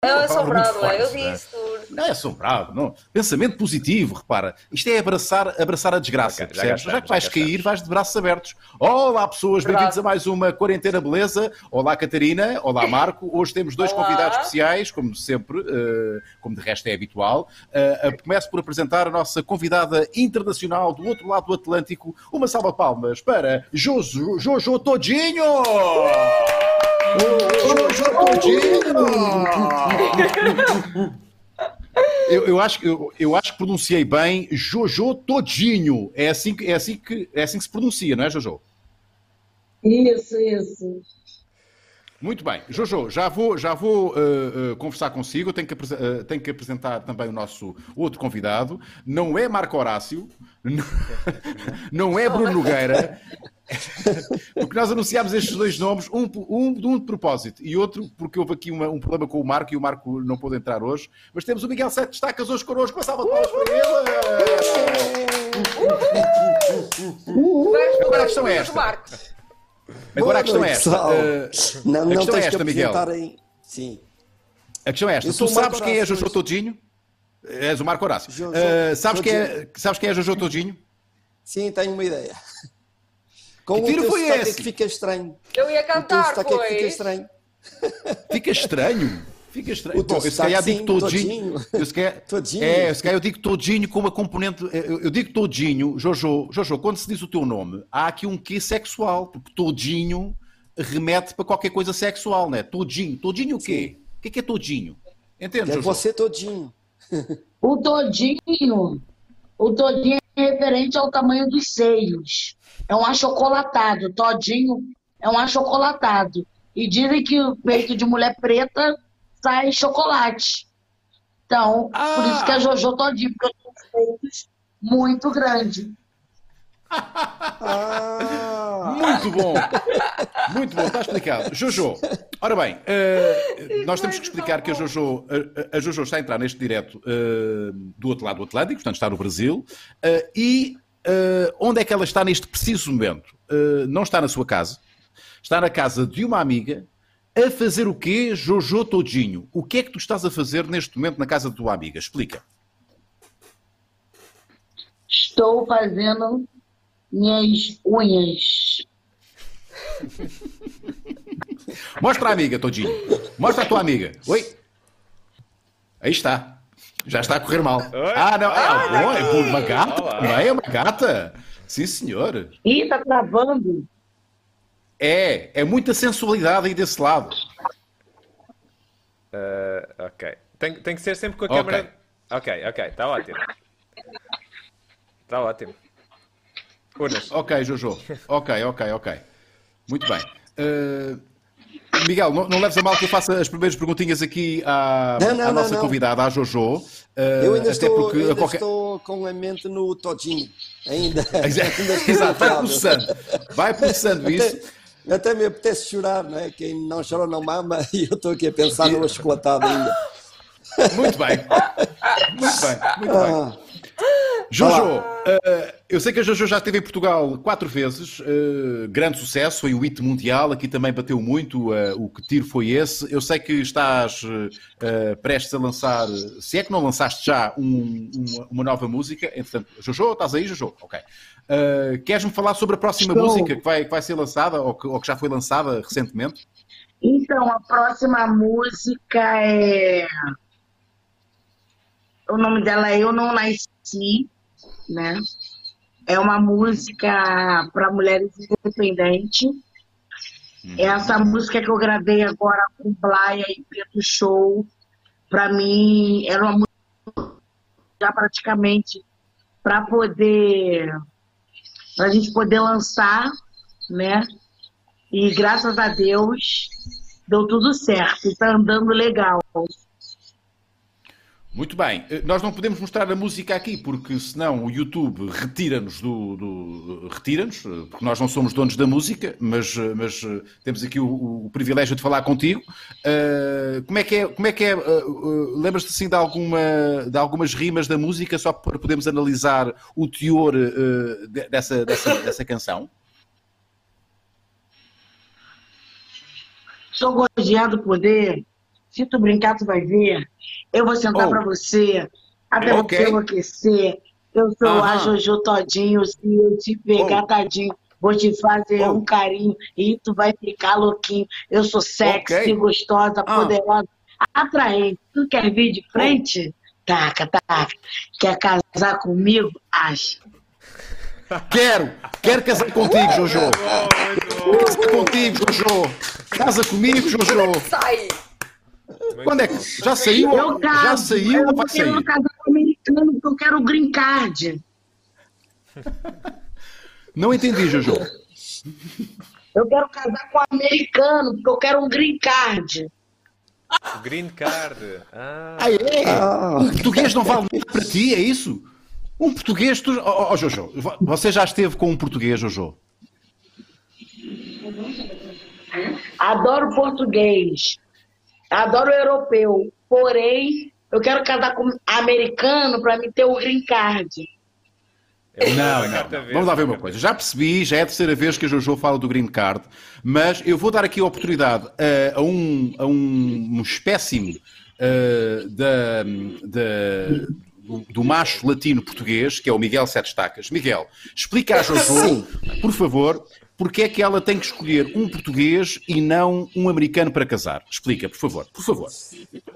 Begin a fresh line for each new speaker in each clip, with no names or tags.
É assombrado, é. Eu disse tudo.
Não é assombrado, não. Pensamento positivo, repara. Isto é abraçar, abraçar a desgraça. Okay, já, gastamos, já, que vais já cair, vais de braços abertos. Olá, pessoas, bem-vindos a mais uma Quarentena Beleza. Olá, Catarina. Olá, Marco. Hoje temos dois Olá. convidados especiais, como sempre, uh, como de resto é habitual. Uh, começo por apresentar a nossa convidada internacional do outro lado do Atlântico. Uma salva de palmas para Jojo, Jojo Todinho! Jojo Todinho! Eu, eu, acho, eu, eu acho que pronunciei bem Jojo Todinho. É assim, que, é, assim que, é assim que se pronuncia, não é, Jojo?
Isso, isso.
Muito bem. Jojo, já vou, já vou uh, uh, conversar consigo. Tenho que, uh, tenho que apresentar também o nosso outro convidado. Não é Marco Horácio, não é Bruno Nogueira, porque nós anunciámos estes dois nomes, um, um, um de propósito e outro porque houve aqui uma, um problema com o Marco e o Marco não pôde entrar hoje. Mas temos o Miguel Sete Destacas hoje connosco. Uma salva de palmas para ele! Agora a questão é esta. Agora a questão é esta. Uh, não, não a questão é esta, Miguel. Em... Sim. A questão é esta. Tu sabes quem é Jojo Todinho? És o Marco Horácio. Jo, jo, uh, sabes, quem é, sabes quem é Jojo Todinho?
Sim, tenho uma ideia.
Com que tiro foi
é
esse?
É que fica estranho.
Eu ia cantar, foi.
É que fica estranho.
Fica estranho. Fica estranho. O Bom, eu se calhar digo todinho. Eu se calhar, todinho. É, se calhar eu digo todinho com uma componente. Eu, eu, digo todinho, Jojo, Jojo, quando se diz o teu nome, há aqui um quê sexual, porque todinho remete para qualquer coisa sexual, né? Todinho. Todinho o quê? Sim. O que é, que é todinho? Entende, é Jojo?
você todinho.
o todinho. O todinho é referente ao tamanho dos seios é um achocolatado. Todinho é um achocolatado. E dizem que o peito de mulher preta sai chocolate. Então, ah. por isso que é Jojo Todinho, porque eu tenho peitos muito grandes.
Ah. Muito bom, muito bom, está explicado. Jojo, ora bem, uh, nós temos que explicar que a Jojo, a, a Jojo está a entrar neste direto uh, do outro lado do Atlântico, portanto está no Brasil, uh, e Uh, onde é que ela está neste preciso momento? Uh, não está na sua casa, está na casa de uma amiga a fazer o quê, Jojo Todinho? O que é que tu estás a fazer neste momento na casa da tua amiga? Explica.
Estou fazendo minhas unhas.
Mostra a amiga, Todinho. Mostra a tua amiga. Oi. Aí está. Já está a correr mal. Oi? Ah, não. Ah, bom, é por uma gata. Olá. Não é uma gata. Sim, senhor.
Ih, está travando.
É, é muita sensualidade aí desse lado.
Uh, ok. Tem, tem que ser sempre com a câmera. Ok, ok, está ótimo. Está ótimo.
Unas. Ok, Jojo. Ok, ok, ok. Muito bem. Uh, Miguel, não, não leves a mal que eu faça as primeiras perguntinhas aqui à, não, não, à nossa convidada, à Jojo. Uh,
eu ainda, estou, ainda qualquer... estou com a mente no Todinho. Ainda.
Exato, vai processando. Vai processando isso.
Até, até me apetece chorar, não é? Quem não chora não mama e eu estou aqui a pensar numa chocolatada ainda.
Muito bem. Muito bem, muito ah. Jojo, uh, eu sei que a Jojo já esteve em Portugal quatro vezes, uh, grande sucesso, foi o hit mundial, aqui também bateu muito, uh, o que tiro foi esse. Eu sei que estás prestes a lançar, se é que não lançaste já um, uma, uma, nova música, entretanto, Jojo, estás aí, Jojo? Ok. Queres-me falar sobre a próxima Estou. música que vai, que vai ser lançada ou que, ou que já foi lançada recentemente?
Então, a próxima música é. O nome dela é Eu Não Nasci né? É uma música para mulheres independentes. Uhum. Essa música que eu gravei agora com Blaia e Preto Show, para mim era uma música já praticamente para poder para a gente poder lançar, né? E graças a Deus deu tudo certo, está andando legal.
Muito bem. Eh, nós não podemos mostrar a música aqui, porque senão o YouTube retira-nos do. do retira-nos, eh, porque nós não somos donos da música, mas, eh, mas temos aqui o, o privilégio de falar contigo. Uh, como é que é? Como é, que é uh, Lembras-te assim de, alguma, de algumas rimas da música, só para podermos analisar o teor dessa, dessa, dessa canção?
Sou gojado poder Se tu brincar, tu vai ver. Eu vou sentar
Oh.
pra você, até
Ok.
você enlouquecer. Eu sou a. Jojo Todinho, se eu te pegar,
Oh.
tadinho, vou te fazer
Oh.
um carinho e tu vai ficar louquinho. Eu sou sexy,
Ok.
gostosa,
Ah.
poderosa, atraente. Tu quer vir de frente? Taca, taca. Quer casar comigo? Acha.
Quero! Quero casar contigo, Jojo! Quero casar contigo, Jojo! Casa comigo, Jojo!
Sai!
Quando é que. Já saiu?
Eu caso.
Já saiu
eu
ou vai sair?
casar com americano porque eu quero o green card.
Não entendi, Jojo.
Eu quero casar com americano porque eu quero um green card.
Green card. Ah,
Ah, é?
Ah,
Um português não vale nada para ti, é isso? Um português. Tu... Oh, oh, Jojo, você já esteve com um português, Jojo?
Adoro português. Adoro europeu. Porém, eu quero casar com americano para me ter o green card.
eu
Não,
a
não, não. Vamos lá ver
a
uma coisa. Já percebi, já é a terceira vez que a Jojo fala do Green Card, mas eu vou dar aqui a oportunidade eh, a, um, a um, um espécime eh, da, da- do, do macho latino português, que é o Miguel Sete Estacas. Miguel, explica à Jojo, por favor, porque é que ela tem que escolher um português e não um americano para casar. Explica, por favor, por favor.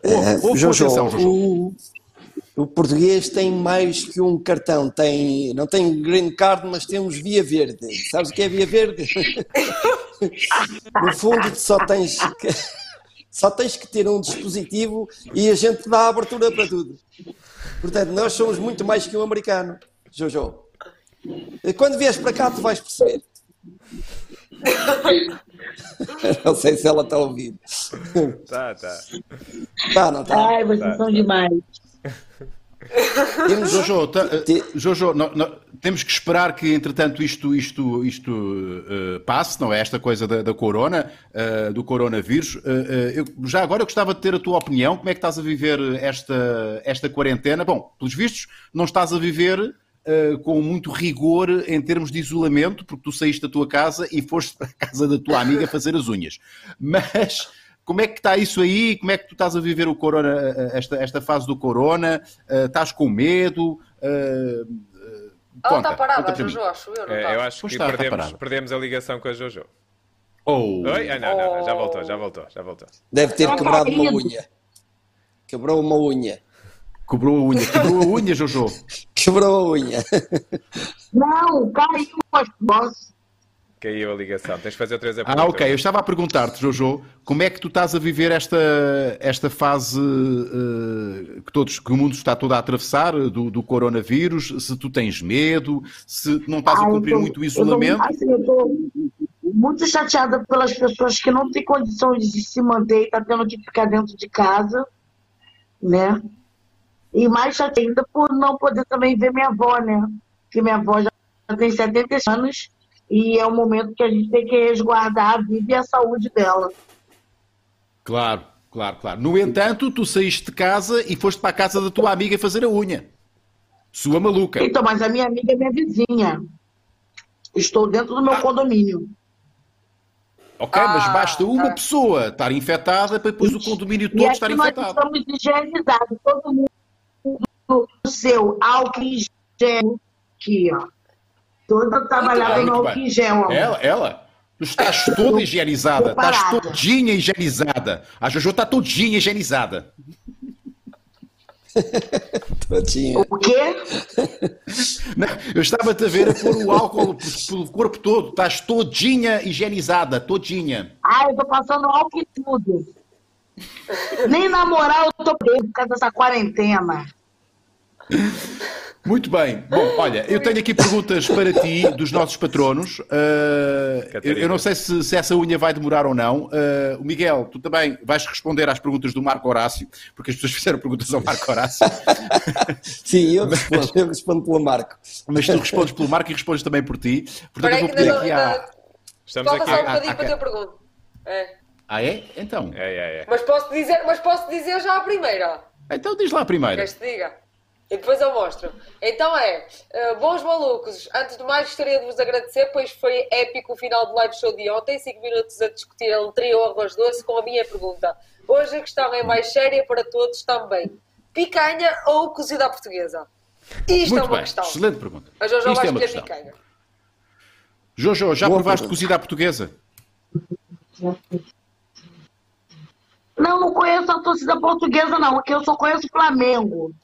Ouve, ouve com
Jojo,
atenção, Jojo.
o, o português tem mais que um cartão. Tem, não tem green card, mas temos via verde. Sabes o que é via verde? no fundo, só tens que, só tens que ter um dispositivo e a gente dá abertura para tudo. Portanto, nós somos muito mais que um americano, Jojo. Quando vies para cá, tu vais perceber. Não sei se ela está a ouvir.
Tá, tá.
Tá, não está.
Ai, vocês
Tá,
são
tá.
demais.
Temos,
Jojo, ta- eh, Jojo, não- não- temos que esperar que, entretanto, isto, isto, isto eh, passe, não é? Esta coisa da, da corona, eh, do coronavírus. Eh, eu- já agora eu gostava de ter a tua opinião. Como é que estás a viver esta, esta quarentena? Bom, pelos vistos, não estás a viver eh, com muito rigor em termos de isolamento, porque tu saíste da tua casa e foste para a casa da tua amiga fazer as unhas. Mas como é que está isso aí? Como é que tu estás a viver o corona, eh, esta, esta fase do corona? Eh, estás com medo? Eh,
Ela está parada. Jojo, acho eu, não
É,
está?
eu acho
Pois
que
está, está
perdemos,
parado.
perdemos a ligação com a Jojo.
Oh.
Oi? Ah, não, não, não, já voltou, já voltou, já voltou.
Deve ter
Tá
quebrado uma unha. Quebrou uma unha.
Quebrou a unha, quebrou a unha, Jojo.
Quebrou a unha.
Não, caiu as bossas.
Caiu a ligação. Tens de fazer outra vez a
Ah, ok. Eu estava a perguntar-te, Jojo, como é que tu estás a viver esta, esta fase eh, que, todos, que o mundo está todo a atravessar, eh, do, do coronavírus, se tu tens medo, se não estás a
Ai, eu
cumprir
tô-
muito o isolamento.
assim, eu tô muito chateada pelas pessoas que não têm condições de se manter e tá tendo que ficar dentro de casa, né? E mais chateada ainda por não poder também ver minha avó, né? Que minha avó já tem 70 anos e é um momento que a gente tem que resguardar a vida e a saúde dela.
Claro, claro, claro. No entanto, tu saíste de casa e foste para a casa da tua amiga fazer a unha. Sua maluca.
Então, mas a minha amiga é minha vizinha. Estou dentro do meu condomínio.
Ok, mas
Ah,
basta uma
tá.
pessoa estar infectada para depois o condomínio todo estar
nós
infectado.
estamos higienizados. Todo mundo o seu álcool em gel aqui, ó. Toda trabalhada
bem,
no álcool em gel, amor.
Ela, ela. Tu estás toda higienizada. Estás todinha higienizada. A Jojo está todinha higienizada.
Tadinha.
O quê?
Não, Eu estava-te a ver a pôr o álcool pelo corpo todo. Estás todinha higienizada. Todinha.
Ah, eu tô passando álcool em tudo. Nem namorar eu tô bem por causa dessa quarentena.
Muito bem. Bom, olha, eu tenho aqui perguntas para ti, dos nossos patronos. Uh, eu, eu não sei se, se essa unha vai demorar ou não. Uh, o Miguel, tu também vais responder às perguntas do Marco Horácio, porque as pessoas fizeram perguntas ao Marco Horácio.
Sim, eu respondo, eu respondo pelo Marco.
Mas tu respondes pelo Marco e respondes também por ti. Portanto, eu vou pedir
não.
aqui à...
Estamos
Falta
aqui.
só um bocadinho para a tua pergunta. É.
Ah, é? Então.
É, é, é.
Mas posso dizer, mas posso dizer já a primeira.
Então diz lá a primeira.
Queres que te diga? E depois eu mostro. Então é, eh, bons malucos, antes de mais gostaria de vos agradecer, pois foi épico o final do live show de ontem, 5 minutos a discutir um trio arroz doce com a minha pergunta. Hoje a questão é mais séria para todos também. Picanha ou cozida à portuguesa? Isto
Muito
é uma
bem,
questão.
excelente pergunta.
A Jojo
Isto
vai
é uma
escolher
questão.
picanha.
Jojo, já
Boa
provaste
pergunta.
cozida à portuguesa?
Não, não conheço a torcida portuguesa, não, porque eu só conheço o Flamengo.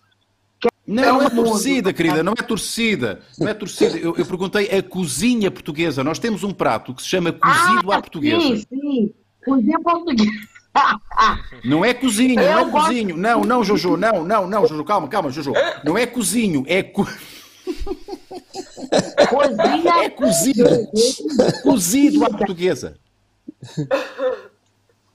Não,
É
não é torcida, querida, não é torcida. Não é torcida. Eu, eu perguntei a cozinha portuguesa. Nós temos um prato que se chama cozido à portuguesa.
Sim, sim. Cozinha portuguesa.
Não é cozinho, não
Eu
é
gosto-
cozinho. Não, não, Jojo, não, não, não, Jojo, calma, calma, Jojo. Não é cozinho, é, co...
Cozinha.
é cozido. Cozido à portuguesa.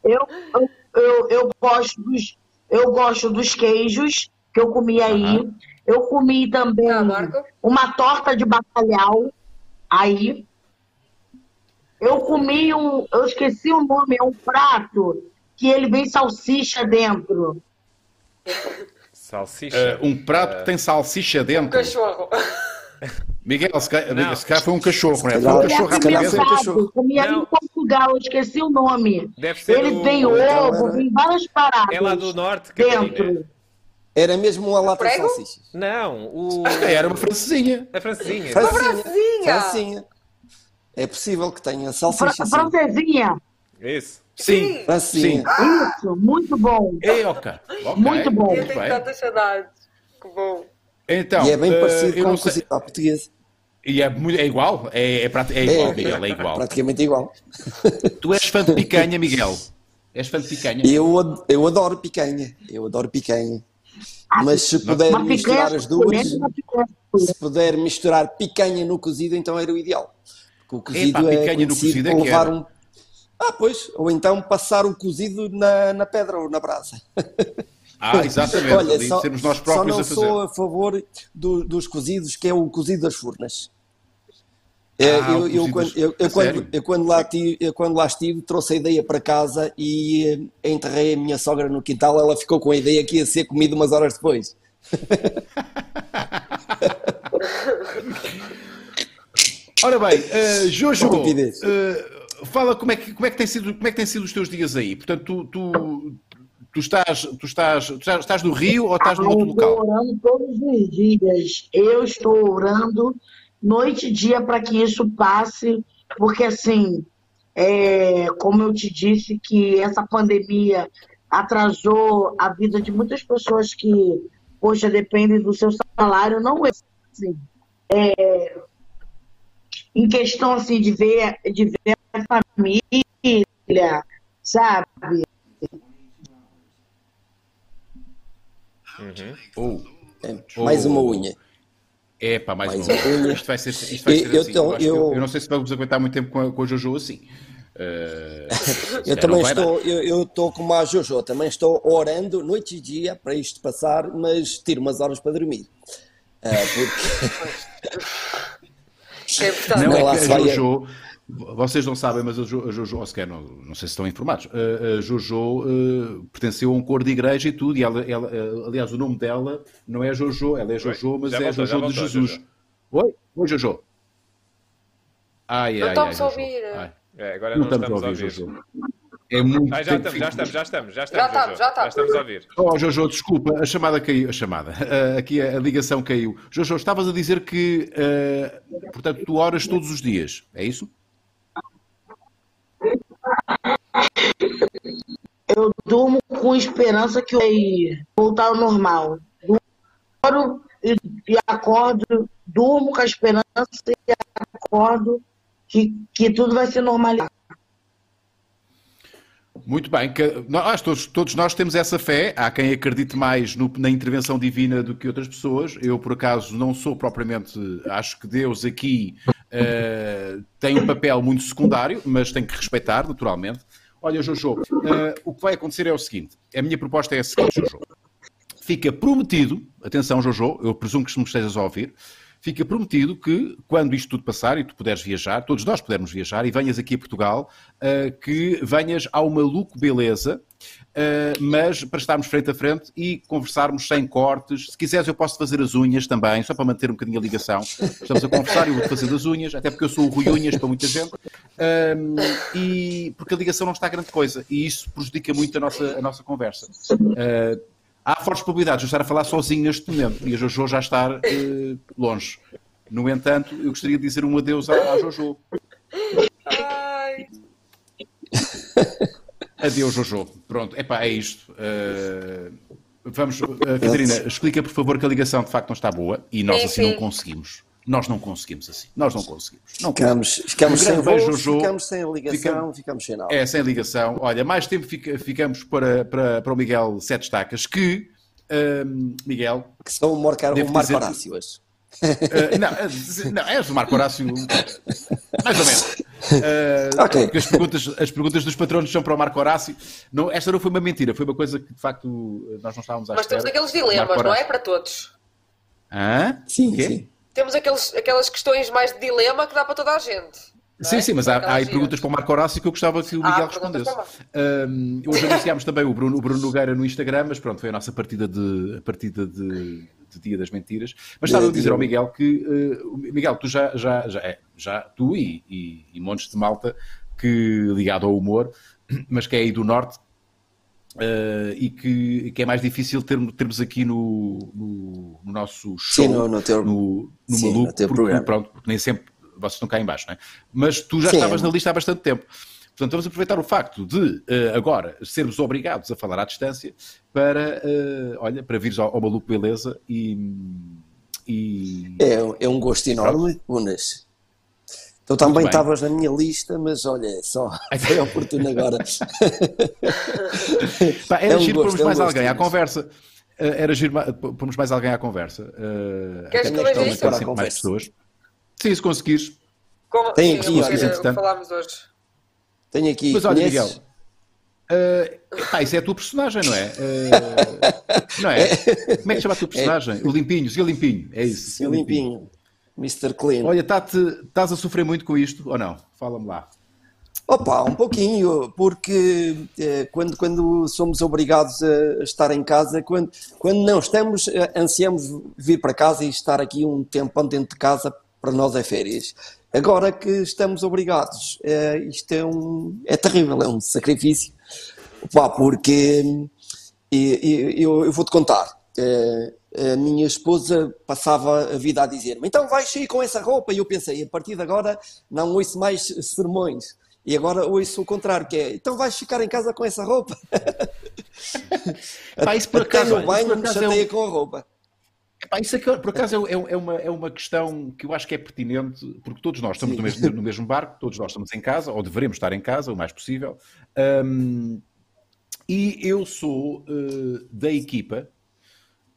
Eu, eu, eu, eu gosto dos, eu gosto dos queijos que eu comi aí. Eu comi também
Tá,
uma torta de bacalhau aí. Eu comi um, eu esqueci o nome, é um prato que ele vem salsicha dentro.
Salsicha.
Uh, um prato que tem salsicha dentro.
Cachorro.
Miguel, se calhar,
Não.
se calhar foi um cachorro, não é? Foi um
calhar-
cachorro
um cachorro.
Comi ali em Portugal, eu esqueci o nome.
Deve ser
Ele
o-
tem ovo,
era-
vem várias paradas.
É lá do norte, Catarina.
dentro.
Era mesmo uma lata de salsichas.
Não, o...
Era uma francesinha.
a francesinha.
Francinha.
francesinha!
Francinha. É possível que tenha
Fra
salsicha, sim.
francesinha.
Isso.
Sim.
Francinha.
Isso, muito bom.
É, ok. Ok,
Muito bom.
Eu tenho tantas saudades. Que bom.
Então,
E é bem
uh,
parecido com o cozido à portuguesa.
E é, muito- é igual? É, é, é igual, Miguel, é igual.
Praticamente igual.
Tu és fã de picanha, Miguel? És fã de picanha?
Eu, eu adoro picanha. Eu adoro picanha. Mas se puder misturar
picanha
as duas, se puder misturar picanha no cozido, então era o ideal. Porque o cozido
Epá,
é
picanha no
conhecido
cozido é
por
que
levar um... Ah, pois. Ou então passar o cozido na, na pedra ou na brasa.
Ah, exatamente.
Olha,
ali
só, só
próprios
não
a fazer.
sou a favor do- dos cozidos, que é o cozido das furnas. É,
Ah,
eu, eu, quando, eu, eu quando- eu quando lá tive, eu quando lá estive, trouxe a ideia para casa e eh, enterrei a minha sogra no quintal. Ela ficou com a ideia que ia ser comido umas horas depois.
Ora bem, uh, Jojo, uh, fala como é, que, como, é que tem sido, como é que têm sido os teus dias aí? Portanto, tu, tu, tu, estás, tu, estás, tu estás, estás no Rio ou estás num outro
Eu estou
local?
orando todos os dias. Eu estou orando noite e dia para que isso passe, porque assim, é, como eu te disse, que essa pandemia atrasou a vida de muitas pessoas que, poxa, dependem do seu salário, não é assim. É, em questão assim de ver, de ver a família, sabe?
É,
Oh.
mais uma unha.
É pá, mais, uma
unha.
Isto vai ser, isto vai
Eu-
ser
eu
assim.
tô-
Eu, que eu-
eu-
eu não sei se vamos aguentar muito tempo com a, com a Jojo assim. Uh,
Eu também
dar.
estou, eu, eu estou como a Jojo, também estou orando noite e dia para isto passar, mas tiro umas horas para dormir. Ah, porque
É importante.
Não,
Não, lá
é que
se
a Jojo, vocês não sabem, mas a Jo- a Jojo, ou sequer não, não sei se estão informados, a, Jojo eh, pertenceu a um cor de igreja e tudo, e ela, ela, eh, aliás, o nome dela não é Jojo, ela é Jojo, mas
Já
é
voltou, já
Jojo de
voltou,
Jesus.
Jojo.
Oi? Oi, Jojo. Ai,
Não
ai, ai,
estamos a ouvir.
Ai,
É, agora
Não
não
estamos a ouvir, Jojo. É muito
Ah, já estamos, já estamos, já estamos, já estamos.
Já estamos,
Jojo.
já estamos.
estamos a ouvir.
Oh, Jojo, desculpa, a chamada caiu, a chamada, eh, aqui a, a ligação caiu. Jojo, estavas a dizer que, eh, portanto, tu oras todos os dias, é isso?
Eu durmo com esperança que vai voltar ao normal. Oro e, e acordo, durmo com a esperança e acordo que, que tudo vai ser normalizado.
Muito bem, nós, todos, todos nós temos essa fé. Há quem acredite mais no- na intervenção divina do que outras pessoas. Eu, por acaso, não sou propriamente. Acho que Deus aqui eh, tem um papel muito secundário, mas tem que respeitar, naturalmente. Olha, Jojo, eh, o que vai acontecer é o seguinte: a minha proposta é a seguinte, Jojo. Fica prometido, atenção, Jojo, eu presumo que me estejas a ouvir. Fica prometido que, quando isto tudo passar e tu puderes viajar, todos nós pudermos viajar, e venhas aqui a Portugal, eh, que venhas ao Maluco Beleza, eh, mas para estarmos frente a frente e conversarmos sem cortes. Se quiseres, eu posso fazer as unhas também, só para manter um bocadinho a ligação. Estamos a conversar e eu vou fazer as unhas, até porque eu sou o Rui Unhas para muita gente. Um, e, porque a ligação não está grande coisa e isso prejudica muito a nossa, a nossa conversa. Há fortes probabilidades de eu estar a falar sozinho neste momento e a Jojo já estar uh, longe. No entanto, eu gostaria de dizer um adeus à, à Jojo. Ai. Adeus, Jojo. Pronto, epá, é isto. Uh, vamos, uh, Catarina, explica por favor que a ligação de facto não está boa e nós sim, assim sim. não conseguimos. Nós não conseguimos assim. Nós não conseguimos. Não
ficamos, ficamos sem Jojo, ficamos sem ligação, ficamos, ficamos sem nada.
É, sem ligação. Olha, mais tempo fica, ficamos para, para, para o Miguel Sete Estacas, que, uh, Miguel...
Que são o Marco Horácio hoje.
Uh, não, uh, não, é o Marco Horácio, mais ou menos. Uh, okay. Porque as perguntas, as perguntas dos patronos são para o Marco Horácio. Não, esta não foi uma mentira, foi uma coisa que de facto nós não estávamos à
Mas espera. temos aqueles dilemas, não é? Para todos.
Hã?
Sim, sim.
Temos aqueles, aquelas questões mais de dilema que dá para toda a gente.
Sim, é? sim, mas há, há aí perguntas para o Marco Horácio que eu gostava que o Miguel ah, respondesse. Um, hoje anunciámos também o Bruno, o Bruno Nogueira no Instagram, mas pronto, foi a nossa partida de, a partida de, de Dia das Mentiras. Mas estava a dizer ao Miguel que, uh, Miguel, tu já, já, já, é, já tu e, e, e montes de malta que ligado ao humor, mas que é aí do Norte, Uh, e que, que, é mais difícil ter, termos aqui no, no, no nosso show,
Sim, no, no, teu,
no, no sim, Maluco, no porque, programa. pronto, porque nem sempre vocês estão cá em baixo, não é? Mas tu já Sim. estavas na lista há bastante tempo. Portanto, vamos aproveitar o facto de uh, agora sermos obrigados a falar à distância para, uh, olha, para vires ao, ao Maluco Beleza e. e...
É, é um gosto enorme, Unas. Tu também estavas na minha lista, mas olha, só foi oportuno agora.
Pá, era é um giro pormos é um mais alguém à conversa. Uh, era giro pormos mais alguém à conversa. Uh,
Queres que eu veja isto?
Mais pessoas. Sim, se conseguires.
Como,
Tem aqui,
sim, falámos hoje.
Tenho aqui.
Mas olha, Miguel. Uh, pá, isso é a tua personagem, não é? Uh, não é? Como é que chama a tua personagem? É. O Limpinho, o Limpinho, é isso.
O Limpinho. Mr. Clean.
Olha, estás a sofrer muito com isto ou não? Fala-me lá.
Opa, um pouquinho, porque eh, quando, quando somos obrigados a estar em casa, quando, quando não estamos, eh, ansiamos vir para casa e estar aqui um tempo dentro de casa para nós é férias. Agora que estamos obrigados, é, isto é, um, é terrível, é um sacrifício, Pá, porque e, eu, eu vou-te contar. É, a minha esposa passava a vida a dizer-me: então vais sair com essa roupa. E eu pensei: a partir de agora não ouço mais sermões. E agora ouço o contrário, que é: então vais ficar em casa com essa roupa.
Pá, isso por acaso,
no banho me chateia é um... com a roupa.
Epá, isso é, por acaso é, é, uma, é uma questão que eu acho que é pertinente, porque todos nós estamos no mesmo, no mesmo, barco, todos nós estamos em casa, ou deveremos estar em casa o mais possível. Um, e eu sou uh, da equipa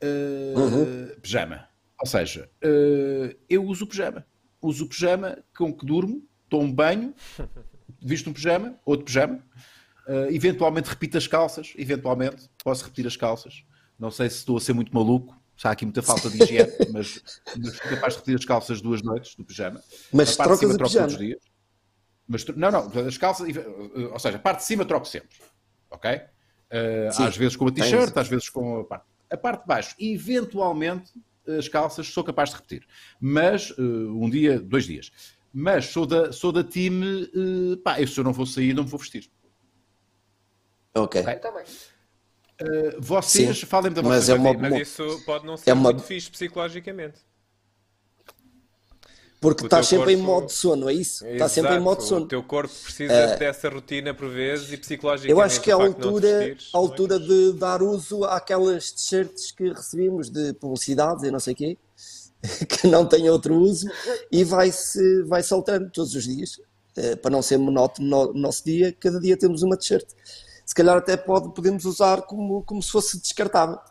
uh, uhum. pijama. Ou seja, uh, eu uso pijama. Uso pijama com que durmo, tomo banho, visto um pijama, outro pijama, eventualmente repito as calças, eventualmente posso repetir as calças. Não sei se estou a ser muito maluco, há aqui muita falta de higiene, mas, mas fui capaz de repetir as calças duas noites do pijama.
Mas a parte trocas de cima troco todos os dias.
Mas, não, não, as calças, ou seja, a parte de cima troco sempre. Ok? Uh, às vezes com a t-shirt, às vezes com a parte. A parte de baixo, eventualmente, as calças sou capaz de repetir. Mas uh, um dia, dois dias. Mas sou da, sou da time, uh, pá, eu, se eu não vou sair, não me vou vestir.
Ok.
okay? Também.
Uh, vocês Sim, falem da
vossa mas, é uma, mas isso pode não ser é uma... muito fixe psicologicamente.
Porque estás sempre corpo... em modo sono, é isso? Estás sempre em modo sono.
O teu corpo precisa uh, dessa rotina por vezes e psicologicamente.
Eu acho que é a altura, a altura de dar uso àquelas t-shirts que recebemos de publicidade e não sei o quê, que não têm outro uso e vai-se vai saltando todos os dias. Uh, para não ser monótono no nosso dia, cada dia temos uma t-shirt se calhar até pode, podemos usar como, como se fosse descartável.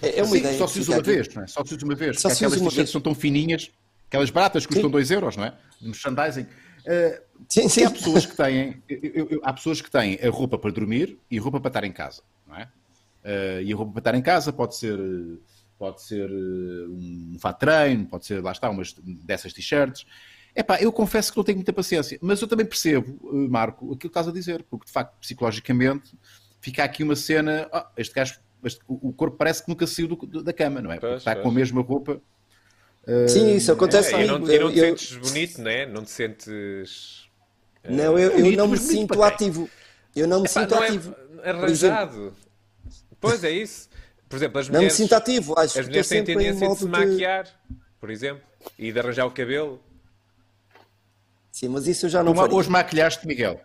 É, é uma Sim, ideia. Só se usa uma aqui. vez, não é? Só se usa uma vez. Só aquelas t-shirts são tão fininhas, aquelas baratas custam 2 euros, não é? Merchandising. Uh, sim, sim. Há pessoas que têm, eu, eu, há pessoas que têm a roupa para dormir e a roupa para estar em casa, não é? Uh, e a roupa para estar em casa pode ser, pode ser eh, um fato treino, pode ser, lá está, umas dessas t-shirts. Epá, eu confesso que não tenho muita paciência, mas eu também percebo, Marco, aquilo que estás a dizer, porque de facto, psicologicamente, fica aqui uma cena. Oh, este gajo, este, o corpo parece que nunca saiu do, da cama, não é? Porque está com a mesma roupa.
Sim, isso acontece
é, e não, e não te eu, sentes eu... bonito, não é? Não te sentes.
Não, eu, eu
bonito,
não me sinto ativo. Eu não me sinto
não é
ativo. Exemplo,
arranjado. Pois é isso. Por exemplo, as
não me
mulheres,
sinto ativo. Acho
as mulheres têm tendência de se
modo de...
maquiar, por exemplo, e de arranjar o cabelo.
Sim, mas isso eu já não
Uma-
faria.
hoje maquilhaste, Miguel.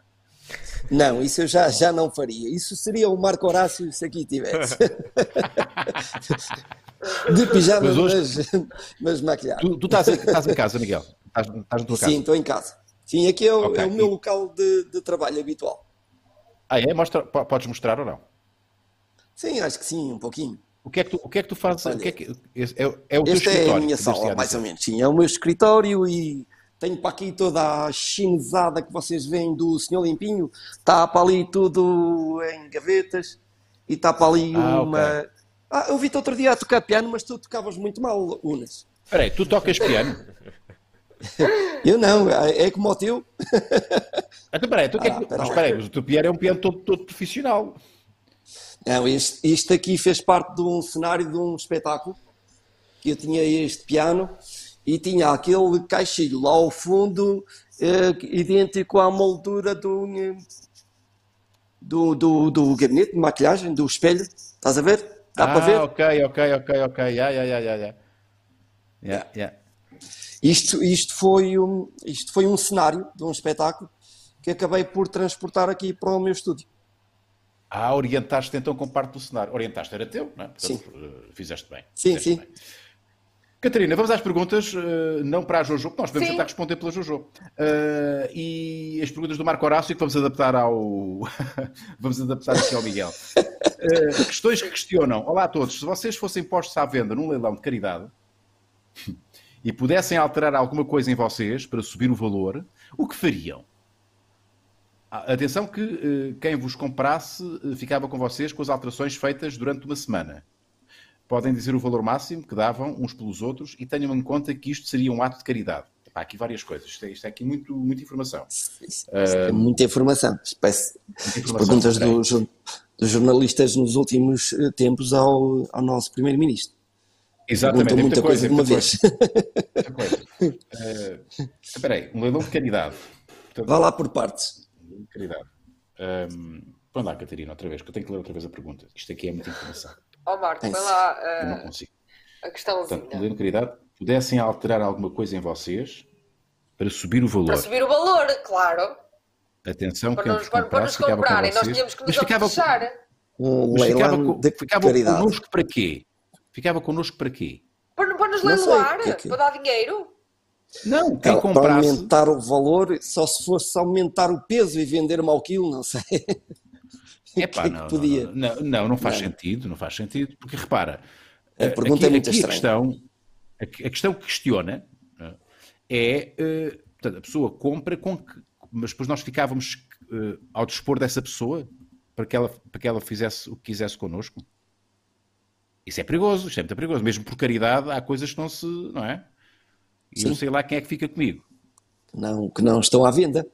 Não, isso eu já, já não faria. Isso seria o Marco Horácio se aqui tivesse. De pijama,
Mas hoje-
mas, mas maquilhado.
Tu, tu estás, em, estás em casa, Miguel. Estás, estás na tua casa.
Sim, estou em casa. Sim, aqui é o,
Ok.
é o meu local de, de trabalho habitual.
Ah, é? Mostra, po- podes mostrar ou não?
Sim, acho que sim, um pouquinho.
O que é que tu, o que é que tu fazes?
Olha,
o que é, que, é, é o teu
Esta é a
escritório.
minha sala, mais ou menos. Sim, é o meu escritório e tenho para aqui toda a chinesada que vocês veem do Senhor Limpinho. Está para ali tudo em gavetas e está para ali
Ah,
uma.
ok.
Ah, eu vi-te outro dia a tocar piano, mas tu tocavas muito mal, Unas.
Espera aí, tu tocas piano?
Eu não, é é como o teu.
Então, espera aí, então, o que é
Ah,
que- mas espera aí, mas o teu piano é um piano todo, todo profissional.
Não, este, isto aqui fez parte de um cenário de um espetáculo. que Eu tinha este piano e tinha aquele caixilho lá ao fundo, eh, idêntico à moldura do, do, do, do gabinete de maquilhagem, do espelho. Estás a ver? Dá
ah,
para ver?
ok, ok, ok, ok. Yeah, yeah, yeah, yeah, yeah. Yeah.
Isto, isto, foi um, isto foi um cenário de um espetáculo que acabei por transportar aqui para o meu estúdio.
Ah, orientaste então com parte do cenário. Orientaste, era teu, não é? Portanto,
Sim.
eh, Fizeste bem.
Sim,
fizeste
sim.
bem. Catarina, vamos às perguntas, eh, não para a Jojo, porque nós podemos
Sim.
tentar responder pela Jojo. Eh, e as perguntas do Marco Horácio que vamos adaptar ao. vamos adaptar aqui ao Miguel. Eh, questões que questionam. Olá a todos. Se vocês fossem postos à venda num leilão de caridade e pudessem alterar alguma coisa em vocês para subir o valor, o que fariam? Ah, Atenção que quem vos comprasse ficava com vocês com as alterações feitas durante uma semana. Podem dizer o valor máximo que davam uns pelos outros e tenham em conta que isto seria um ato de caridade. Há aqui várias coisas. Isto é, isto é aqui muito, muita informação.
Isso é muita informação.
Muita
as
informação.
perguntas do dos jornalistas nos últimos eh, tempos ao, ao nosso primeiro-ministro.
Exatamente,
Perguntam
é
muita coisa de uma
muita
vez.
Muita coisa. Eh, Espera aí, um leilão de caridade. Portanto,
Vá lá por partes.
um caridade. Um, Põe lá, Catarina, outra vez, que eu tenho que ler outra vez a pergunta. Isto aqui é muita informação.
Ó Marco,
É
põe
isso.
lá
Eu não
ah,
consigo.
a
Portanto,
questãozinha.
caridade, pudessem alterar alguma coisa em vocês para subir o valor.
Para subir o valor, claro.
Atenção,
Para
quem
nos,
vos
para, para nos comprarem. Nós
vocês.
tínhamos que
Mas
nos
ficava,
fechar.
Um
mas ficava,
de
ficava
caridade.
connosco para quê? Ficava connosco para quê?
Para, para nos leiloar,
é que-
para dar dinheiro.
Não, quem
Para- para
comprasse...
aumentar o valor, só se fosse aumentar o peso e vender-me ao quilo, não sei. É que
não, não,
podia?
Não, não, não, não faz
Não.
sentido, não faz sentido, porque repara,
A
eh,
pergunta
aqui,
é muito
aqui a
estranha.
questão, a, que- a questão que questiona é, eh, portanto, a pessoa compra com que, mas depois nós ficávamos eh, ao dispor dessa pessoa para que ela, para que ela fizesse o que quisesse connosco. Isso é perigoso, isto é muito perigoso. Mesmo por caridade, há coisas que não se, não é? E eu sei lá quem é que fica comigo.
Não, que não estão à venda.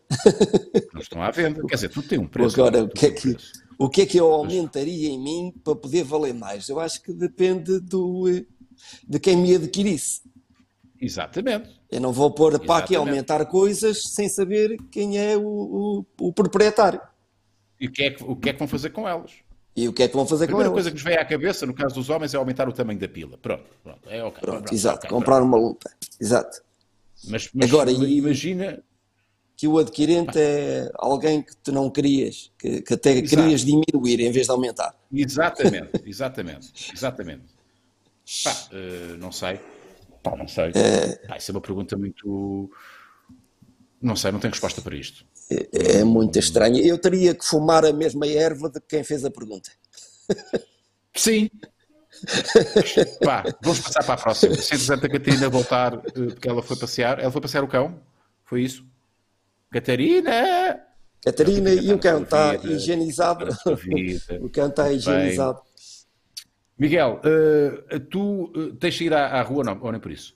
Não estão à venda. Quer dizer, tudo tem um preço.
Agora, o que é que,
preço.
O que é que eu aumentaria em mim para poder valer mais? Eu acho que depende do, eh, de quem me adquirisse.
Exatamente.
Eu não vou pôr para aqui aumentar coisas sem saber quem é o, o, o proprietário.
E o que, é que, o que é que vão fazer com elas?
E o que é que vão fazer
A primeira coisa que nos vem à cabeça, no caso dos homens, é aumentar o tamanho da pila. Pronto, pronto. É ok.
Pronto, exato.
ok,
comprar uma lupa. Exato.
pronto. Mas, mas
Agora,
imagina.
Que o adquirente é alguém que tu não querias, que, que até
Exato.
querias diminuir em vez de aumentar.
Exatamente, exatamente, exatamente. Pá, eh, não sei. Pá, não sei. Pá, isso é uma pergunta muito. Não sei, não tenho resposta para isto.
É muito estranho. Eu teria que fumar a mesma erva de quem fez a pergunta.
Sim. Pá, vamos passar para a próxima. Se entretanto a Catarina voltar, eh, porque ela foi passear, ela foi passear o cão? Foi isso? Catarina!
Catarina, e o cão está
Vida,
higienizado.
vida.
O cão está higienizado.
Miguel, eh, tu eh, tens de ir à, à rua não, ou nem por isso?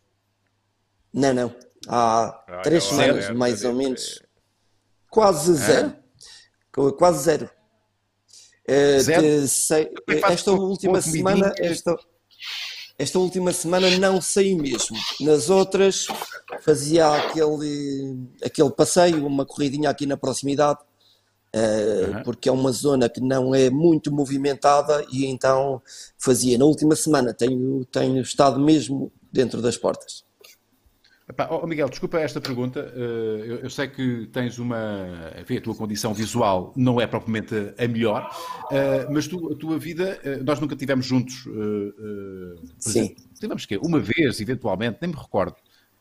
Não, não. Há
Ah,
três
aquela
semanas,
alerta
mais ou menos. Quase zero. Qu- Quase zero. Eh,
Zero?
sei-
é
esta última semana, esta, esta última semana não saí mesmo. Nas outras fazia aquele, aquele passeio, uma corridinha aqui na proximidade, uh, uhum. porque é uma zona que não é muito movimentada e então fazia. Na última semana tenho, tenho estado mesmo dentro das portas.
Epá, oh Miguel, desculpa esta pergunta. Uh, eu, eu, sei que tens uma. Enfim, a tua condição visual não é propriamente a melhor, uh, mas tu, a tua vida, uh, nós nunca tivemos juntos.
sim.
Tivemos que Uma vez, eventualmente, nem me recordo.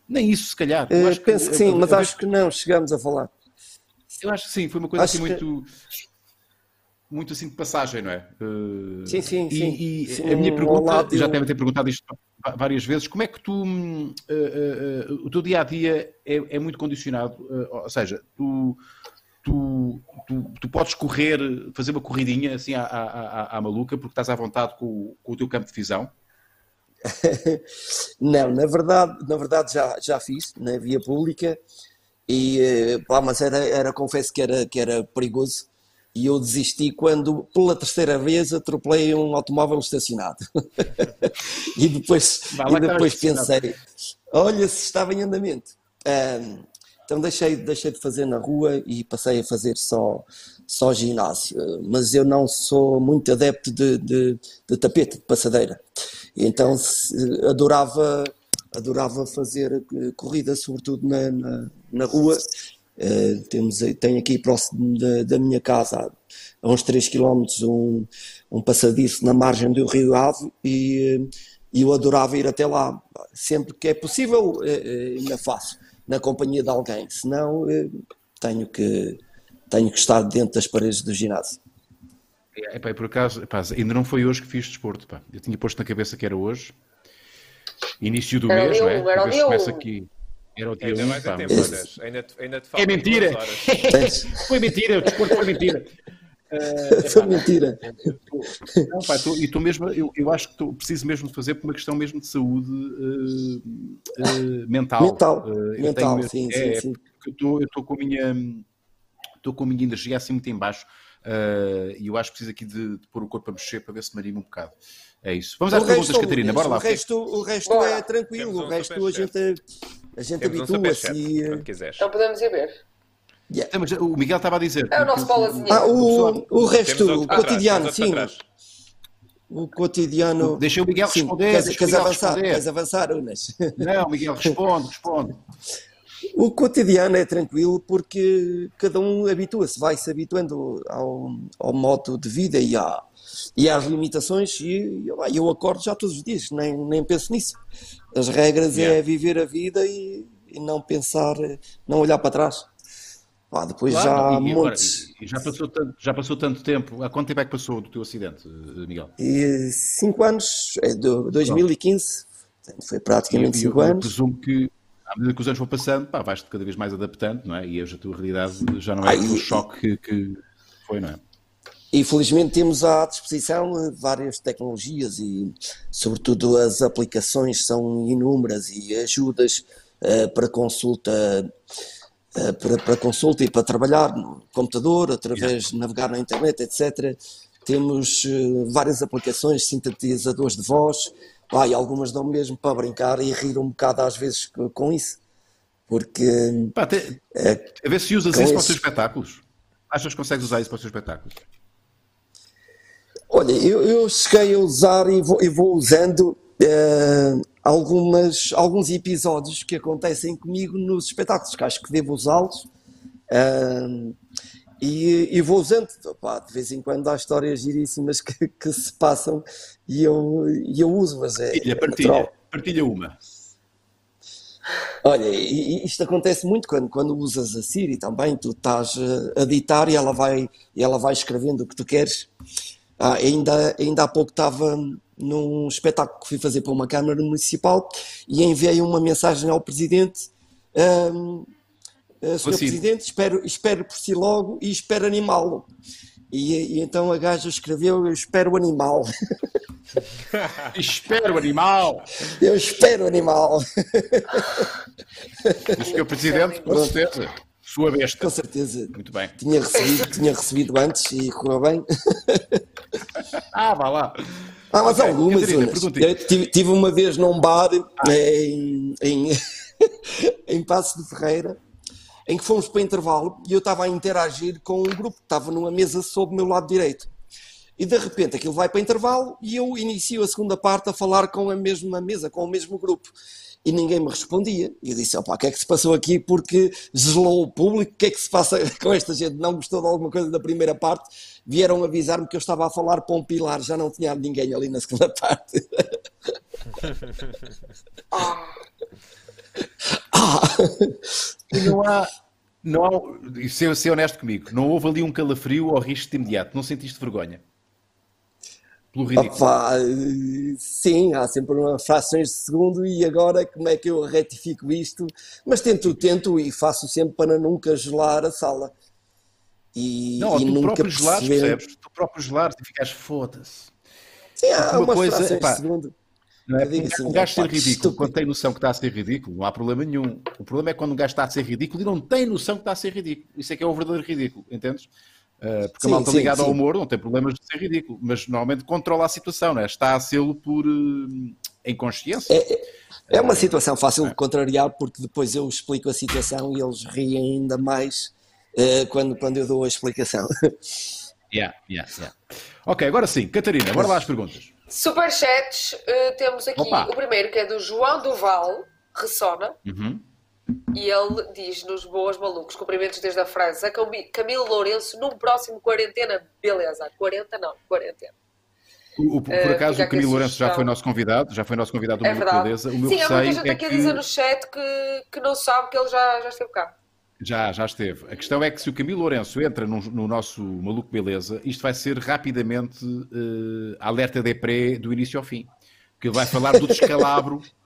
Nem isso, se calhar.
penso que, que sim, mas acho que não, chegamos a falar.
Eu acho que sim, foi uma coisa acho assim que... muito assim de passagem, não é?
Uh, sim, sim, sim.
E,
sim,
a minha pergunta, já devem ter perguntado isto várias vezes, como é que tu, uh, uh, o teu dia a dia é, é muito condicionado? ou seja, tu, tu, tu, tu, podes correr, fazer uma corridinha assim à, à, à, maluca porque estás à vontade com, com o teu campo de visão?
Não, na verdade, na verdade já, já fiz na via pública e pá, mas era, era confesso que era, que era perigoso e eu desisti quando, pela terceira vez, atropelei um automóvel estacionado. e depois, e depois pensei, olha se estava em andamento. Um, então deixei, deixei de fazer na rua e passei a fazer só, só ginásio. Mas eu não sou muito adepto de, de, de tapete, de passadeira. Então adorava, adorava fazer corrida, sobretudo na, na, na rua, Uh, temos, tenho aqui próximo da, da, minha casa, a uns 3 km, um, um passadiço na margem do Rio Ave e, e eu adorava ir até lá. Sempre que é possível, uh, ainda faço, na companhia de alguém, senão uh, tenho, que, tenho que estar dentro das paredes do ginásio.
É, por acaso, ainda não foi hoje que fiz desporto. Pá. Eu tinha posto na cabeça que era hoje, início do era mês, não é? Era o começa aqui. Era o dia ainda 1, mais tempo, ainda, te, ainda te É mentira! foi mentira, o desporto foi mentira.
Uh, foi mentira.
Não, pá, tô, e estou mesmo, eu, eu acho que tô, preciso mesmo de fazer por uma questão mesmo de saúde uh, uh, mental.
Mental, mental mesmo, sim, é, sim, sim.
Eu estou com a minha estou com a minha energia assim muito em baixo e eu acho que preciso aqui de, de, pôr o corpo a mexer para ver se me anima um bocado. É isso. Vamos às perguntas, Catarina. Bora lá.
O resto, o resto é tranquilo. o resto a gente, a gente habitua-se.
E...
Então podemos ir ver.
Yeah. Mas o Miguel estava a dizer.
É o nosso bolazinho.
Ah, o, o resto, o cotidiano, sim. O cotidiano.
Deixa o Miguel sim. responder.
Queres, queres avançar? Responder. Queres avançar, Unas?
Não, Miguel, responde, responde.
O cotidiano é tranquilo porque cada um habitua-se, vai-se habituando ao, ao modo de vida e, à, e às limitações. E eu, eu acordo já todos os dias, nem, nem penso nisso. As regras é yeah. é viver a vida e, e não pensar, não olhar para trás. Ah, depois claro, já há montes.
Agora, já, passou tanto, já passou tanto tempo. Há quanto tempo é que passou do teu acidente, Miguel?
E, cinco anos, é de 2015. Foi praticamente e, cinco eu, anos.
Eu presumo que à medida que os anos vão passando, pá, vais-te cada vez mais adaptando, não é? E hoje a tua realidade já não é o choque que, que foi, não é?
E felizmente temos à disposição várias tecnologias e, sobretudo, as aplicações são inúmeras e ajudas uh, para consulta uh, para, para, consulta e para trabalhar no computador, através de navegar na internet, etc. Temos uh, várias aplicações, sintetizadores de voz, ah, e algumas dão mesmo para brincar e rir um bocado às vezes com isso. Porque.
Pá, te, a ver se usas isso para os teus espetáculos. Achas que consegues usar isso para os teus espetáculos?
Olha, eu, eu cheguei a usar e vou, e vou usando uh, algumas, alguns episódios que acontecem comigo nos espetáculos, que acho que devo usá-los. Uh, e, e, vou usando, Opa, de vez em quando há histórias giríssimas que, que se passam e eu, e eu uso, mas é.
Partilha, partilha, partilha uma.
Olha, isto acontece muito quando, quando usas a Siri também, tu estás a ditar e ela vai, e ela vai escrevendo o que tu queres. Ah, ainda, ainda há pouco estava num espetáculo que fui fazer para uma Câmara Municipal e enviei uma mensagem ao Presidente. Um, uh, Sr. Presidente, espero, espero por si logo e espero animá-lo. E, e, então a gaja escreveu: Eu espero o animal.
espero o animal.
Eu espero o animal.
o Sr. Presidente, com certeza. Sua besta.
Com certeza.
Muito bem.
Tinha recebido, tinha recebido antes e correu bem.
ah, vá lá.
Ah, mas okay. algumas, Catarina, tive, tive, uma vez num bar ah. em, em, em Passo de Ferreira, em que fomos para intervalo e eu estava a interagir com um grupo que estava numa mesa sob o meu lado direito. E de repente aquilo vai para intervalo e eu inicio a segunda parte a falar com a mesma mesa, com o mesmo grupo. E ninguém me respondia. E eu disse: opa, o que é que se passou aqui? Porque gelou o público, o que é que se passa com esta gente? Não gostou de alguma coisa da primeira parte? Vieram avisar-me que eu estava a falar para um pilar, já não tinha ninguém ali na segunda parte.
ah. ah. Não há. Não há, ser, ser honesto comigo, não houve ali um calafrio ou risco de imediato, não sentiste vergonha?
Pelo ridículo. Opa, sim, há sempre uma frações de segundo e agora como é que eu retifico isto? Mas tento, tento e faço sempre para nunca gelar a sala.
E, não, e tu nunca próprio gelares, percebes? Tu próprio gelares e ficas foda-se.
Sim, há uma coisa, de segundo.
Não é? Assim, um gajo ser ridículo estúpido. quando tem noção que está a ser ridículo, não há problema nenhum. O problema é quando um gajo está a ser ridículo e não tem noção que está a ser ridículo. Isso é que é o verdadeiro ridículo, entendes? Uh, porque sim, a malta sim, ligada sim. ao humor não tem problemas de ser ridículo, mas normalmente controla a situação, né? está a sê-lo por uh, em consciência.
É, é uma situação fácil de contrariar porque depois eu explico a situação e eles riem ainda mais uh, quando, quando eu dou a explicação.
Yeah, yeah, yeah. Ok, agora sim, Catarina, bora lá as perguntas.
Superchats, temos aqui Opa. o primeiro que é do João Duval, Ressona. Uhum. E ele diz-nos, boas malucos, cumprimentos desde a França, Camilo Lourenço, num próximo quarentena, beleza, 40 não, quarentena.
O, por, uh, acaso o Camilo Lourenço já foi nosso convidado, já foi nosso convidado do é Beleza. O meu
Sim, há muita gente é aqui que... a dizer no chat que, que não sabe que ele já, já esteve cá.
Já, já esteve. A questão é que se o Camilo Lourenço entra no, no nosso Maluco Beleza, isto vai ser rapidamente uh, alerta de pré do início ao fim. Ele vai falar do descalabro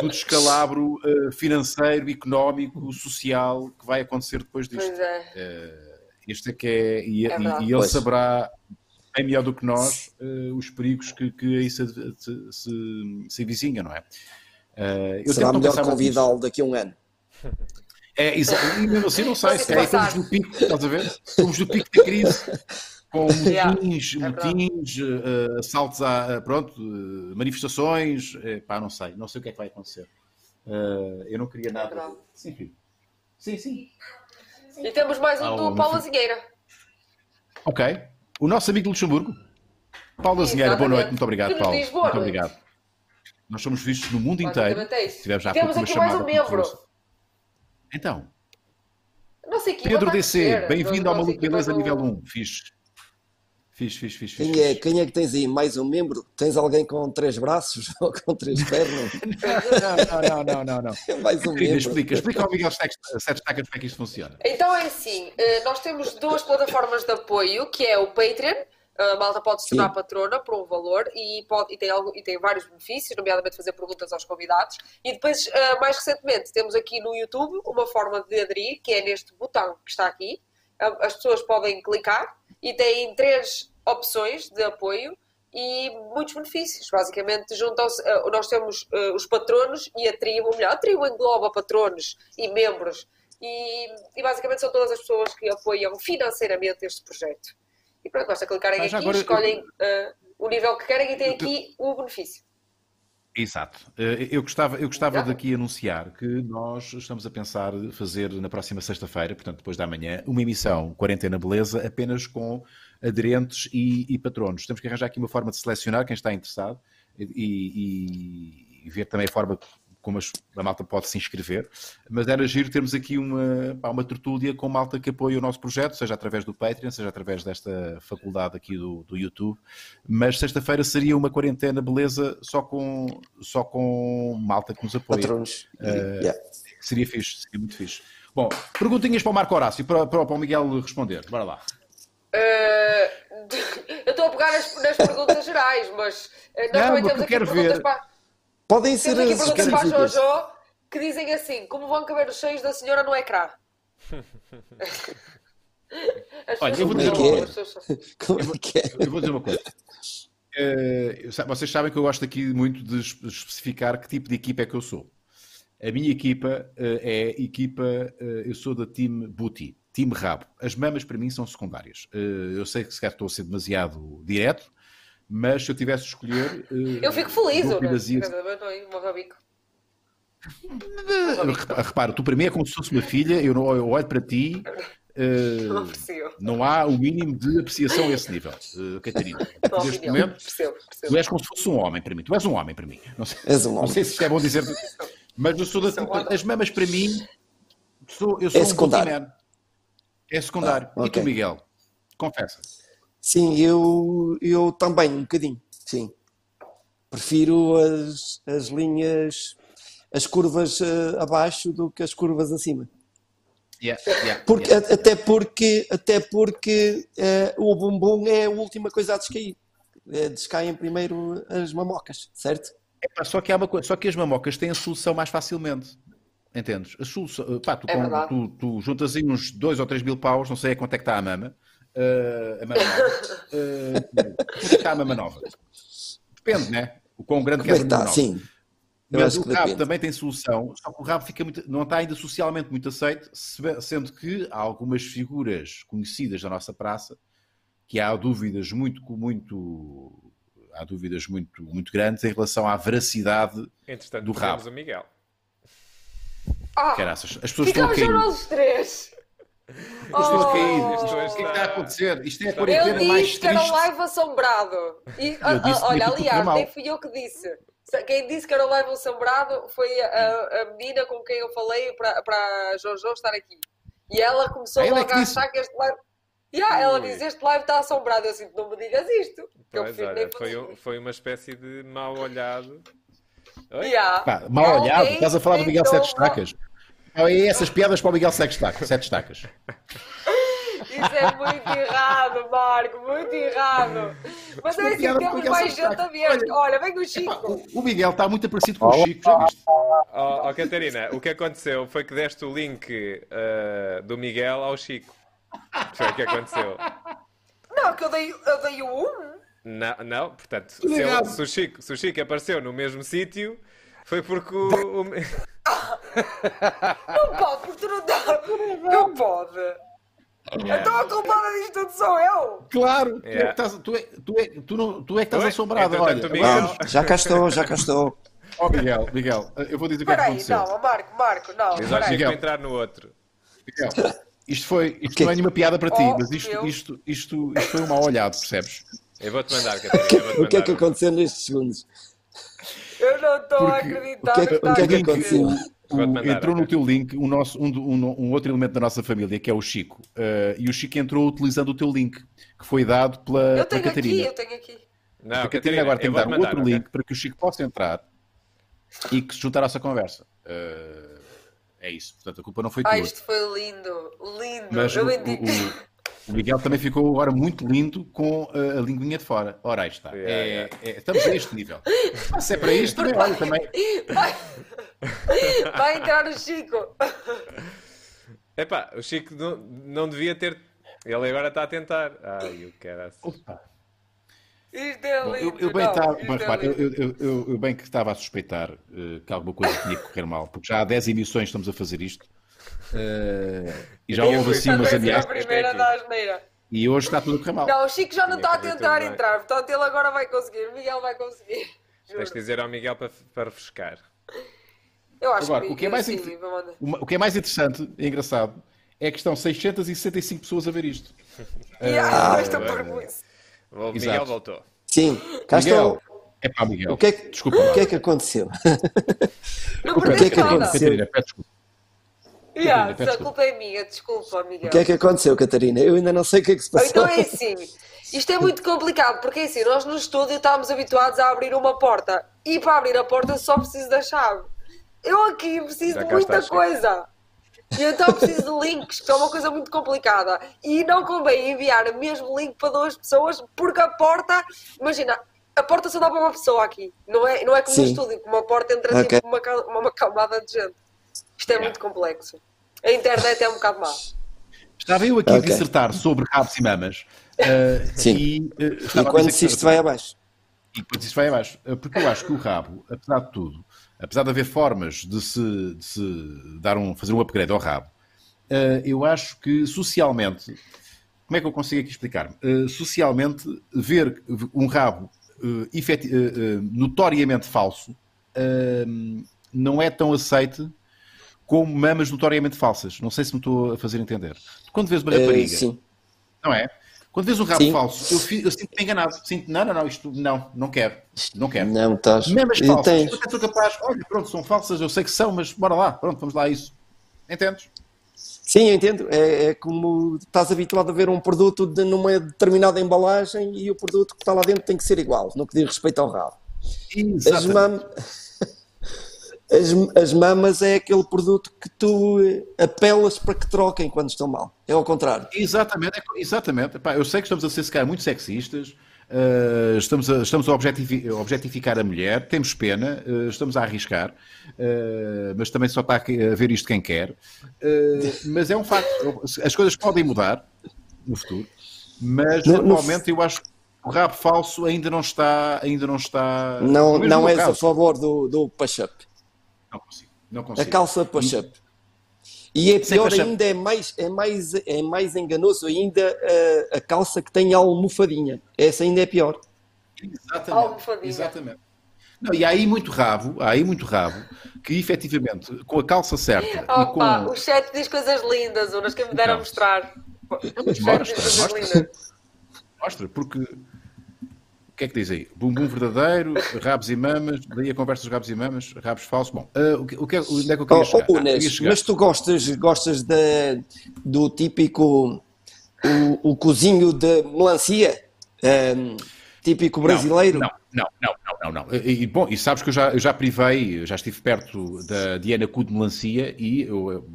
do descalabro uh, financeiro, económico, social que vai acontecer depois disto. Pois é. Uh, este é que é, e, é e, e ele pois. saberá bem melhor do que nós uh, os perigos que, que aí se, se, se, se vizinham, não é?
Uh, eu Será melhor convidá-lo daqui a um ano.
É, isso, e mesmo assim não sei, se calhar estamos no pico, estás a ver? Estamos no pico da crise com motins, yeah, motins assaltos a, pronto, uh, manifestações, pá, não sei, não sei o que é que vai acontecer. eu não queria nada. É sim, sim, sim.
E temos mais um ah, do Paulo Azinheira.
Ok. O nosso amigo de Luxemburgo. Paulo Azinheira, boa noite, muito obrigado, Paulo. Muito noite. obrigado. Nós somos vistos no mundo inteiro.
É Tivemos já Temos aqui mais um membro.
Então. Pedro DC, bem-vindo ao Maluco Beleza nível 1. Fixe. Fiz, fiz, fiz.
Quem, fiz, é, quem é que tens aí? Mais um membro? Tens alguém com três braços ou com três pernas?
não, não, não, não, não.
Mais um membro.
Explica, explica ao Miguel Sérgio Stacker como é que isto funciona.
Então é assim, eh, nós temos duas plataformas de apoio, que é o Patreon, a malta pode se tornar Sim. patrona por um valor e, pode, e, tem algo, e tem vários benefícios, nomeadamente fazer perguntas aos convidados. E depois, eh, mais recentemente, temos aqui no YouTube uma forma de aderir, que é neste botão que está aqui. As pessoas podem clicar e têm três opções de apoio e muitos benefícios. Basicamente, juntam-se, uh, nós temos uh, os patronos e a tribo, melhor, a tribo engloba patronos e membros, e, e, basicamente são todas as pessoas que apoiam financeiramente este projeto. E pronto, basta clicarem Mas aqui, agora, escolhem uh, o nível que querem e têm aqui o benefício.
Exato. Eh, eu gostava, eu gostava daqui anunciar que nós estamos a pensar fazer na próxima sexta-feira, portanto depois da manhã, uma emissão Quarentena Beleza apenas com aderentes e, e, patronos. Temos que arranjar aqui uma forma de selecionar quem está interessado e, e, e ver também a forma como a malta pode se inscrever, mas era giro termos aqui uma, pá, uma tertúlia com malta que apoia o nosso projeto, seja através do Patreon, seja através desta faculdade aqui do, do YouTube, mas sexta-feira seria uma quarentena beleza só com, só com malta que nos apoia.
Patronos. Uh, yeah.
Seria fixe, seria muito fixe. Bom, perguntinhas para o Marco Horácio, para, para, para o Miguel responder. Bora lá.
Uh, eu estou a pegar nas, nas perguntas gerais, mas uh, nós Não, também temos aqui perguntas ver... para
Podem ser
Temos aqui perguntas para Jojo que dizem assim: como vão caber os seios da senhora no ecrã?
Olha, eu vou dizer uma coisa. Eu vou dizer uma coisa. Uh, vocês sabem que eu gosto aqui muito de especificar que tipo de equipa é que eu sou. A minha equipa uh, é equipa, uh, eu sou da Team Booty, Team Rabo. As mamas para mim são secundárias. eu sei que se calhar estou a ser demasiado direto, mas se eu tivesse de escolher. Uh,
eu fico feliz, ou não? rabico.
Eh, Repara, tu para mim é como se fosse uma filha, eu, não- eu olho para ti, eh,
Não
não há o mínimo de apreciação a esse nível, eh, Catarina. Neste
opinião.
momento,
Percebo,
tu
percebo.
és como se fosse um homem para mim. Tu és um homem para mim. Não sei,
És um
não sei se isto é bom dizer, mas eu sou da tipo, as mamas para mim, sou, eu sou
É
um
secundário.
É secundário.
Ah,
E
ok.
tu, Miguel? Confessa.
Sim, eu, eu também, um bocadinho, sim. Prefiro as, as linhas, as curvas eh, abaixo do que as curvas acima.
Yeah, yeah,
Porque,
yeah.
a- Até porque, até porque eh, o bumbum é a última coisa a descair. Eh, descaem primeiro as mamocas, certo?
Epá, só, que há uma coisa, só que as mamocas têm a solução mais facilmente. Entendes? A solução, pá, tu,
É
com- tu, tu juntas aí uns 2 ou 3 mil paus, não sei a quanto é que está a mama. Eh, a mama nova. Eh, é está a mama nova? Depende, né? O quão grande
Como é que
a mama
está?
nova.
Sim. Eu
Mas
acho
o
que
rabo
depende.
também tem solução, só que o rabo fica muito- não está ainda socialmente muito aceito, se- sendo que há algumas figuras conhecidas da nossa praça que há dúvidas muito, muito, há dúvidas muito, muito grandes em relação à veracidade
Entretanto,
Do rabo.
o Miguel.
Ah,
Caraças, as pessoas estão a
ficamos
cair.
só nós três.
A cair.
Oh.
Isto- O que é que está a acontecer? Isto é a
Ele
quarentena
Eu
mais
disse que era um
triste.
live assombrado. E, ah,
Eu disse
ah,
que
olha, aliás, nem fui eu que disse. Se- Quem disse que era um live assombrado foi a, a menina com quem eu falei para, para a Jojo estar aqui. E ela começou
Ah, ela é
logo
que
a
disse?
achar que este live. Yeah, ela diz: Este live está assombrado. Eu sinto, não me digas isto. Que eu
Pois, olha,
nem
foi, foi uma espécie de mal olhado.
Yeah.
Pá, mal olhado, estás a falar do Miguel Sete Estacas. É essas piadas para o Miguel Sete Estacas. Sete Estacas.
Isso é muito errado, Marco, muito errado. Mas é assim, temos mais gente a ver. Olha, vem o Chico.
O Miguel está muito parecido com o Chico, já viste?
Oh, oh, Catarina, o que aconteceu foi que deste o link eh, do Miguel ao Chico. Foi o que aconteceu.
Não, que eu dei, eu dei o um.
Não, não portanto, se, ele- se o Chico, se o Chico apareceu no mesmo sítio, foi porque o. o-
Não pode, porque tu não dá. Não pode. Então a culpada disto tudo sou eu.
Claro, tu, é que estás, tu, é, tu, é, tu, não, tu é que estás assombrado. Olha, vamos.
Já cá estou, já cá estou.
Ó Miguel, Miguel, eu vou dizer o que é aconteceu.
não, Marco, Marco, não. Aí.
Chico
Miguel.
entrar no outro.
Miguel, isto, foi, isto não é nenhuma piada para ti,
Oh,
mas isto,
meu.
isto, isto, isto foi um mal olhado, percebes?
Eu vou-te mandar, Catarina. vou-te
O que é que aconteceu nestes segundos?
Eu não estou a acreditar
o que é que- que é que aconteceu?
O-
mandar,
entrou no teu link um, nosso, um, um- um outro elemento da nossa família, que é o Chico. Eh, e o Chico entrou utilizando o teu link, que foi dado pela,
Eu
pela
tenho aqui,
Catarina.
eu tenho aqui.
Não,
a Catarina
Catarina,
agora tem que dar um outro
ok?
link para que o Chico possa entrar e que se juntar à nossa conversa. Eh, é isso. Portanto, a culpa não foi tua.
Ah, isto foi lindo, lindo.
Mas
eu
o, o- o Miguel também ficou agora muito lindo com a, a linguinha de fora. Ora, aí está.
Yeah,
É-
yeah.
é- estamos a este nível. Ah, Se é para isto, também, olha, também.
Vai, entrar o Chico.
Epá, o Chico não, não devia ter. Ele agora está a tentar. Ai, o cara.
Opa.
Isto é
Bom, eu, eu bem
não,
estava,
isto
mas,
é
repara, eu,
lindo.
eu- eu- eu bem que estava a suspeitar eh, que alguma coisa tinha que correr mal, porque já há 10 emissões que estamos a fazer isto eh, e já houve assim umas ameaças e hoje está tudo a correr mal.
Não, o Chico já não está a
que
tentar entrar, portanto ele agora vai conseguir. O Miguel vai conseguir. Juro.
Tens de dizer ao Miguel para, para refrescar.
Eu acho
Agora,
que
o que é mais
sim,
inter- O que é mais interessante e engraçado é que estão 665 pessoas a ver isto.
Yeah,
Ah,
esta
é,
parvoíce.
O Miguel
Exato.
voltou.
Sim, cá
Miguel,
estou.
é pá, Miguel.
O que é que,
Desculpa
o que, é que aconteceu?
Não
O que é que aconteceu?
Catarina, peço desculpa.
Yeah,
Catarina,
a culpa é minha, desculpa, Miguel.
O que é que aconteceu, Catarina? Eu ainda não sei o que é que se
Ou
passou.
Então é assim, isto é muito complicado, porque é assim, nós no estúdio estávamos habituados a abrir uma porta e para abrir a porta só preciso da chave. Eu aqui preciso de muita coisa. E então preciso de links, que é uma coisa muito complicada. E não convém enviar o mesmo link para duas pessoas, porque a porta, imagina, a porta só dá para uma pessoa aqui. Não é, não é como no
Sim.
estúdio, que uma porta entra tipo uma, ca- uma camada de gente. Isto é muito complexo. A internet é um bocado má.
Estava eu aqui a
Ok.
dissertar sobre rabos e mamas. eh,
Sim.
E, eh,
E
a
quando isto vai abaixo?
E depois isso vai abaixo. Eh, Porque eu acho que o rabo, apesar de tudo, apesar de haver formas de se, de se dar um, fazer um upgrade ao rabo, eh, eu acho que socialmente como é que eu consigo aqui explicar? Uh, socialmente, ver um rabo uh, uh, notoriamente falso não é tão aceite como mamas notoriamente falsas. Não sei se me estou a fazer entender. Quando vês uma rapariga, não é? Quando vês um rabo
Sim.
falso, eu, eu sinto-me enganado. Sinto, não, não, não, isto não, não quero. Não quero.
Não, estás.
Mamas
E
falsas.
tens-
Eu até sou capaz, olha, pronto, são falsas, eu sei que são, mas bora lá, pronto, vamos lá a isso. Entendes?
Sim, eu entendo. É, é como estás habituado a ver um produto de, numa determinada embalagem e o produto que está lá dentro tem que ser igual, no que diz respeito ao rabo. As,
Exatamente.
mam... as, as mamas é aquele produto que tu eh, apelas para que troquem quando estão mal. É ao contrário.
Exatamente, é- exatamente. Epá, eu sei que estamos a ser, se calhar, muito sexistas, eh, estamos, a, estamos a objetifi- a objetificar a mulher, temos pena, eh, estamos a arriscar, eh, mas também só está a ver isto quem quer. Mas é um facto, as coisas podem mudar no futuro, mas
No- no-
atualmente eu acho que o rabo falso ainda não está. Ainda não está
Não, não és a
caso.
favor do, do push-up.
Não consigo. Não
A
consigo.
calça push-up. E é pior ainda, é mais, é, mais, é mais enganoso ainda a, a calça que tem almofadinha. Essa ainda é pior.
Exatamente.
Almofadinha.
Exatamente. Não, e há aí muito rabo, há aí muito rabo, que efetivamente, com a calça certa e com.
O chat diz coisas lindas, Unas, que me deram a mostrar. O chat diz
Mostra,
coisas
mostra.
lindas.
Mostra, porque. O que é que diz aí? Bumbum verdadeiro, rabos e mamas, daí a conversa dos rabos e mamas, rabos falsos. Bom, ah, o, que, o que é, onde é que eu queria
Oh,
chegar?
oh,
Ah, chegar.
mas tu gostas, gostas da- do típico o, o cozinho de melancia? Ahm, típico brasileiro?
Não, não, não, não, não. não. E, e, bom, e sabes que eu já, eu já privei, eu já estive perto da Diana Cu de melancia e eu, eu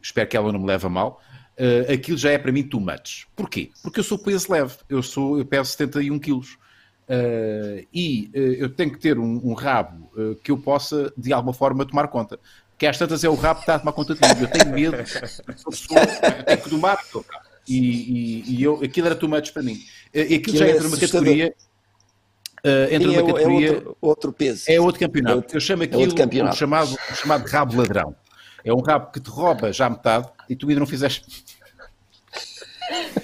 espero que ela não me leve a mal. Uh, aquilo já é para mim too much. Porquê? Porque eu sou peso leve, eu, sou, eu peso 71 quilos. Uh, e uh, eu tenho que ter um, um rabo uh, que eu possa, de alguma forma, tomar conta. Porque às tantas é o rabo que está a tomar conta de mim. Eu tenho medo, sou pessoa, eu tenho que domar o rabo. E, e, e eu, aquilo era too much para mim. E aquilo já
é
entra numa categoria. Uh, entra
Sim, é,
numa
o- é
categoria.
outro, outro peso.
É outro campeonato.
É outro-
eu chamo
é
aquilo
campeonato.
o chamado, o chamado rabo ladrão. É um rabo que te rouba já metade e tu ainda não fizeste.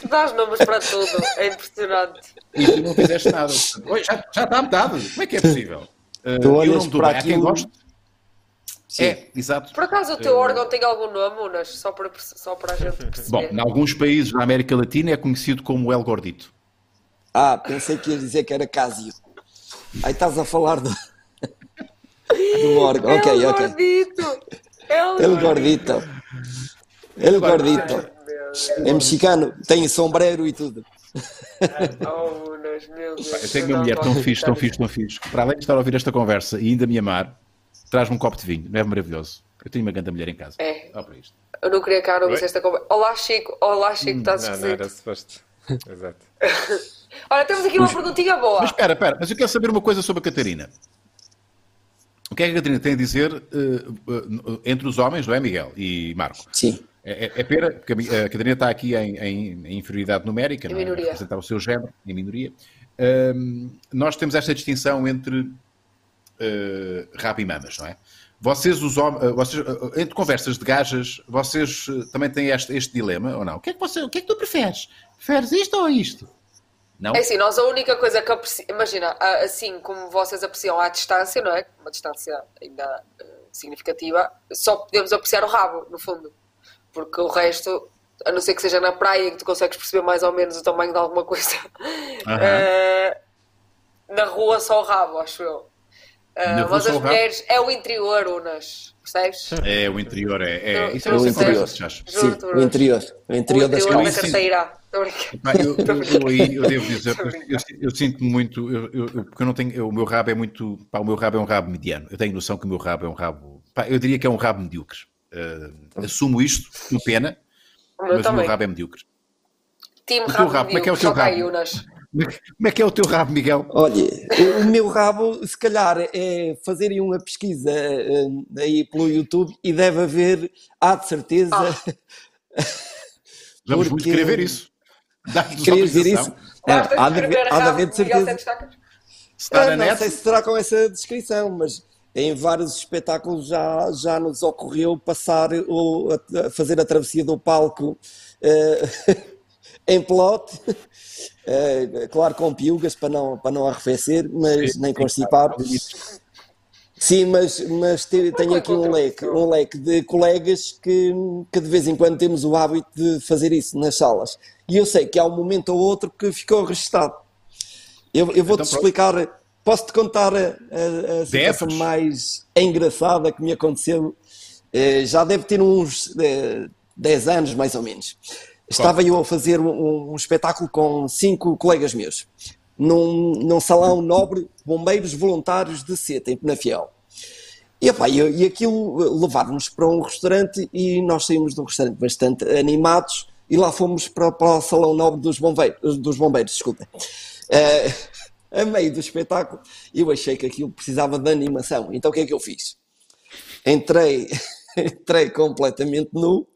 Tu dás nomes para tudo, é impressionante.
E tu não fizeste nada. Oi, já, já está a metade. Como é que é possível? Uh,
Tu
eu
olhas
dou
para.
Há quem
aquilo-
goste.
Sim.
É, exato.
Por acaso o teu órgão tem algum nome, Unas? Só para, só para a gente
Bom,
perceber.
em alguns países da América Latina é conhecido como El Gordito.
Ah, pensei que ias dizer que era Casio. Aí estás a falar do, do órgão. Ok,
El
ok.
Gordito! El
El Gordito. El Gordito. É mexicano, tem sombrero e tudo.
Oh, Unas, meu Deus.
Eu tenho
não
uma mulher tão fixe, tão fixe, tão fixe, que para além de estar a ouvir esta conversa e ainda me amar, traz-me um copo de vinho. Não é maravilhoso? Eu tenho uma grande mulher em casa.
É.
Olha para isto.
Eu não queria que a ouvisse esta conversa. Olá, Chico. Olá, Chico, estás
Não, não
esquisito.
era suposto. Exato.
Olha, temos aqui uma perguntinha boa.
Mas espera, espera, mas eu quero saber uma coisa sobre a Catarina. O que é que a Catarina tem a dizer eh, eh, entre os homens, não é, Miguel e Marco?
Sim.
É, é, é pena, porque a Catarina está aqui em, em- em inferioridade numérica,
Em
não é?
minoria.
Representar o seu género, em minoria. Ahm, nós temos esta distinção entre eh, rabo e mamas, não é? Vocês, os homens, eh, vocês, eh, entre conversas de gajas, vocês também têm este, este dilema, ou não? O que, é que você, o que é que tu preferes? Preferes isto ou isto? Não?
É assim, nós a única coisa que apreciamos, imagina, assim como vocês apreciam à distância, não é? Uma distância ainda significativa, só podemos apreciar o rabo, no fundo. Porque o resto, a não ser que seja na praia, que tu consegues perceber mais ou menos o tamanho de alguma coisa,
Aham.
eh, na rua só o rabo, acho eu.
Rua
mas as
o rabo?
mulheres, é o interior, Unas, percebes?
É, o interior é. é isso é acha.
Juro,
Sim, o interior. O interior
o
das
interior da
calças.
carteira.
Eu, eu, eu eu devo dizer, eu, eu sinto muito, eu, eu- eu- porque eu não tenho, eu- o meu rabo é muito, pá, o meu rabo é um rabo mediano. Eu tenho noção que o meu rabo é um rabo, pá, eu diria que é um rabo medíocre. Eh, assumo isto, com pena,
O meu
mas o
também.
meu rabo é medíocre.
Time
O teu
rabo,
rabo, como é que é o teu rabo?
Unas.
Como é que é o teu rabo, Miguel?
Olha, o- o meu rabo, se calhar, é fazerem uma pesquisa eh, aí pelo YouTube e deve haver, há de certeza,
Ah.
Vamos muito querer ver isso.
Dizer
autorização.
isso? Não,
Basta
há de haver, há de haver certeza.
Se está na
não
net,
sei se será com essa descrição, mas em vários espetáculos já, já nos ocorreu passar ou a, a fazer a travessia do palco eh, em pelote, uh, claro com piugas para não, para não arrefecer, mas nem constipar. Sim, mas, mas tenho aqui um leque, um leque de colegas que, que de vez em quando temos o hábito de fazer isso nas salas. E eu sei que há um momento ou outro que ficou registado. Eu, eu vou-te então, explicar, posso-te contar a, a, a situação mais engraçada que me aconteceu. Eh, já deve ter uns 10 eh, anos, mais ou menos. Estava eu a fazer um, um, espetáculo com cinco colegas meus, num, num salão nobre, bombeiros voluntários de Seta, em Penafiel. E, epá, e, e aquilo levaram-nos para um restaurante e nós saímos de um restaurante bastante animados e lá fomos para, para o salão nobre dos bombeiros, dos bombeiros desculpa. Uh, a meio do espetáculo, eu achei que aquilo precisava de animação. Então o que é que eu fiz? Entrei, entrei completamente nu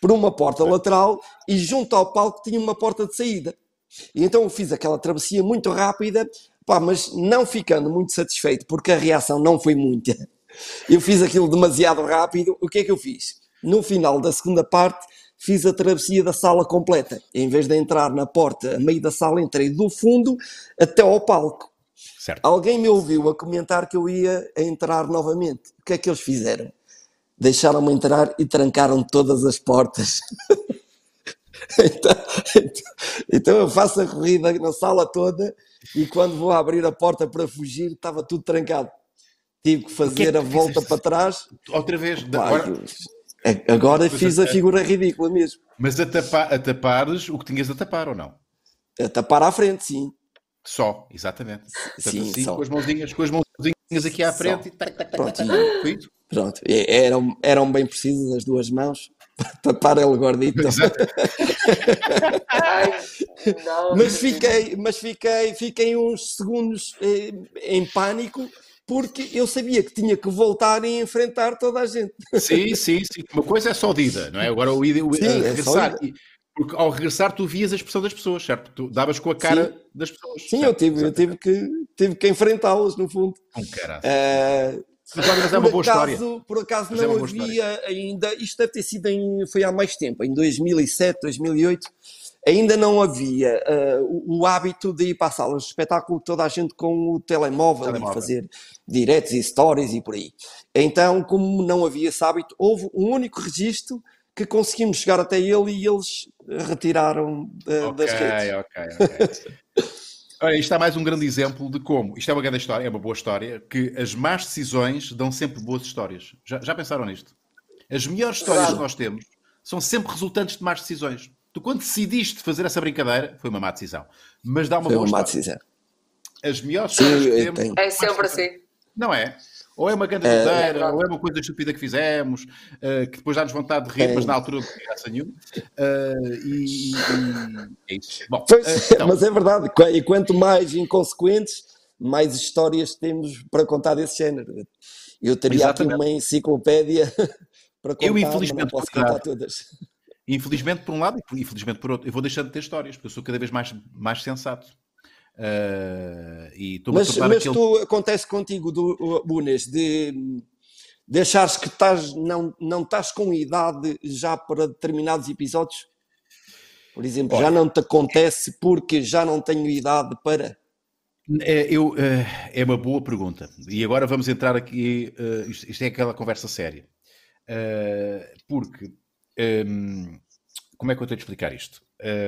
por uma porta lateral e junto ao palco tinha uma porta de saída. E então eu fiz aquela travessia muito rápida, pá, mas não ficando muito satisfeito, porque a reação não foi muita. Eu fiz aquilo demasiado rápido. O que é que eu fiz? No final da segunda parte, fiz a travessia da sala completa. Em vez de entrar na porta a meio da sala, entrei do fundo até ao palco. Certo. Alguém me ouviu a comentar que eu ia entrar novamente. O que é que eles fizeram? deixaram-me entrar e trancaram todas as portas. então, então, eu faço a corrida na sala toda e quando vou abrir a porta para fugir estava tudo trancado. Tive que é fazer que a volta para trás.
Outra vez.
agora, agora fiz a figura ridícula mesmo.
Mas a, tapa, a tapares o que tinhas a tapar ou não?
A tapar à frente, sim.
Só, exatamente. Portanto, sim, assim, só. Com as mãozinhas, com as mãozinhas aqui à frente só. e tac, tac, tac, tac, tac,
Pronto, eram, eram bem precisas as duas mãos para tapar ele gordito. mas fiquei, mas fiquei, fiquei uns segundos eh, em pânico porque eu sabia que tinha que voltar e enfrentar toda a gente.
Sim, sim, sim. Uma coisa é só dida, não é? Agora o, ida, o sim, é regressar. Porque ao regressar tu vias a expressão das pessoas, certo? Tu davas com a cara sim. das pessoas.
Sim, certo? eu tive, eu tive que, tive que enfrentá-las, no fundo.
Um uh, mas é uma boa
acaso,
história.
Por acaso mas é não é havia ainda, isto deve ter sido em, foi há mais tempo, em 2007, 2008, ainda não havia uh, o, hábito de ir para as salas de espetáculo toda a gente com o telemóvel, telemóvel. e fazer diretos e stories e por aí. Então, como não havia esse hábito, houve um único registro que conseguimos chegar até ele e eles retiraram uh, okay, das redes. Ok, ok,
Olha, isto é mais um grande exemplo de como, isto é uma grande história, é uma boa história, que as más decisões dão sempre boas histórias. Já, já pensaram nisto? As melhores histórias claro. que nós temos são sempre resultantes de más decisões. Tu, quando decidiste fazer essa brincadeira, foi uma má decisão, mas dá uma foi boa uma história. Má decisão. As melhores histórias que temos.
É sempre assim.
Não é? Ou é uma grande é, é ou é uma coisa estúpida que fizemos, uh, que depois dá-nos vontade de rir, é. mas na altura não tem graça nenhuma. Uh, e, e, é isso. Bom,
pois, uh, então. Mas é verdade, e quanto mais inconsequentes, mais histórias temos para contar desse género. Eu teria Exatamente. aqui uma enciclopédia para contar, eu, infelizmente, não posso contar todas.
Infelizmente por um lado e infelizmente por outro. Eu vou deixando de ter histórias, porque eu sou cada vez mais, mais sensato. Uh,
e mas mas aquele... tu acontece contigo, do, Bunes, de, de achares que estás, não, não estás com idade já para determinados episódios? Por exemplo, Olha, já não te acontece porque já não tenho idade para.
É, eu, é, é uma boa pergunta. E agora vamos entrar aqui. Uh, isto, é aquela conversa séria. Uh, porque. Um, como é que eu tenho de explicar isto?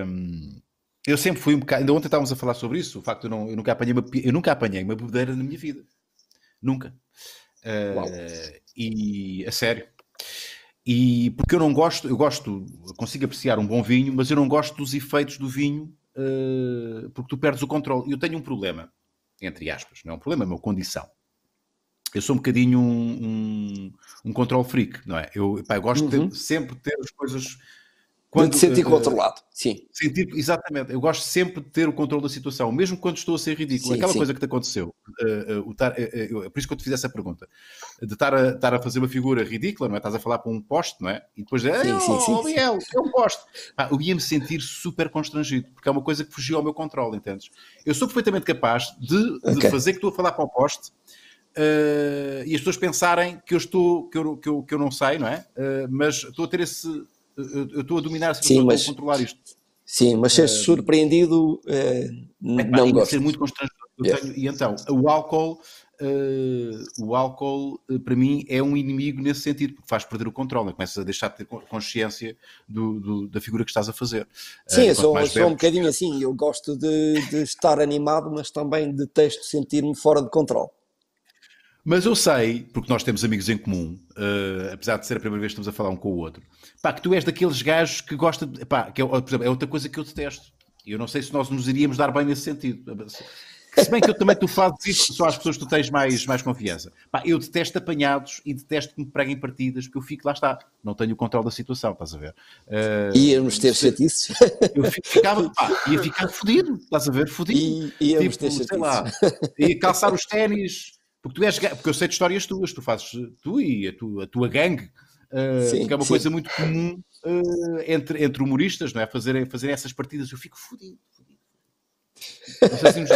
Um, eu sempre fui um bocado. Ainda ontem estávamos a falar sobre isso. O facto de eu, não, eu nunca apanhei uma, eu nunca apanhei uma bebedeira na minha vida. Nunca. Uh, e a sério. E porque eu não gosto, eu gosto, consigo apreciar um bom vinho, mas eu não gosto dos efeitos do vinho uh, porque tu perdes o controle. Eu tenho um problema, entre aspas, não é um problema, é uma condição. Eu sou um bocadinho um, um, um control freak, não é? Eu, pá, eu gosto uhum. de sempre ter as coisas
quando, de sentir uh, controlado, sim.
Sentir, exatamente. Eu gosto sempre de ter o controle da situação, mesmo quando estou a ser ridículo. Sim, Aquela sim. coisa que te aconteceu, uh, uh, tar, é por isso que eu te fiz essa pergunta, de estar a, estar a fazer uma figura ridícula, não é? Estás a falar para um poste, não é? E depois, sim, sim, oh, sim, é um poste. Ah, eu ia-me sentir super constrangido, porque é uma coisa que fugiu ao meu controle, entendes? Eu sou perfeitamente capaz de, okay. de fazer que estou a falar para o poste Uh, e as pessoas pensarem que eu estou que eu, que eu, que eu não sei, não é? Uh, mas estou a ter esse eu estou a dominar a situação, Sim, mas, a controlar isto.
Sim, mas ser surpreendido eh, n-
Epá,
não gosto.
ser muito constrangedor.
Yeah.
tenho- e então, o álcool, eh, o álcool eh, para mim é um inimigo nesse sentido, porque faz perder o controle, começas a deixar de ter con- consciência do- do- da figura que estás a fazer.
Sim,
Eh,
eu sou, sou um bocadinho assim. Eu gosto de, de estar animado, mas também detesto sentir-me fora de controle.
Mas eu sei, porque nós temos amigos em comum, eh, apesar de ser a primeira vez que estamos a falar um com o outro, pá, que tu és daqueles gajos que gosta de. Pá, que é, por exemplo, é outra coisa que eu detesto. E eu não sei se nós nos iríamos dar bem nesse sentido. Se bem que eu também tu fazes isso só às pessoas que tu tens mais, mais confiança. Pá, eu detesto apanhados e detesto que me preguem partidas, porque eu fico, lá está, não tenho o controle da situação, estás a ver? Eh,
Íamos ter chatices.
eu fi- ficava, pá, ia ficar fodido, estás a ver? Fodido.
Íamos ter
Tipo, sei
chatices.
lá, ia calçar os ténis, porque tu és, porque eu sei de histórias tuas, tu fazes, tu e a tua, a tua gangue, uh,
Sim,
que é uma
sim.
coisa muito comum uh, entre, entre humoristas, não é? Fazer, fazer essas partidas, eu fico fodido. Não sei se nos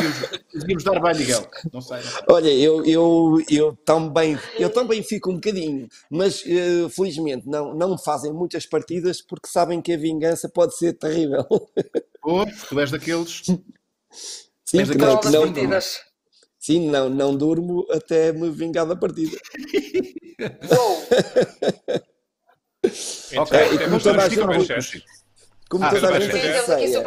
devíamos dar bem, Miguel. Não sei. Não sei.
Olha, eu, eu, eu, também, eu também fico um bocadinho, mas eh, felizmente não, não me fazem muitas partidas porque sabem que a vingança pode ser terrível.
Pô, tu és daqueles.
Sim,
És daqueles que
não,
não-
partidas.
Sim não, não durmo até me vingar da partida.
Então,
Ok,
temos
como toda a gente-. Como
Ah,
toda a gente
Sim, temos aqui
receia.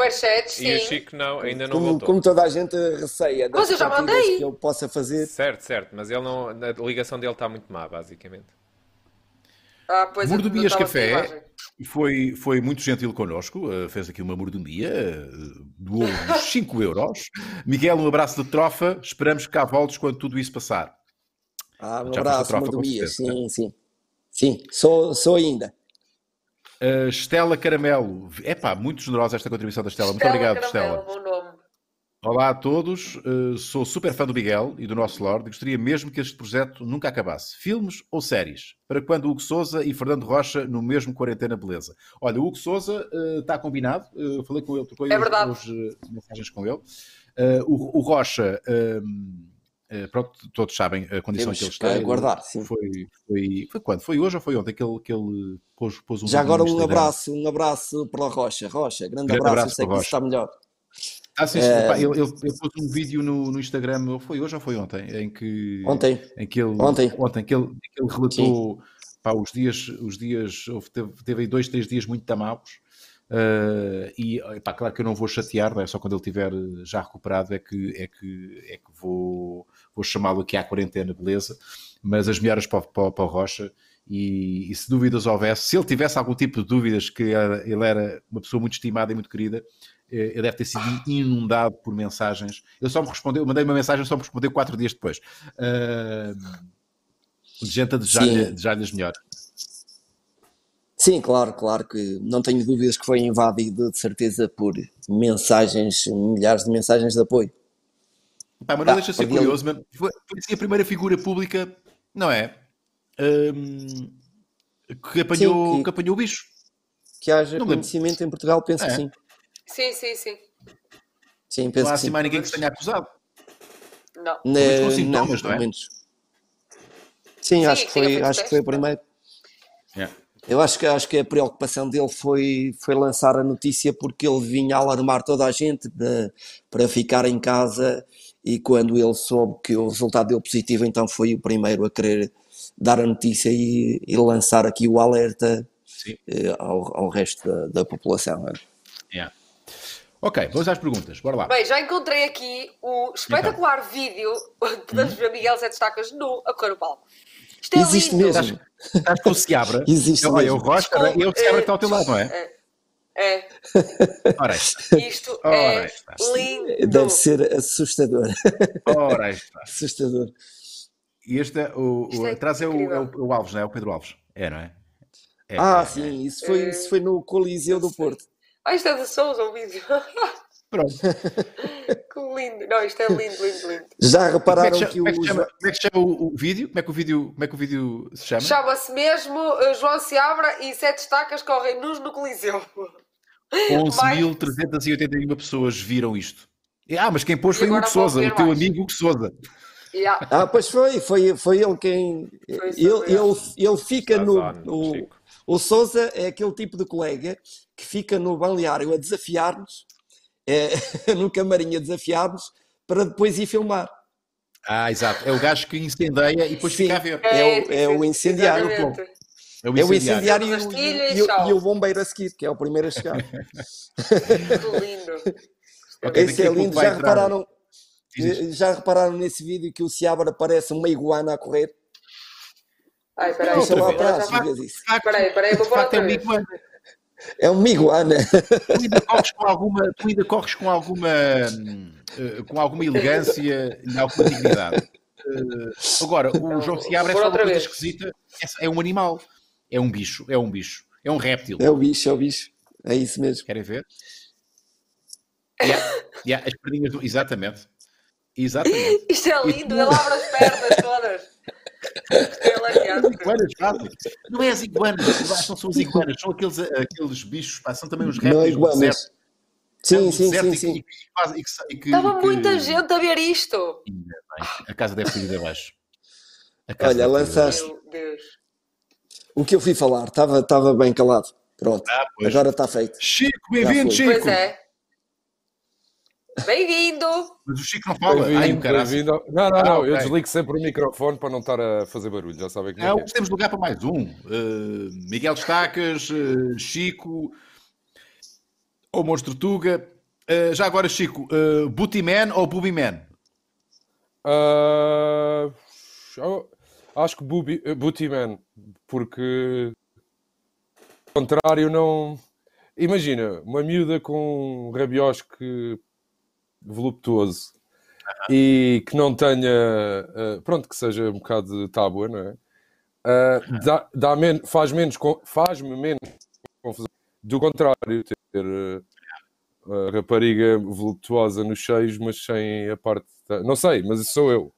E o. Chico não, ainda não
Como,
voltou.
como toda a gente receia das
Mas eu já mandei.
que eu possa fazer.
Certo, certo, mas ele não, a ligação dele está muito má, basicamente.
Ah, pois estava sem
Café foi, foi muito gentil connosco, uh, fez aqui uma mordomia, uh, doou-nos 5 euros. Miguel, um abraço de trofa, esperamos que cá voltes quando tudo isso passar.
Ah, um
Já
abraço,
tropa, com
mordomia.
certeza,
Sim, sim. Sim, sou, sou ainda.
Uh, Estela Caramelo, epá, muito generosa esta contribuição da Estela, muito
Stella
obrigado
Caramelo,
Estela.
bom nome.
Olá a todos, uh, sou super fã do Miguel e do nosso Lorde e gostaria mesmo que este projeto nunca acabasse. Filmes ou séries? Para quando Hugo Souza e Fernando Rocha no mesmo Quarentena Beleza? Olha, o Hugo Souza uh, está combinado, uh, falei com ele, trocou
É
hoje- uh, mensagens com ele. Uh, o, o Rocha, uh, pronto, todos sabem a condição
Temos
que ele
que
está. Ele
aguardar, sim.
Foi, foi, foi quando? Foi hoje ou foi ontem que ele, que ele pôs, pôs um
Já agora
no
um abraço, um abraço para a Rocha. Rocha, grande,
Grande
abraço,
abraço
eu sei que
a
isso está melhor.
Ah, sim.
É.
Ele, ele pôs um vídeo no, no Instagram, foi hoje ou foi ontem, em que,
Ontem.
em que ele,
Ontem.
ontem que ele, que ele relatou pá, os dias, os dias houve, teve, teve aí dois, três dias muito tamados. eh, e pá, claro que eu não vou chatear, não é? só quando ele estiver já recuperado é que, é que, é que vou, vou chamá-lo aqui à quarentena, beleza? Mas as melhoras para, o- para, para o Rocha. E, e se dúvidas houvesse, se ele tivesse algum tipo de dúvidas, que ele era uma pessoa muito estimada e muito querida, eh, ele deve ter sido inundado por mensagens. Ele só me respondeu, eu mandei uma mensagem, ele só me respondeu quatro dias depois. De gente a desejar-lhe
Sim.
desejar-lhe as melhores.
Sim, claro, claro que não tenho dúvidas que foi invadido de certeza por mensagens, milhares de mensagens de apoio.
Pá, mas não
Ah,
deixa de ser curioso, mas foi, foi assim a primeira figura pública, não é? Ahm, que, apanhou,
Sim, que-
que apanhou o bicho.
Que haja
Não lembro.
conhecimento em Portugal, penso
É.
que sim.
Sim, sim, sim.
Sim,
Não
penso
há assim
sim.
mais ninguém que se tenha acusado.
Não.
menos com sintomas, não
pelo
é?
menos. Sim,
Sim,
acho que foi, acho que foi o primeiro.
Yeah.
Eu acho que, acho que a preocupação dele foi, foi lançar a notícia porque ele vinha alarmar toda a gente para, para ficar em casa e quando ele soube que o resultado deu positivo, então foi o primeiro a querer dar a notícia e, e lançar aqui o alerta
Sim.
eh, ao, ao resto da, da população. é.
Yeah. Ok, vamos às perguntas. Bora lá.
Bem, já encontrei aqui o espetacular vídeo onde podemos ver Miguel Sete Estacas nu a correr o palco. Isto é
Existe
lindo.
mesmo.
Estás com o Seabra?
Existe
Olha,
mesmo.
o Rocha,
Desculpe,
é o Seabra
eh,
está ao teu lado, não é?
É,
Ora está.
isto
Ora,
é
está.
lindo.
Deve ser assustador.
Ora está.
assustador.
E este é o, o
é
atrás é o, é o- o Alves, não é? O Pedro Alves. É, não é? É,
Ah,
é,
sim, isso
Eh,
foi, isso foi no Coliseu do Porto.
Ah, isto é de Souza, o vídeo.
Pronto.
que lindo. Não, isto é lindo, lindo, lindo.
Já
Como é,
repararam
que, chama,
que
como, é que
o
chama, como é que chama o, o vídeo? Como é que o vídeo, como é que o vídeo se chama?
Chama-se mesmo uh, João Seabra e Sete Estacas correm nus no Coliseu.
11.381 pessoas viram isto. Ah, mas quem pôs foi o Hugo Souza, o teu
mais.
amigo Hugo Souza.
Yeah.
Ah, pois foi, foi, foi ele quem.
Foi
ele, ele, ele fica no, no-. O Sousa é aquele tipo de colega que fica no balneário a desafiar-nos, é, no camarim a desafiar-nos, para depois ir filmar.
Ah, exato. É o gajo que incendeia e depois
Sim.
fica a ver.
É o- é o incendiário.
É o
É o
incendiário.
incendiário e o,
e
e e o bombeiro a seguir, que é o primeiro a chegar.
Tudo lindo.
Ok,
Esse é lindo. Já
entrar-
repararam, já repararam nesse vídeo que o Seabra parece uma iguana a correr?
Ai, peraí.
Lá
outra
atrás
Já-. Peraí, peraí, vou pôr
é
outra
um
vez.
iguana.
É uma iguana.
Tu ainda corres com alguma, tu ainda corres com alguma, eh, com alguma elegância e alguma dignidade. Eh, agora, o João Seabra é só uma coisa
vez.
esquisita. É, é um animal. É um bicho. É um bicho. É um réptil.
É o bicho, é o bicho. É isso mesmo.
Querem ver? Yeah, yeah, as perninhas do... Exatamente. Exatamente.
Isto é lindo, ele abre as pernas todas. É.
Iguanas. Não é as iguanas, não são as iguanas, são aqueles, aqueles bichos, pá, são também os
é
répteis do deserto.
iguanas. Sim, sim, sim, sim.
Estava muita gente a ver isto.
A casa deve ter ido abaixo.
Olha, lançaste-
abaixo.
Meu Deus.
O que eu fui falar, estava bem calado. Pronto,
Ah, pois.
agora está feito.
Chico, bem-vindo, Chico!
Pois é. Bem-vindo!
Mas o Chico não fala. Ai,
Bem-vindo, bem-vindo. Não, não,
Ah,
não.
ok.
Eu desligo sempre o microfone para não estar a fazer barulho. Já sabem é
Não,
que é.
temos lugar para mais um. Uh, Miguel Destacas, uh, Chico, ou Monstro Tuga. Uh, já agora, Chico, uh, Booty Man ou Booby Man?
Ah, acho que Booby, Booty Man, porque ao contrário não. Imagina, uma miúda com um rabiosque voluptuoso e que não tenha. ah, pronto, que seja um bocado de tábua, não é? Ah, dá, dá men faz menos, con- faz-me menos confusão. Do contrário, ter a rapariga voluptuosa nos cheios, mas sem a parte. da- Não sei, mas isso sou eu.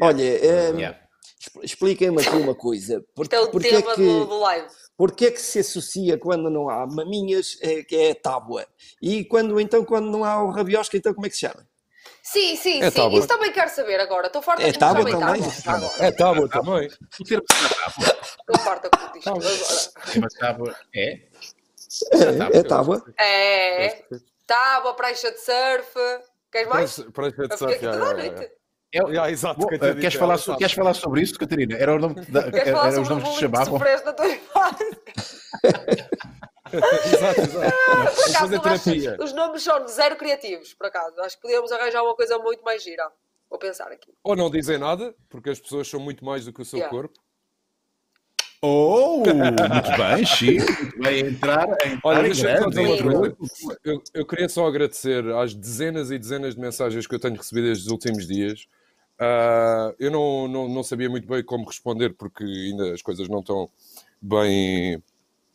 Olha, eh,
Yeah.
expl- expliquem-me aqui uma coisa. Por,
Isto é o
porque,
tema
é que,
do, do live.
Porque é que se associa quando não há maminhas, é, que é tábua? E quando, então, quando não há o rabiosca, então como é que se chama?
Sim, sim,
É
sim.
tábua.
Isso também quero saber agora. Estou farta
É
de mostrar
tábua também?
tábua. Agora.
É tábua também.
Tábua.
Estou farta com isto. Agora.
Mas tábua é?
É, é tábua.
É. Tábua, prancha de surf. Queres mais? Eu
de
fiquei
surf,
aqui toda a noite.
É,
exato,
Bom,
dito,
queres, falar, queres falar sobre isso, Catarina? Era o nome que, da,
Queres falar
era os nomes que
que
chamavam.
na tua infância?
Exato, exato.
Por acaso, acho os nomes são zero criativos, por acaso. Acho que podíamos arranjar uma coisa muito mais gira. Vou pensar aqui.
Ou não dizem nada, porque as pessoas são muito mais do que o seu
Yeah.
corpo.
Oh, muito bem, Chico. A entrar, a entrar
Olha,
em
deixa-me só
grande.
dizer uma
Sim.
coisa. Eu, eu queria só agradecer às dezenas e dezenas de mensagens que eu tenho recebido estes últimos dias. Ah, eu não, não, não sabia muito bem como responder, porque ainda as coisas não estão bem.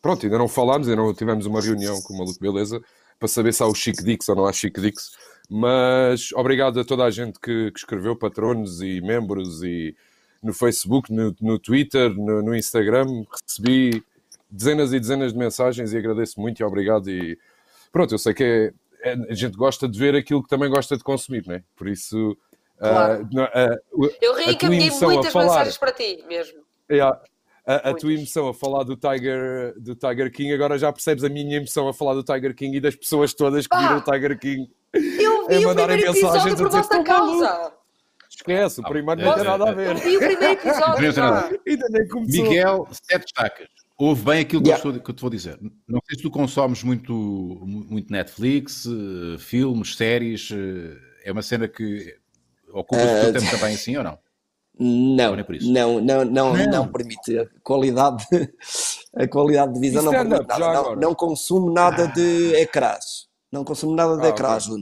Pronto, ainda não falámos, ainda não tivemos uma reunião com o Maluco Beleza para saber se há o Chic Dix ou não há Chic Dix. Mas obrigado a toda a gente que, que escreveu, patronos e membros, e no Facebook, no, no Twitter, no, no Instagram. Recebi dezenas e dezenas de mensagens e agradeço muito e obrigado. E pronto, eu sei que é- é- a gente gosta de ver aquilo que também gosta de consumir, não é? Por isso. ah,
Claro.
não- ah, o-
Eu
a tua
reencaminhei
emoção a
muitas
falar-
mensagens para ti, mesmo.
Yeah. A, a tua emoção a falar do Tiger, do Tiger King, agora já percebes a minha emoção a falar do Tiger King e das pessoas todas que
Pá!
viram o Tiger King.
Eu
É
vi o
mandarem
primeiro
mensagens
episódio
a
por vossa
"Tô
causa.
Esquece, o
Ah,
primeiro
é,
não tem
é,
nada a
é.
ver.
Vi o primeiro episódio.
Não tem nada a
pá.
Ainda nem começou.
Miguel, sete destacas. Ouve bem aquilo que,
Yeah.
eu estou- que eu te vou dizer. Não sei se tu consomes muito, muito Netflix, eh, filmes, séries. eh, É uma cena que ocupas o teu tempo também assim ou não?
Não,
nem por isso.
não, não, não,
Não.
não permite. A qualidade, a qualidade de visão
E
não permite nada. Não, consumo nada de ecrãs. Não consumo nada de
Ah,
ecrãs,
ok.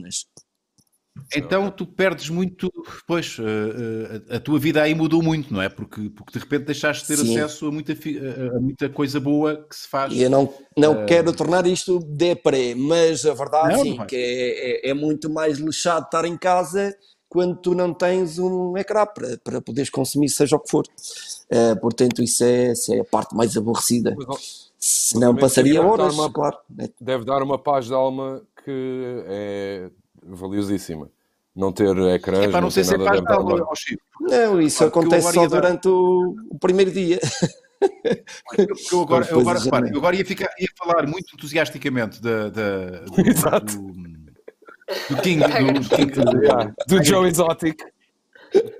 Então tu perdes muito, pois, eh, eh, a, tua vida aí mudou muito, não é? Porque, porque de repente deixaste de ter
Sim.
acesso a muita, a, muita coisa boa que se faz.
E eu não, não quero tornar isto deprê, mas a verdade
Não, não vai.
que é, é, é muito mais lixado estar em casa quando tu não tens um ecrã para, para poderes consumir seja o que for. Eh, portanto, isso é, isso é a parte mais aborrecida. Se não passaria horas,
dar uma-
claro.
Deve dar uma paz de alma que é valiosíssima. Não ter ecrãs,
É para não
não
ser
ter
ser
nada
paz
dentro
de alma,
da
ó Chico.
Não, isso
Claro que
acontece só durante o, o primeiro dia.
Porque eu agora, eu agora, repara, eu agora ia, ficar, ia falar muito entusiasticamente da, da, do,
Exato.
do, do King, do, do King
Yeah, Do Joe Exotic.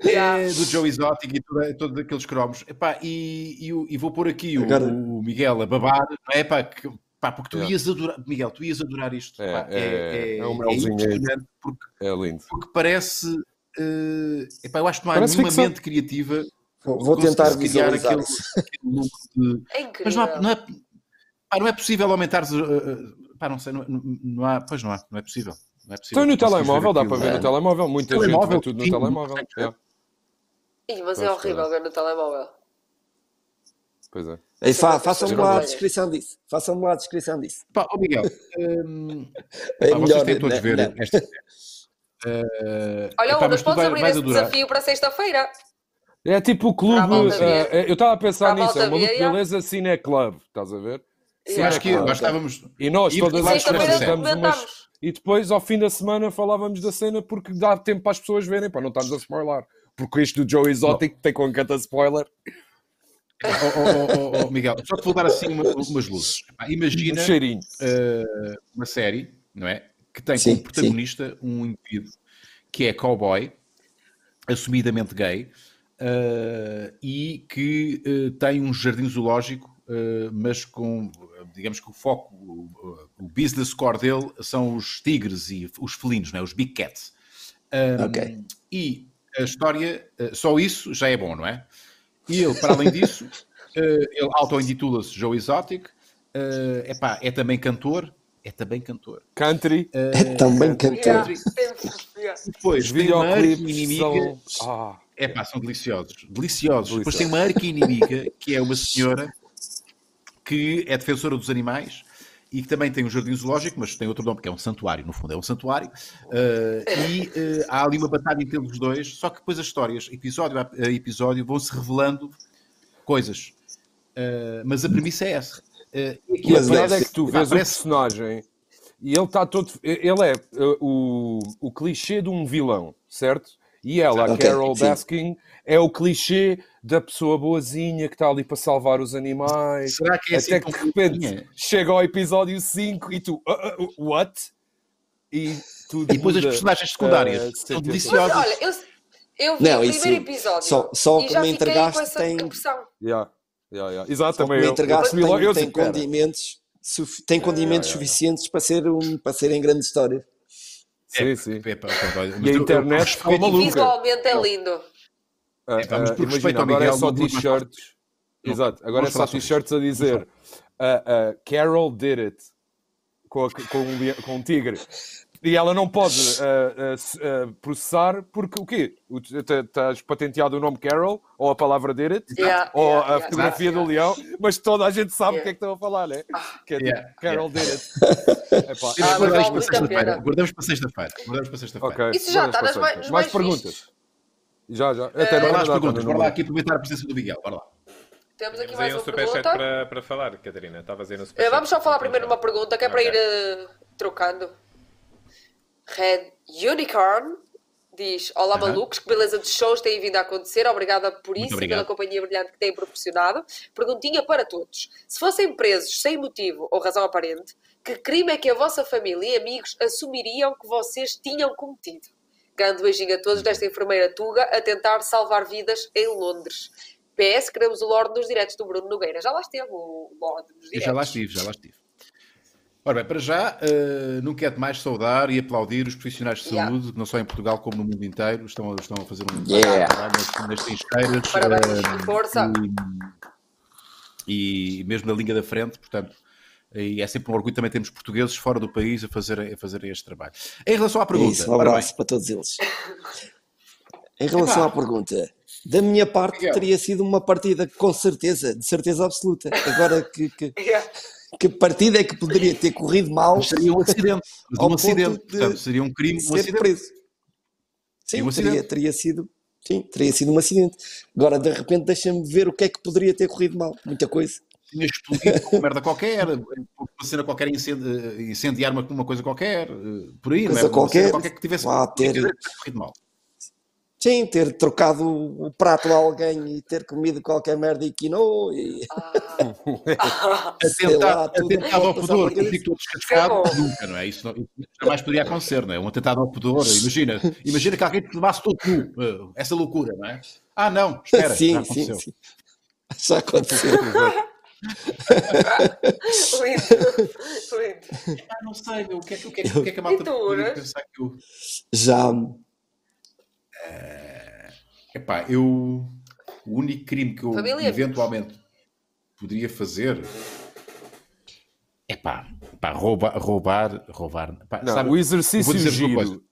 É, do Joe Exotic e todos aqueles cromos. Epá, e, e, e vou pôr aqui o,
Agora-
o Miguel a babar, não é? Pá, que- pá, porque tu
Yeah.
ias adorar, Miguel, tu ias adorar isto.
É,
pá.
é- é um melzinho aí.
impressionante porque,
É lindo.
porque parece. eh, epá, eu acho que não há
Parece
nenhuma
ficção.
mente criativa
Vou, tentar
criar
visualizar
aquele, aquele look de,
É
mas não, há, não, é, pá, não é possível aumentar. pá, não sei, não, não- há. Pois não há, não é possível. Não é possível
Então no telemóvel, dá para ver no telemóvel. Muita gente
Telemóvel,
vê tudo no
sim,
telemóvel.
mas é horrível ver no telemóvel.
Pois é.
Ei, fa-
Sim,
Façam-me lá a descrição disso. Façam-me lá a descrição disso.
Pá, ó Miguel, hum,
É
pá, vocês
melhor.
têm todos
né?
ver
Não.
esta. Eh,
Olha,
epá,
podes
vai-
abrir esse
adorar.
desafio para sexta-feira.
É tipo o clube.
Ver.
eu estava a pensar nisso. É uma beleza Cine Club. Estás a ver?
Sim, acho que nós estávamos.
E nós
E
todas as semanas. E depois, ao fim da semana, falávamos da cena porque dá tempo para as pessoas verem, para não estarmos a spoiler. Porque isto do Joe Exotic tem com canta spoiler.
Ó, ó, ó, ó, ó, Miguel, só te vou dar assim uma- umas luzes.
Um
imagina
cheirinho.
eh, uma série, não é? Que tem
Sim,
como protagonista um indivíduo que é cowboy, assumidamente gay, eh, e que eh, tem um jardim zoológico, mas com, digamos que o foco, o, o business core dele são os tigres e os felinos, não é? os big cats. Um,
Ok.
E a história, só isso já é bom, não é? E ele, para além disso, eh, ele auto-intitula-se Joe Exotic, eh, epá, é também cantor, é também cantor.
Country.
É também cantor.
Depois
Os
tem uma
videoclipes
arqui-inimiga,
são. Ah,
é pá, são deliciosos, deliciosos. Depois
Deliciosos.
tem uma arqui-inimiga, que é uma senhora que é defensora dos animais e que também tem um jardim zoológico, mas tem outro nome, que é um santuário, no fundo é um santuário, eh, e eh, há ali uma batalha entre os dois, só que depois as histórias, episódio a episódio, vão-se revelando coisas. Eh, mas a premissa é essa. E
a verdade é que tu vês o
parece-
personagem e ele está todo. Ele é uh, o, o clichê de um vilão, certo? E ela, a
Ok,
Carol
sim.
É o clichê da pessoa boazinha que está ali para salvar os animais.
Será que é assim
Até que de repente chega ao episódio 5 e tu. "Ah, ah, what? E tudo
E depois as personagens secundárias
eh.
Mas
deliciosas.
olha, eu, eu vi
Não,
o
isso-
primeiro episódio
só- só
e
que
já
me entregaste
com essa
tem-.
Yeah, yeah, yeah. Exato,
Só que
também
me
eu
entregaste tem,
eu
tem
"Pera."
condimentos, suf- tem condimentos
yeah, yeah.
suficientes para, ser um, para serem grandes histórias.
Sim, sim.
É, pá, pá, olha,
E a internet
E
maluca.
visualmente é lindo.
Ah,
É, por respeito
imagina, agora é
Miguel,
só
vou mais
t-shirts. Exato, agora
vamos
é só
sobre
t-shirts a dizer ah, Carol did it com, a- com, um, com um tigre. E ela não pode ah, s- ah, processar porque o quê? Estás patenteado o nome Carol ou a palavra did it
Yeah,
ou
yeah,
a
yeah,
fotografia
yeah.
do leão, mas toda a gente sabe o
Yeah.
que é que estão a falar, né? Que é tipo,
Yeah,
Carol did it. Epá,
Ah,
guardamos para sexta-feira. Guardamos para sexta-feira. Guardamos para sexta-feira.
Isso já está nas mais
mais perguntas. Já, já. Até não
lá as perguntas. Bora lá aqui aproveitar a presença do Miguel. Bora lá.
Temos aqui
Temos
mais
aí um
uma
superchat
pergunta.
para, para falar, Catarina. Estavas aí no
Eh,
superchat.
Vamos só falar primeiro numa pergunta que é para
Ok.
ir eh, trocando. Red Unicorn diz: Olá,
Aham.
malucos, que beleza de shows têm vindo a acontecer. Obrigada por isso e pela companhia brilhante que têm proporcionado. Perguntinha para todos: Se fossem presos sem motivo ou razão aparente, que crime é que a vossa família e amigos assumiriam que vocês tinham cometido? Grande beijinho a todos desta enfermeira Tuga a tentar salvar vidas em Londres. PS, queremos o Lorde nos diretos do Bruno Nogueira. Já lá esteve o Lorde nos
Eu já lá estive, já lá estive. Ora bem, para já, eh, não quero mais saudar e aplaudir os profissionais de
Yeah.
saúde, que não só em Portugal como no mundo inteiro, estão, estão a fazer um
Yeah.
trabalho nas, nas trincheiras.
Parabéns,
eh,
força.
E, e mesmo na linha da frente, portanto, e é sempre um orgulho também termos portugueses fora do país a fazer, a fazer este trabalho. Em relação à
É
pergunta,
isso, um
ora bem,
abraço para todos eles. Em relação
Epá.
à pergunta, da minha parte
Miguel.
teria sido uma partida com certeza, de certeza absoluta. Agora que, que,
Yeah.
que partida é que poderia ter corrido mal
mas seria um acidente, mas um acidente,
de
portanto, seria um crime, um acidente.
preso? Sim,
um
teria,
acidente.
teria sido. Sim, teria sido um acidente. Agora, de repente, deixa-me ver o que é que poderia ter corrido mal. Muita coisa.
Tinha explodido com uma merda qualquer, uma cena qualquer incendi- incendiar uma, uma coisa qualquer, eh, por aí,
Coisa
não é? Uma
qualquer,
cena qualquer que tivesse
ter-
corrido mal.
Sim, ter trocado o prato a alguém e ter comido qualquer merda e quinoa e
Ah.
lá,
Atentado,
tudo
atentado ao pudor, eu fico todo descascado,
é
nunca, não é? Isso, não, isso jamais poderia acontecer, não é? Um atentado ao pudor, imagina, imagina que alguém te levasse todo nu, eh, essa loucura, não é? Ah, não, espera, já
sim, sim,
aconteceu.
sim. Já aconteceu.
Lindo. Lindo.
Ah, não sei, meu, o que é que, o que, é que, o que, é que a malta
E Uras?
pensar que eu...
Já.
Epá, eu... O único crime que eu
Família.
eventualmente poderia fazer... Epá, pá, roubar, roubar, roubar... Pá,
Não,
sabe,
o exercício giro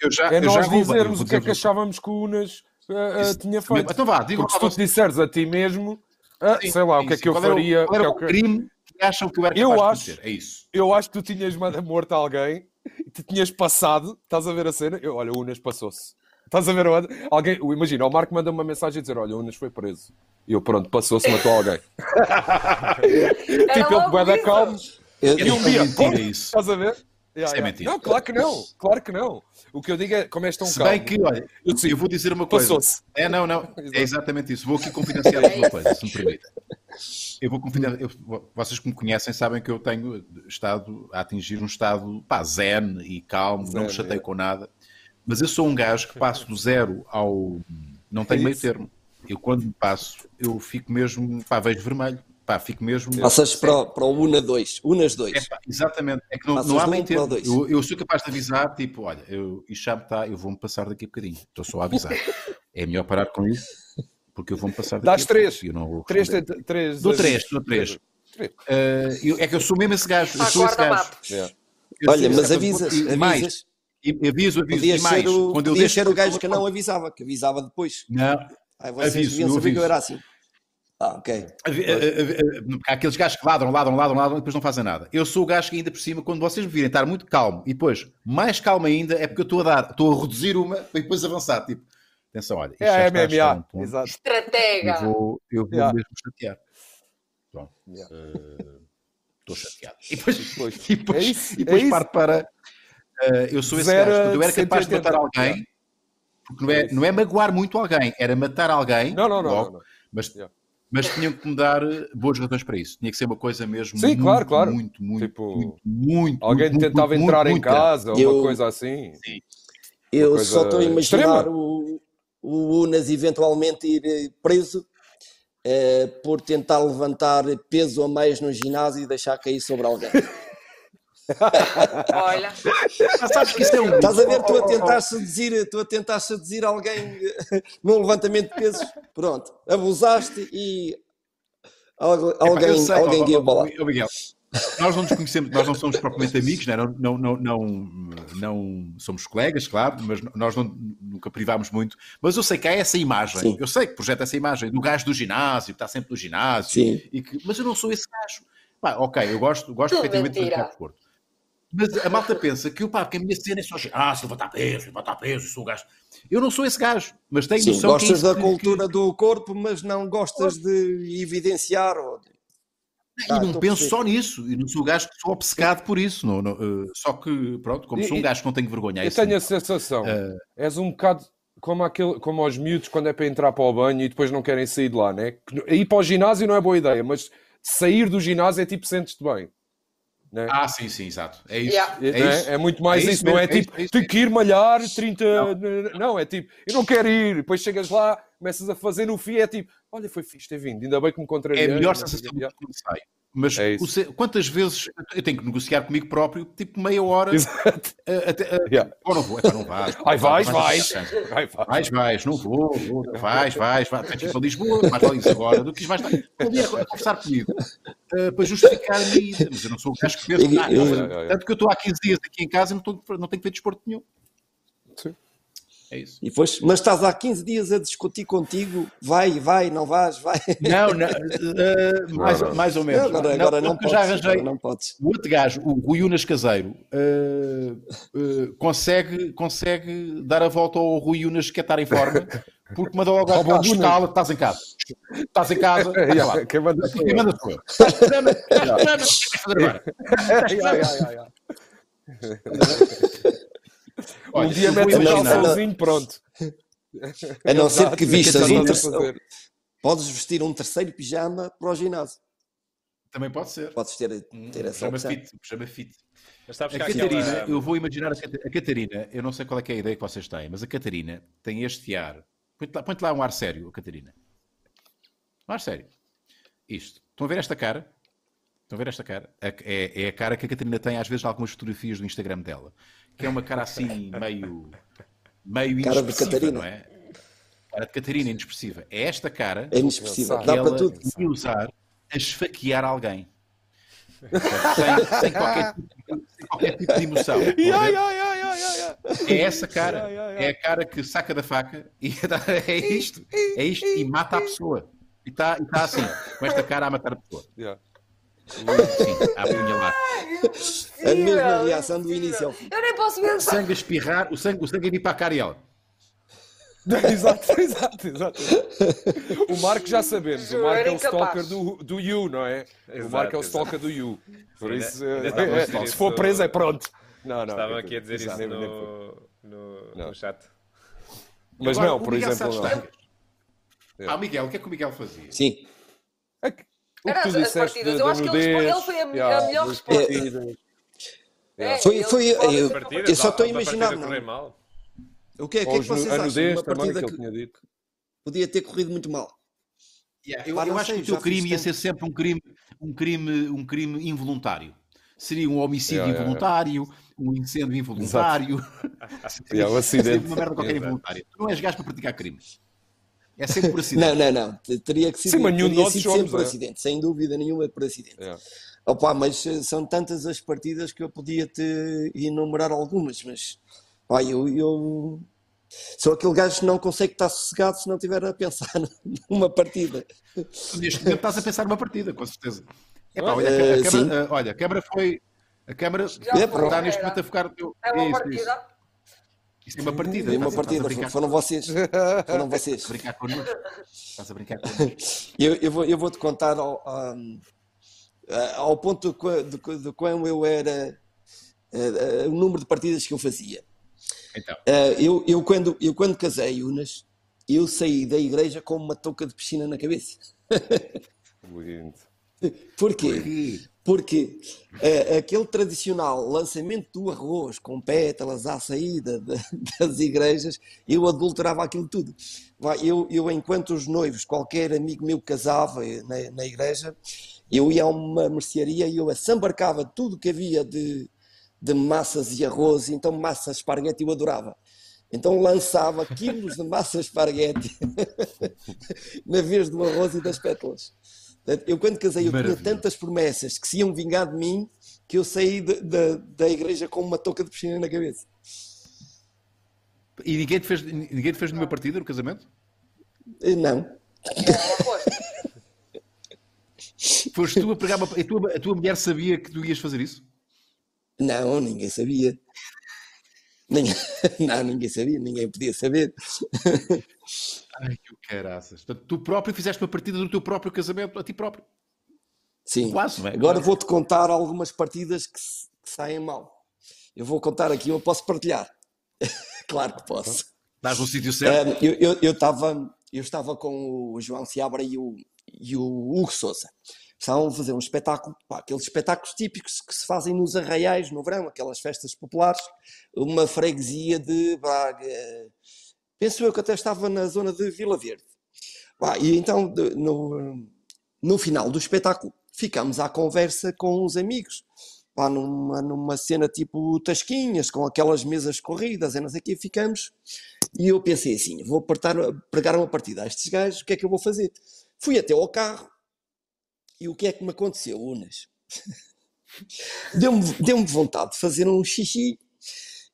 Eu já,
é
eu já
nós
eu
dizermos o que é que achávamos que o Unas ah,
Isso.
tinha feito.
Então vá, digam
Porque se tu te disseres a ti mesmo, ah,
Sim,
sei lá, o
sim,
que é
sim.
que eu
Qual era o-
faria.
Qual era
que é
o
o que-
crime que acham que eu era
Eu
capaz
acho-
de cometer? É isso.
Eu acho que tu tinhas manda- morto alguém e te tinhas passado, estás a ver a cena? Eu, olha, o Unas passou-se. Estás a ver onde? Alguém, imagina, o Marco manda uma mensagem a dizer: Olha, o Unas foi preso. E eu, pronto, passou-se, matou alguém. tipo, ele
isso.
calmo. E um dia, pum,
isso.
Estás a ver? Yeah,
é
yeah.
mentira.
Não, claro que não. Claro que não. O que eu digo é, como és tão
Se
calmo.
bem que, olha, eu,
Eu
vou dizer uma coisa.
Passou-se.
É, não, não. É exatamente isso. Vou aqui confidenciar uma coisa, se me permite. Eu vou confidenciar. eu- vocês que me conhecem sabem que eu tenho estado a atingir um estado pá, zen e calmo, não me chateio
é.
com nada. Mas eu sou um gajo que passo do zero ao. Não tenho
É
meio
isso.
termo. Eu quando me passo, eu fico mesmo. Pá, vejo vermelho. Pá, fico mesmo.
Passas para, o- para o Una 2. Unas 2.
É, pá, exatamente, é que não, não há
de
meio
para o
termo.
dois.
Eu, eu sou capaz de avisar, tipo, olha, eu, isto já me está, eu vou-me passar daqui a bocadinho. Estou só a avisar. É melhor parar com isso, porque eu vou-me passar daqui
Dás
a pouco
três.
Eu não vou
Três, três,
Dou
três,
dou três.
Três.
Eh, eu- é que eu sou mesmo esse gajo. Eu
Ah,
sou esse gajo.
Yeah.
Eu
Olha, mas avisas,
e mais,
avisas.
e- aviso, aviso.
Podias
e mais,
ser o,
quando eu deixo
ser o gajo que não avisava, que avisava depois.
Não,
Ai, vocês
Aviso,
deviam
eu
saber que eu era assim. Ah, ok.
A- a- a- Há aqueles gajos que ladram, ladram, ladram, ladram e depois não fazem nada. Eu sou o gajo que ainda por cima, quando vocês me virem estar muito calmo e depois mais calmo ainda, é porque eu estou a dar, estou a reduzir uma para depois avançar. Tipo, atenção, olha, isto
É
um
MMA.
ponto,
Exato.
Estratega.
Eu vou, eu vou
Yeah.
mesmo chatear. Pronto.
Yeah.
Eh, Estou chateado. E depois,
Pois.
e depois,
É isso,
e depois
é
parto para. eh, eu sou esse
Zero
gajo. eu era capaz de
180.
matar alguém, porque não é, não é magoar muito alguém, era matar alguém.
Não, não, não.
logo,
não, não.
Mas,
Yeah.
Mas tinham que me dar eh, boas razões para isso. Tinha que ser uma coisa mesmo.
Sim,
muito,
claro, claro.
Muito, muito,
Tipo,
muito, muito.
Alguém
muito,
tentava
muito,
entrar
muito,
em casa ou
Eu-
uma coisa assim.
Eu
coisa
só estou a imaginar
extrema.
o, o Unas eventualmente ir eh, preso eh, por tentar levantar peso a mais no ginásio e deixar cair sobre alguém.
Olha,
Ah, sabes que isso é um.
Estás a ver, tu a tentar seduzir, tu a tentar seduzir alguém num levantamento de pesos, pronto, abusaste e algu-
Epá,
alguém,
eu sei,
alguém para lá.
ó, Miguel, nós não nos conhecemos, nós não somos propriamente amigos, né? não, não, não, não, não somos colegas, claro, mas nós não- nunca privámos muito. Mas eu sei que há essa imagem,
Sim.
eu sei que projeta essa imagem do gajo do ginásio, que está sempre no ginásio,
Sim.
e que, mas eu não sou esse gajo. Pá, ok, eu gosto, gosto
mentira.
praticar desporto. Mas a malta pensa que, pá, que a minha cena é só ginásio, levantar peso, levantar peso, eu sou o gajo. Eu não sou esse gajo, mas tenho
Sim,
noção que é
gostas
isso
da
que-
cultura do corpo, mas não gostas de evidenciar. ou
E
Ah,
não penso só nisso, e não sou o gajo que sou obcecado por isso. Não, não, eh, só que, pronto, como
E-
sou um gajo que não tenho vergonha, é
Eu tenho a sensação,
Eh,
és um bocado como, aquele, como aos miúdos quando é para entrar para o banho e depois não querem sair de lá, né? Que Ir para o ginásio não é boa ideia, mas sair do ginásio é tipo sentes-te bem. Né?
Ah, sim, sim, exato. É isso.
Yeah.
É,
É, não é?
isso.
É muito mais
É
isso,
isso
não é
é
tipo,
isso, é
tenho
é
que ir malhar 30. Não. é tipo, eu não quero ir. Depois chegas lá, começas a fazer no fim, é tipo, olha, foi fixe ter vindo, ainda bem que me
É
contrariei.
a melhor
não
sensação quando sai. Mas
É
o quantas vezes eu tenho que negociar comigo próprio, tipo meia hora,
Exato.
eh, até, eh,
Yeah.
ou não vou, epá, não vais.
Ai, vais,
Vai,
vais.
vai,
Vai, vai.
Vais, vais, não vou, vou, vais, vais, vais, tens que ir para Lisboa, mais vale isso agora, do que vais estar um dia a conversar comigo, eh, para justificar a minha ida. Mas eu não sou o gajo que pensa,
yeah.
tanto que eu estou há 15 dias aqui em casa e não, estou, não tenho feito desporto nenhum.
Sim.
É isso.
E depois, mas estás há 15 dias a discutir contigo, vai, vai, não vais, vai.
Não, não, eh, mais,
Não, não.
mais ou menos.
agora agora não, podes,
já
agora
arranjei.
não podes.
O outro gajo, o Rui Unas Caseiro, eh, eh, consegue, consegue dar a volta ao Rui Unas que quer estar em forma, porque mandou logo
Ao
escala, estás em casa. Estás em casa, está
Yeah,
lá.
quem manda sou eu.
Estás de pijama, estás de pijama, o que é fazer agora?
Yeah, yeah, yeah, yeah.
Olha,
um dia metes um calçãozinho, pronto.
A não ser que vistas um terceiro. Podes vestir um terceiro pijama para o ginásio.
Também pode ser.
Podes ter, ter essa
Chama
opção.
fit, chama fit.
Mas sabes
A Catarina,
aquela-
eu vou imaginar a, Cata- a Catarina, eu não sei qual é, que é a ideia que vocês têm, mas a Catarina tem este ar. Põe-te lá, põe-te lá um ar sério, a Catarina. Um ar sério. Isto. Estão a ver esta cara? Estão a ver esta cara? É, é a cara que a Catarina tem às vezes em algumas fotografias do Instagram dela. Que é uma cara assim, meio. meio
Cara de
inexpressiva,
Catarina.
não é? Cara de Catarina, inexpressiva. É esta cara
É inexpressiva.
que
Dá
ela
para tudo.
ia usar a esfaquear alguém. sem, sem qualquer, tipo de- sem qualquer tipo de emoção. Estão a ver? É essa cara. É a cara que saca da faca e é isto. É isto e mata a pessoa. E está tá assim, com esta cara a matar a pessoa. Sim, a apunhalar.
A mesma reação do início ao fim.
Eu nem posso ver.
O sangue a espirrar, o sangue, o sangue a vir para a cara e ela.
exato, exato, exato. O Marco já sabemos, o Marco é o stalker do, do You, não é? o
Exato,
Marco é o
exato.
stalker do You. Por
Ainda-
isso,
ainda
eh,
estava a dizer
se
isso
for preso é pronto. Não, não.
Estavam
nem
aqui a dizer
foi.
isso no, no,
Não.
no chat.
Mas
Agora,
não,
o
por exemplo,
Santos
não.
Ah, o Miguel, o que é que o Miguel fazia?
Sim.
É que- O
Era
que tu
as- partidas,
da-
eu acho que ele ele foi a- a
yeah,
melhor
das
resposta.
partidas.
É,
Foi- foi- eu-
Partidas,
Eu só estou a imaginar,
mal.
O que é, o que, é que vocês
a
acham? Uma
que
partida que
tinha dito.
podia ter corrido muito mal.
Yeah, eu eu
não
acho
sei,
que o teu crime ia ser sempre um crime, um crime, um crime involuntário. Seria um homicídio
Yeah, yeah,
involuntário, um incêndio involuntário.
Yeah,
Seria
acidente.
uma merda qualquer involuntária. Tu não és gajo para praticar crimes. É sempre por
Não,
acidente.
não, não. T- Teria que ser,
Sim,
teria sido sempre por
é?
acidente. Sem dúvida nenhuma por acidente.
Yeah.
Opa, mas eh, são tantas as partidas que eu podia te enumerar algumas, mas pá, eu, eu sou aquele gajo que não consegue estar sossegado se não estiver a pensar numa partida.
Neste momento estás a pensar numa partida, com certeza. Epá,
Ah,
olha, a,
eh,
câmara, ah, olha, a câmara foi. A câmara
É,
está neste momento a focar no teu.
É uma
Isso, isso.
partida.
Isso é uma partida.
Foi uma
Estás a- estás a
partida,
brincar-
foram vocês. Foram vocês.
Estás a brincar connosco. Estás a brincar connosco.
Eu, eu, vou, eu vou-te contar ao, ao ponto de, qua- de, qua- de quando eu era ah, ah, o número de partidas que eu fazia.
Então,
Ah, eu, eu, quando, eu quando casei, Unas, eu saí da igreja com uma touca de piscina na cabeça.
Lindo.
Porquê?
que-
Porque ah, aquele tradicional lançamento do arroz com pétalas à saída da- das igrejas, eu adulterava aquilo tudo. Eu, eu, enquanto os noivos, qualquer amigo meu casava eh, na, na igreja, eu ia a uma mercearia e eu assambarcava tudo que havia de, de massas e arroz, então massa esparguete eu adorava. Então lançava quilos de massa esparguete na vez do arroz e das pétalas. Eu quando casei eu tinha
Maravilha.
tantas promessas que se iam vingar de mim que eu saí de- da- da igreja com uma touca de piscina na cabeça.
E ninguém te, fez, ninguém te fez nenhuma partida no casamento?
Eh, Não.
Foste tu a pegar uma. A tua, a tua mulher sabia que tu ias fazer isso?
não, ninguém sabia. Ninguém, não, ninguém sabia, ninguém podia saber.
Ai, que caraças. Portanto, tu próprio fizeste uma partida do teu próprio casamento a ti próprio.
Sim.
Quase, é?
Agora vou-te contar algumas partidas que, que saem mal. Eu vou contar aqui, eu posso partilhar. claro que posso.
Estás no sítio certo.
Um, eu, eu, eu, estava, eu estava com o João Seabra e o, e o Hugo Souza. A fazer um espetáculo, pá, aqueles espetáculos típicos que se fazem nos arraiais no verão, aquelas festas populares, uma freguesia de Braga. Penso eu que até estava na zona de Vila Verde. Pá, e então, no, no final do espetáculo, ficámos à conversa com uns amigos. Pá, numa, numa cena tipo tasquinhas, com aquelas mesas corridas, e o quê, ficamos. E eu pensei assim: vou apertar, pregar uma partida a estes gajos, o que é que eu vou fazer? Fui até ao carro e o que é que me aconteceu, Unas? Deu-me deu vontade de fazer um xixi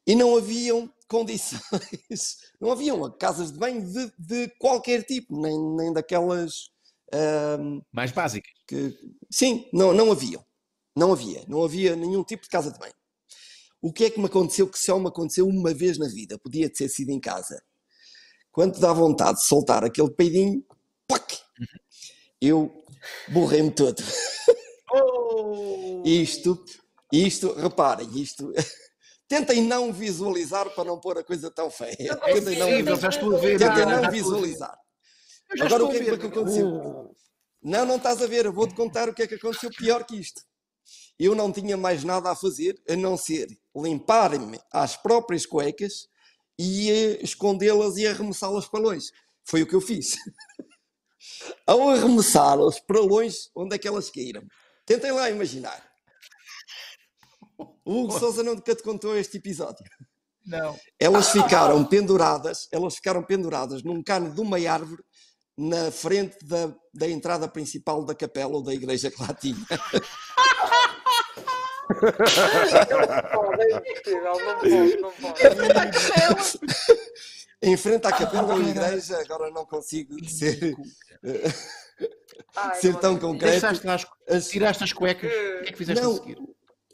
e não haviam condições, não haviam casas de banho de, de qualquer tipo, nem, nem daquelas.
Mais básica.
que sim, não, não haviam. Não havia, não havia nenhum tipo de casa de banho. O que é que me aconteceu que só me aconteceu uma vez na vida? Podia ter sido em casa. Quando dá vontade de soltar aquele peidinho, pac, eu borrei-me todo. Isto, isto, reparem, isto Tentem não visualizar para não pôr a coisa tão feia.
Não
Tentem não,
eu já estou a ver,
tentem não visualizar. Agora o que é que, aconteceu? Não, não estás a ver. Eu vou-te contar o que é que aconteceu pior que isto. Eu não tinha mais nada a fazer a não ser limpar-me às próprias cuecas e escondê-las e arremessá-las para longe. Foi o que eu fiz. Ao arremessá-las para longe, onde é que elas caíram? Tentem lá imaginar. O Hugo Sousa nunca te contou este episódio.
Não.
Elas ficaram penduradas, elas ficaram penduradas num cano de uma árvore na frente da, da entrada principal da capela ou da igreja que lá tinha.
Pode, é impossível, não pode, não pode.
Em frente à capela ou igreja, agora não consigo ser,
Ai,
ser tão concreto.
Deixaste as,
As-
tiraste as cuecas. O que é que fizeste
Não.
a seguir?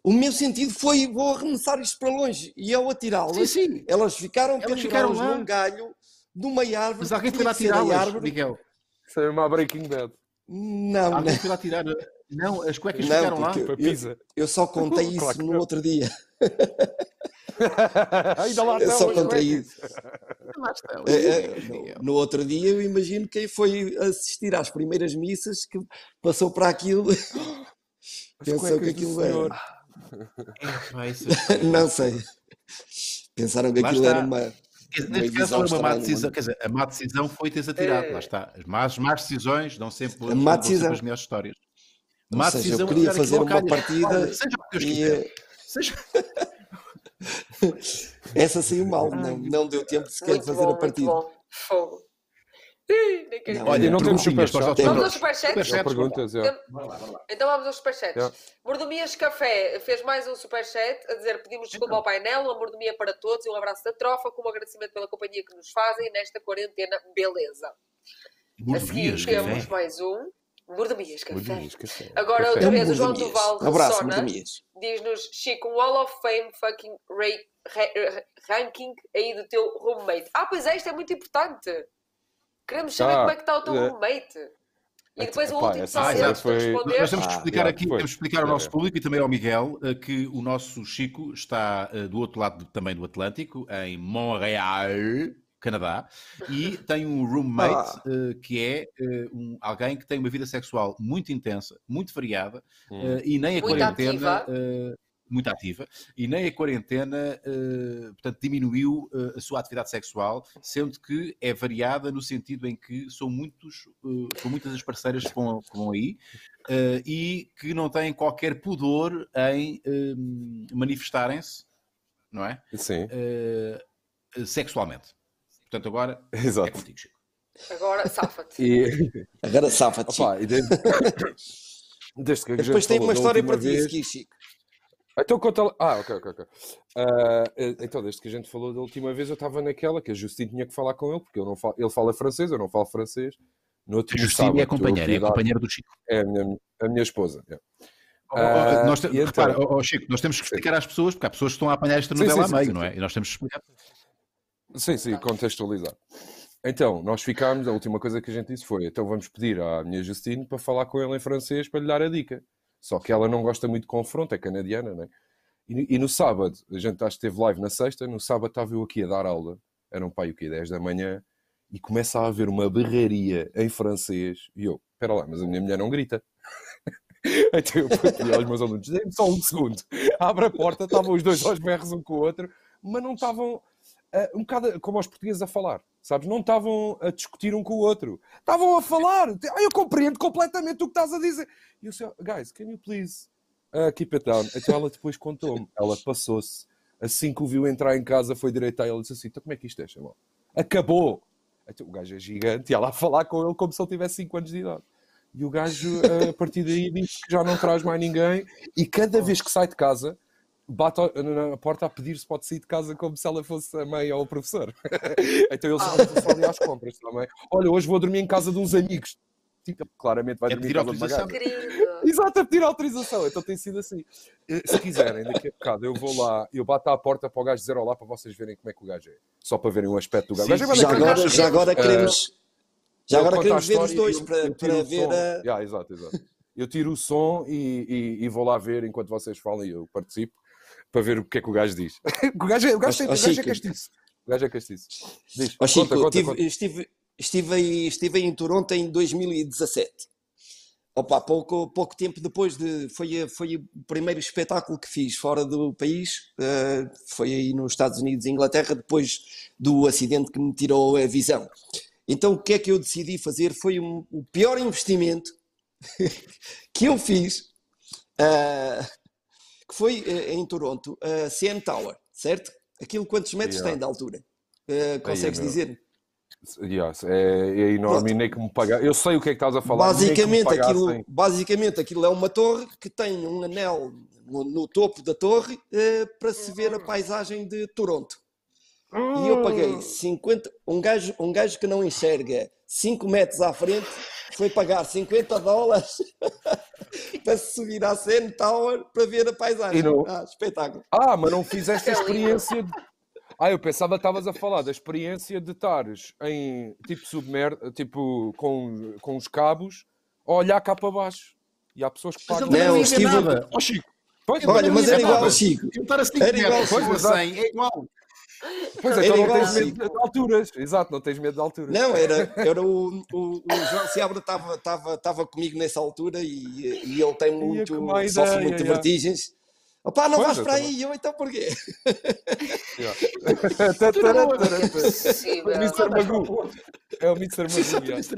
O meu sentido foi vou arremessar isto para longe e ao
Sim,
atirá-las,
sim.
elas ficaram
Elas
penduradas
ficaram lá.
num galho de uma árvore.
Mas alguém foi lá tirá-las. Miguel.
Isso é uma Breaking Bad.
Não,
Alguém
não,
foi lá tirar. Não, as cuecas
Não,
ficaram lá.
Eu-
Pisa.
eu só contei isso
Claro
no
não.
outro dia.
Ainda lá estão
só
estão.
É, é, no, no outro dia eu imagino quem foi assistir às primeiras missas que passou para aquilo pensou que aquilo era.
Vai ser-
Não sei. Pensaram que aquilo era uma.
Quer dizer,
Uma
Neste caso foi uma má decisão. Quer dizer, a má decisão foi teres atirado.
É.
Lá está. As más, más decisões dão sempre,
A má decisão.
as melhores histórias.
Ou
Má
seja,
decisão
eu
é
queria fazer uma
calhar.
partida
Olha, Seja o que Deus
e
quiser. Seja...
essa saiu mal. Não, não deu tempo sequer de
Muito
fazer
bom,
a
muito
partida.
bom. Fogo.
Não.
Olha,
não temos
perguntinhas para os
superchat.
Vamos aos superchats?
Superchats.
Perguntas, é.
Então vamos aos superchats.
Yeah.
Mordomias Café fez mais um superchat a dizer pedimos desculpa ao painel, uma mordomia para todos e um abraço da trofa, com um agradecimento pela companhia que nos fazem nesta quarentena. Beleza. A seguir
Mordomias,
temos
café.
mais um. Mordomias Café.
Mordomias, café.
Agora
Café.
outra
É
vez o João. Duval
Abraço,
diz-nos Chico, um Wall of Fame fucking ra- ra- ranking aí do teu roommate. Ah, pois é, isto é muito importante. Queremos saber
Ah,
como é que está o teu
é.
roommate. E depois o último só antes de
foi-
responder.
Nós temos que
Ah,
explicar
já,
aqui,
foi.
temos que explicar ao nosso público e também ao Miguel eh, que o nosso Chico está eh, do outro lado também do Atlântico, em Montreal, Canadá, e tem um roommate
Ah.
eh, que é eh, um- alguém que tem uma vida sexual muito intensa, muito variada,
Hum.
eh, e nem a
Muito
quarentena.
ativa.
muito ativa, e nem a quarentena, portanto, diminuiu a sua atividade sexual, sendo que é variada no sentido em que são, muitos, são muitas as parceiras que vão, que vão aí e que não têm qualquer pudor em manifestarem-se, não é?
Sim,
sexualmente. Portanto, agora é
exato.
contigo, Chico.
Agora, safa-te.
E,
Agora safa-te. Chico.
opa, e desde, desde que a gente
Depois tem
falou
uma
da
história
última
para ti,
vez-
aqui, Chico.
Então conta lá. Ah, ok, ok, ok. Eh, então, desde que a gente falou da última vez, eu estava naquela que a Justine tinha que falar com ele, porque eu não falo, ele fala francês, eu não falo francês. No outro
A Justine é a companheira, é a
a
companheira do Chico.
É a minha, a minha esposa. é. Ah,
nós te-
então?
repara, oh, Chico, nós temos que explicar às pessoas, porque há pessoas que estão a apanhar esta
Sim,
novela
sim,
a
sim,
meio,
sim,
não é?
sim.
E nós temos que explicar.
Sim, sim, contextualizar. Então, nós ficámos, a última coisa que a gente disse foi: então vamos pedir à minha Justine para falar com ele em francês para lhe dar a dica. Só que ela não gosta muito de confronto, é canadiana, né? E, e no sábado, a gente acho que teve live na sexta, no sábado estava eu aqui a dar aula, era um pai o quê? 10 da manhã, e começa a haver uma berraria em francês, e eu, espera lá, mas a minha mulher não grita. então eu pedi aos meus alunos, dê-me só um segundo, abre a porta, estavam os dois aos berros um com o outro, mas não estavam um bocado como os portugueses a falar, sabes? Não estavam a discutir um com o outro, estavam a falar. Ah, eu compreendo completamente o que estás a dizer. E eu disse, guys, can you please uh, keep it down? Então ela depois contou-me, ela passou-se, assim que o viu entrar em casa, foi direito a ele e disse assim: então como é que isto é, chamou? Acabou! Então, o gajo é gigante e ela a falar com ele como se ele tivesse 5 anos de idade. E o gajo, a partir daí, diz que já não traz mais ninguém e cada vez que sai de casa, bate na porta a pedir se pode sair de casa como se ela fosse a mãe ou o professor. então ele só, só ali às compras também. Olha, hoje vou dormir em casa de uns amigos. Tipo, claramente vai
É
dormir em casa de uma. Exato, a pedir autorização. Então tem sido assim. Eh, Se quiserem, daqui a bocado eu vou lá, eu bato à porta para o gajo dizer olá para vocês verem como é que o gajo é. Só para verem o aspecto do gajo.
Sim,
é
Já agora, já agora
Eh,
queremos, já agora queremos ver os dois
eu-
para,
eu tiro
para
o
ver
som.
a.
Yeah, exato, exato. Eu tiro o som e, e- e vou lá ver enquanto vocês falam e eu participo. Para ver o que é que o gajo diz. o gajo, é- o gajo,
ó,
o gajo é castiço. O gajo é castiço. Diz,
Ó, Chico,
conta, conta,
tive-
conta.
Estive, estive, aí, estive aí em Toronto em 2017. Opa, pouco, pouco tempo depois de. Foi, foi o primeiro espetáculo que fiz fora do país. eh, foi aí nos Estados Unidos e Inglaterra, depois do acidente que me tirou a visão. Então, o que é que eu decidi fazer? Foi um- o pior investimento que eu fiz, ah, que foi eh, em Toronto, a CN Tower, certo? Aquilo quantos metros
Yeah.
tem de altura? Eh, consegues dizer?
Yes, é, é enorme
Pronto.
e nem que me pagar. Eu sei o que é que estás a falar.
Basicamente aquilo, basicamente, aquilo é uma torre que tem um anel no, no topo da torre eh, para se ver a paisagem de Toronto. E eu paguei 50. Um gajo, um gajo que não enxerga 5 metros à frente foi pagar 50 dólares para se subir à CN Tower para ver a paisagem.
Não-
Ah, espetáculo.
Ah, mas não fizeste a
É
experiência. De... Ah, eu pensava que estavas a falar da experiência de estares em tipo submer, tipo com, com os cabos, a olhar cá para baixo. E há pessoas que pagam.
Não,
não
estive-.
Ó Chico,
Pois,
Olha, mas era igual ao Chico.
eu estar a 5
Era igual,
metros,
pois,
ou a
exato.
100, é igual.
Pois
Era
então não tens medo de alturas. Exato, não tens medo de alturas.
Não, era, era o, o, o João Seabra estava comigo nessa altura e, e ele tem muito, sofre muito de vertigens. Opá, não
Pois,
vais para
também.
aí, eu então porquê?
Mr. Magoo. É o Mr.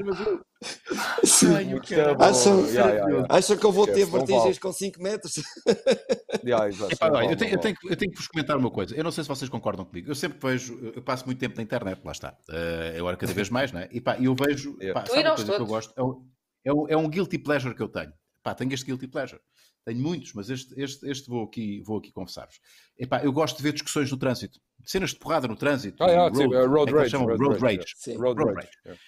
Magoo.
Acham-
Yeah, yeah, yeah.
Acham que eu vou ter vertigens com 5 metros?
Yeah,
Epá, olha, eu, tenho,
não
eu, tenho, que- eu tenho que vos comentar uma coisa. Eu não sei se vocês concordam comigo. Eu sempre vejo, eu passo muito tempo na internet, lá está. Eh, agora cada vez mais, não é? E pá, eu vejo.
Yeah.
Pá,
Tu
sabe uma coisa que eu gosto? É um, é, um, é um guilty pleasure que eu tenho. Pá, tenho este guilty pleasure. Tenho muitos, mas este, este, este vou aqui, vou aqui confessar-vos. Epá, eu gosto de ver discussões no trânsito. Cenas de porrada no trânsito.
Ah, sim,
road,
é road
é eles
rage, road
Road
rage,
rage.
Sim.
Road
Road
rage.
rage.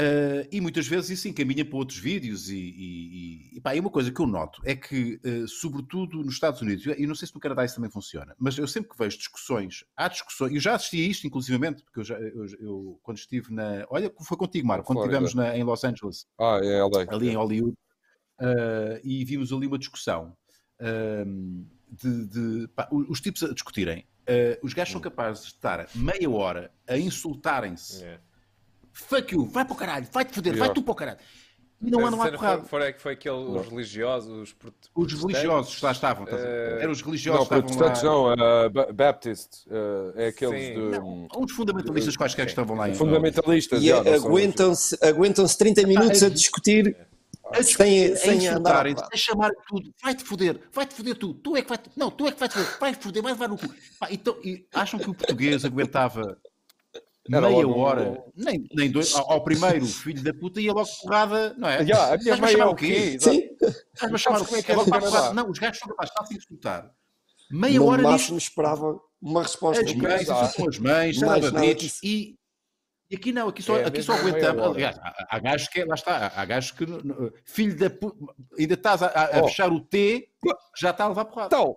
Uh, e muitas vezes isso encaminha para outros vídeos e, e, e, pá, e uma coisa que eu noto é que, uh, sobretudo nos Estados Unidos, e não sei se no Canadá isso também funciona, mas eu sempre que vejo discussões, há discussões, eu já assisti a isto inclusivamente, porque eu, já, eu, eu quando estive na, olha, foi contigo Marco, quando estivemos na- em Los Angeles,
Ah, é LA.
ali em Hollywood, uh, e vimos ali uma discussão um, de, de- pá, os, os tipos a discutirem. Uh, os gajos são
Hum.
capazes de estar meia hora a insultarem-se
Yeah.
fuck you, vai para o caralho, vai-te foder, vai tu para o caralho. E não andam
a
à porrada.
foi, foi, é que foi aquele, os religiosos, os,
Os religiosos lá estavam.
eh,
Eram os religiosos
Não,
que estavam
protestantes
lá.
não, uh, Ba- Baptist. uh, é aqueles
Sim.
de.
Não, uns fundamentalistas quaisquer que estavam lá
Fundamentalistas.
E aguentam-se aguentam 30 minutos a discutir sem,
a
sem andar
a chamar tudo, vai-te foder, vai-te foder tu, tu é que vai não, tu é que vai-te foder, vai-te foder, vai levar no cu. Pá, então, e acham que o português aguentava
Era
meia
logo
hora, nem, nem dois, ao, ao primeiro filho da puta ia logo porrada, não é?
Já, a minha mãe é
chamar
o quê?
Sim,
Estás-me a chamar o
é
quê?
é
porrada. Não, os gajos são capazes estar a insultar. Meia
no
hora
máximo
nisto.
esperava uma resposta.
As
Não
mães, as mães,
nada
bitch,
disso.
E, e aqui não, aqui só,
É,
aqui só aguentamos.
hora.
Aliás, há, há gajos que, lá está, há gajos que, filho da ainda estás a, a- a
Oh.
fechar o T, já está a levar porrada.
Então,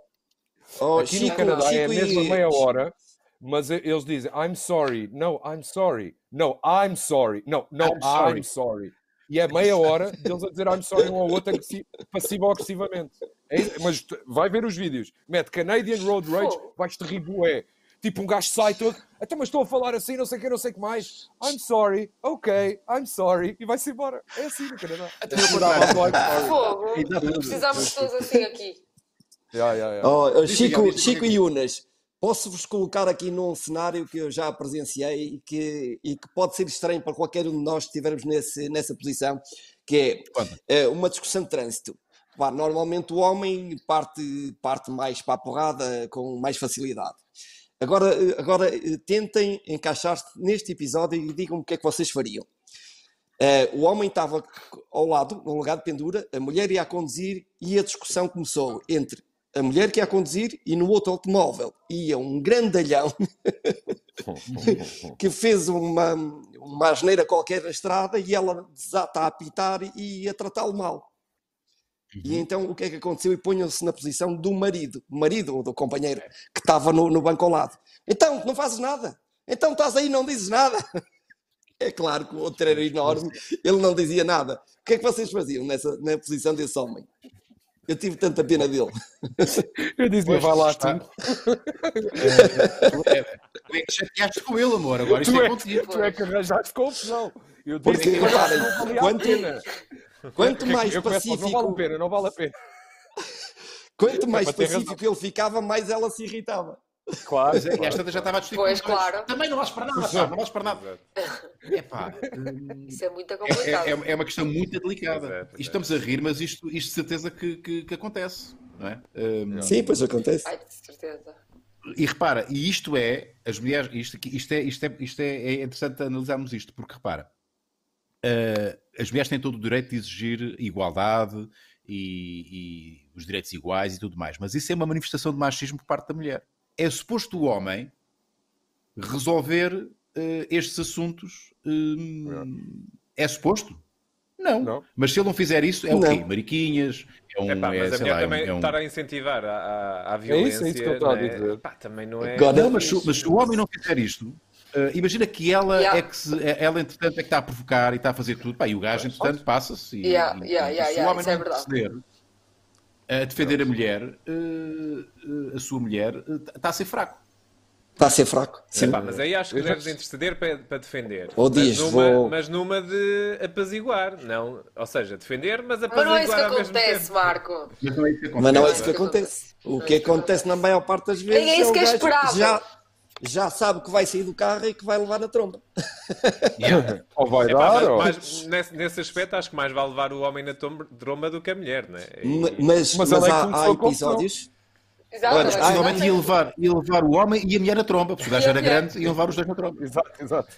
Oh,
aqui
Chico,
no Canadá é a
Chico e-
mesma meia hora, mas e- eles dizem I'm sorry, no, I'm sorry, no, I'm sorry, no, no,
I'm sorry.
I'm sorry. E é meia hora deles a dizer I'm sorry um ao outro agressi- passivo ou agressivamente. É mas tu- vai ver os vídeos, mete Canadian Road Rage, vais-te rir bué. Tipo, um gajo sai todo, até mas estou a falar assim, não sei o que, não sei o que mais. I'm sorry, ok, I'm sorry, e vai-se embora. É assim no Canadá.
Até eu
sorry.
Fogo. Precisamos todos assim aqui.
Yeah, yeah, yeah.
Oh, oh, Chico, Chico e Unas, posso-vos colocar aqui num cenário que eu já presenciei e que, e que pode ser estranho para qualquer um de nós que estivermos nesse, nessa posição, que é eh, uma discussão de trânsito. Pá, normalmente o homem parte, parte mais para a porrada com mais facilidade. Agora, eh, agora eh, tentem encaixar-se neste episódio e digam-me o que é que vocês fariam. Eh, o homem estava ao lado, no lugar de pendura, a mulher ia a conduzir e a discussão começou entre a mulher que ia a conduzir e no outro automóvel ia um grandalhão que fez uma, uma asneira qualquer na estrada e ela desata a apitar e a tratá-lo mal. E então o que é que aconteceu? E ponham-se na posição do marido, marido ou do companheiro que estava no, no banco ao lado. Então, não fazes nada. Então estás aí e não dizes nada. É claro que o outro era enorme, ele não dizia nada. O que é que vocês faziam nessa, na posição desse homem? Eu tive tanta pena dele.
Eu dizia,
Pois,
vai lá
está.
tu.
Tu é tu é que chateaste com ele, amor. Agora isto
Tu
é
é,
contigo.
tu é que arranjaste confusão. Eu
Porque,
disse que
reparem,
a
quanto- mais
eu começo logo, Não vale a
pacífico,
pena, não vale a pena.
quanto mais
para ter razão.
pacífico ele ficava, mais ela se irritava.
Claro.
Mas é, e esta já estava a discutir
Pois, claro.
Também não vales para nada, pá, não vales para nada. Epá,
Isso é muito
é,
complicado.
é, é uma questão muito delicada.
Pois é, é.
Isto estamos a rir, mas isto, isto de certeza que, que, que acontece. Não é? Hum,
Sim, pois acontece.
Ai, de certeza.
E repara, e isto é, as mulheres, isto, isto, é, isto, é, isto é, é interessante analisarmos isto, porque repara, eh, as mulheres têm todo o direito de exigir igualdade e, e os direitos iguais e tudo mais, mas isso é uma manifestação de machismo por parte da mulher. É suposto o homem resolver eh, estes assuntos. hum, é suposto? Não.
Não.
Mas se ele não fizer isso, é o quê? Mariquinhas? É um.
Epá,
é,
mas a
sei
mulher
lá, é
também
é um-
estar a incentivar a, a, a
isso,
violência.
é isso que eu estava a
não é?
dizer.
Pá, também não é.
Agora-
Não, mas, mas se o homem não fizer isto, eh, imagina que ela
Yeah.
é que se, é- ela, entretanto, é que está a provocar e está a fazer tudo. Pá, e o gajo, entretanto, passa-se. E,
Yeah,
e-
yeah,
e
yeah,
se
yeah,
o homem
é
não
verdade.
interceder a defender a mulher, eh, eh, a sua mulher, está a ser fraco.
Está a ser fraco. Sim.
Epá, mas aí acho que deves interceder para, para defender.
Ou
mas,
diz,
numa,
vou-
mas numa de apaziguar, não. Ou seja, defender, mas
Mas
apaziguar
não é isso que acontece. Marco.
Mas não é isso que acontece.
Mas não é
Não
isso que
é
acontece. O que acontece na maior parte das vezes
É isso que é esperável.
já, já sabe que vai sair do carro e que vai levar na tromba.
Yeah.
Ou vai
Epá,
dar,
mas,
ou...
mas nesse, nesse aspecto acho que mais vai levar o homem na tromba do que a mulher, não é? E-
Ma- Mas,
Mas
mas,
é
há, há episódios.
Exato.
Olha,
mas-
Possivelmente ia levar, ia levar o homem e a mulher na tromba, porque o gajo era grande e levar os dois na tromba.
Exato, exato.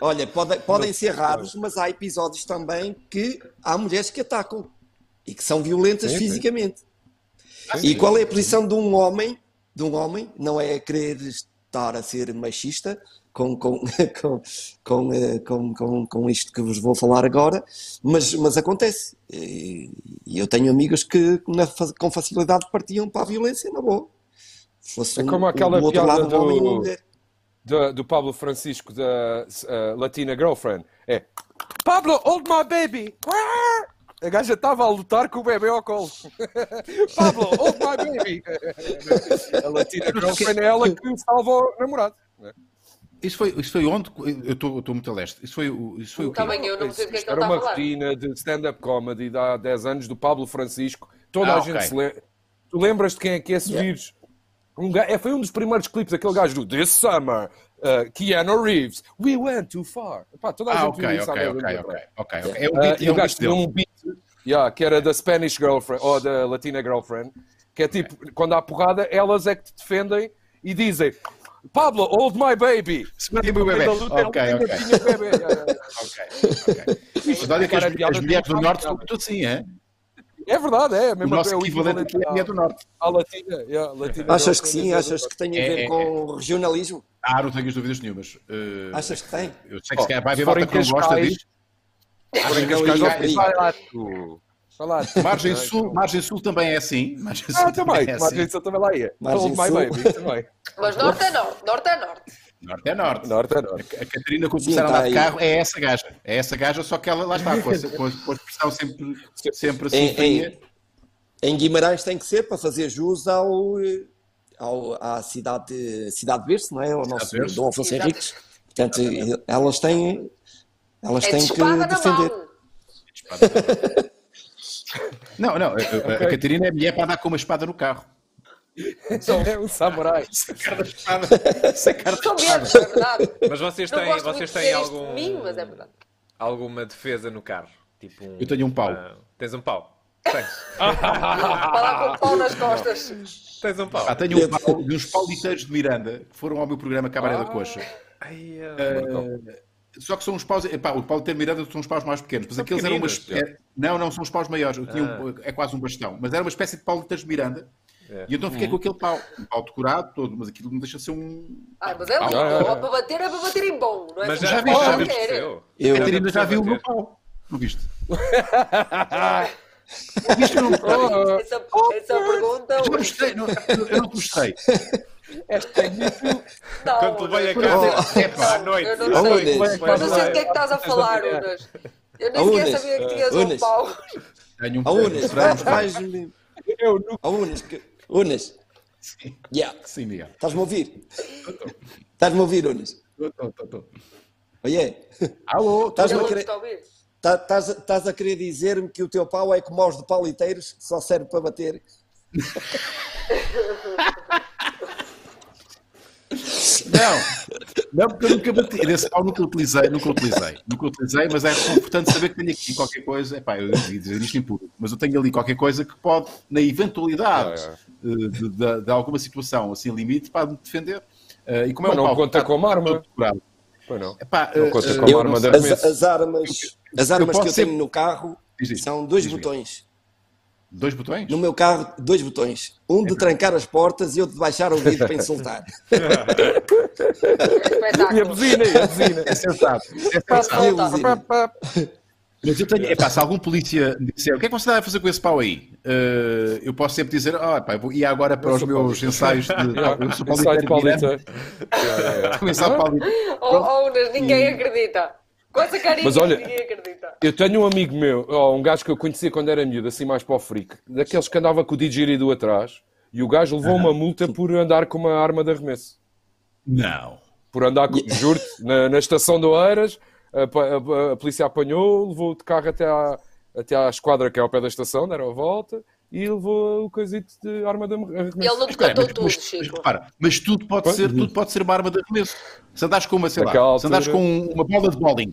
Olha, pode- podem ser raros, mas há episódios também que há mulheres que atacam e que são violentas
Sim, sim.
fisicamente. E qual é a posição de um homem? De um homem, não é querer estar a ser machista com, com, com, com, eh, com, com, com isto que vos vou falar agora, mas, mas acontece. E eu tenho amigos que com facilidade partiam para a violência na boa. Fosse
É
um-
como aquela
do outro
piada
um homem
do-
mulher.
do, do Pablo Francisco da uh, Latina Girlfriend. É Pablo, hold my baby. A gaja estava a lutar com o bebê ao colo. Pablo, hold my baby. A Latina Girlfriend é ela que salva o namorado.
Isso foi, isso foi onde? Eu estou muito a leste. Isso foi, o- isso foi o quê?
Também eu não sei do que é que ele
Era
a
uma
falar.
rotina de stand-up comedy de há 10 anos do Pablo Francisco. Toda
Ah,
a
ok.
gente se lembra. Tu lembras de quem é que é esse
Yeah.
vírus? Um ga- é, foi um dos primeiros clipes, aquele gajo do This Summer, uh, Keanu Reeves, We Went Too Far. Epá, toda a
Ah,
gente
ok,
viu isso há
ok,
10
ok,
anos
ok,
atrás.
ok, ok. É o beat, é
o
o
gajo
beat
tinha um beat yeah, que era da Spanish Girlfriend ou da Latina Girlfriend, que é tipo, quando há porrada, elas é que te defendem e dizem Pablo, hold my baby.
Segura o bebê.
Da luta,
Ok, ok.
o bebê.
Ok, ok. Mas olha que as, mulheres do norte são muito assim, é?
É verdade, é.
O
Mesmo
nosso
é o
equivalente aqui é a mulher do norte.
à latina. yeah, latina
Achas que sim?
é
Achas que tem a
É,
ver
é,
com regionalismo?
Ah, não tenho as dúvidas nenhumas. Eh,
Achas que tem?
Eu sei que se calhar vai haver malta que não gosta disto.
Cascais,
ia
ó,
abrir.
Vai lá tu.
Margem Sul, Margem Sul também é assim. Margem Sul
Ah, também.
é
Margem
assim.
Sul também lá ia.
Margem
my
Sul.
baby também.
Mas norte é norte, norte é norte.
Norte é norte.
Norte é norte.
A Catarina, quando
Sim,
começar a
tá
andar de
aí.
carro, é essa gaja. É essa gaja, só que ela lá está, com a, com a, com a expressão sempre, sempre assim
Em, em, em Guimarães tem que ser para fazer jus ao, eh, ao, à cidade, cidade Verde, não é? Ao nosso
Verde.
Dom Afonso
Exato.
Henriques. Portanto, elas têm, elas
É de
têm que defender.
mão.
Não, não, a, a- a Catarina é mulher para andar com uma espada no carro.
É um samurai.
Sacar da espada. Sacar da
São
espada.
é verdade.
Mas vocês têm, vocês têm algum,
mim, mas é
alguma defesa no carro? Tipo um,
Eu tenho um pau.
ah, tens um pau? Tens.
Para lá com o pau nas costas.
Tens um pau.
Ah, tenho um pau de uns pauliteiros de Miranda que foram ao meu programa Cabaré da Coxa.
Ai, ah,
Eh, Só que são uns paus. Epá, o pau de Miranda são uns paus mais pequenos, mas
São
aqueles eram uma. espé- Não, não, são os paus maiores. Eu tinha um- é quase um bastão, mas era uma espécie de pauliteiros de Miranda.
É.
E então fiquei com aquele pau, um pau decorado todo, mas aquilo não deixa de ser um.
Ai, mas é bom.
Ah, é, é.
Para bater é para bater em bom, não é?
Mas já,
já
vi, já
bater.
eu.
Catarina já viu o meu pau. Não viste? Viste ou não?
Oh,
Essa, essa pergunta.
Já mostrei, não, eu não te mostrei.
Não,
Quando levei a casa
Epá,
à noite.
eu não sei. Eu não sei do que é que estás a falar, Unas. Eu nem sequer sabia que tinhas um pau.
Tenho um
A Unas, vais-me.
Eu nunca.
A Unas, que- Unas. Yeah.
Sim, Miguel.
Estás-me a ouvir? Estás-me a ouvir, Unas?
Tô, tô, tô.
Oiê,
Alô,
estás-me a querer, tá- estás, estás a querer dizer-me que o teu pau é como aos de paliteiros, que só serve para bater?
Não, não, porque eu nunca bati. Esse pau nunca utilizei, nunca utilizei. Nunca utilizei, mas é importante saber que tenho aqui qualquer coisa. Epá, eu devia dizer isto em público, mas eu tenho ali qualquer coisa que pode, na eventualidade
Ah,
eh, de, de- de alguma situação assim limite, para me defender. Eh, e como é
Mas
um
não
pau
conta
que está
como arma.
todo curado,
Pois não.
epá,
Não
eh,
conta
eh,
como
eu
arma de.
As,
arremesso.
as armas, as armas
posso
que eu
ser-
tenho no carro
isto,
são dois
Miguel.
botões.
Dois botões?
No meu carro, dois botões. Um de trancar as portas e outro de baixar o vidro para insultar.
É
E a buzina, e a buzina.
É sensato. É sensato. Mas eu tenho, epá, se algum polícia me disser o que é que você está a fazer com esse pau aí, Eh, eu posso sempre dizer, ah, pá, eu vou ir agora para
Eu
os meus
paulista.
ensaios de. Eu sou
Ensaio de
paulista. Começar a palita.
Oh, oh, Unas, ninguém acredita. Com essa carinha,
Mas olha-
ninguém acredita.
Eu tenho um amigo meu, ó, um gajo que eu conhecia quando era miúdo, assim mais para o freak, daqueles que andava com o didgeridoo atrás, e o gajo levou uma multa por andar com uma arma de arremesso.
Não.
Por andar, com, juro na, na estação de Oeiras, a, a- a polícia apanhou, levou de carro até à, até à esquadra que é ao pé da estação, deram a volta, e levou o coisito de arma de arremesso.
Ele não te
mas,
tudo,
mas- mas
Chico.
repara, mas tudo pode,
Pois.
ser, tudo pode ser uma arma de arremesso. Se andares com uma, sei lá,
Naquela
se andares
altura-
com uma bola de bowling,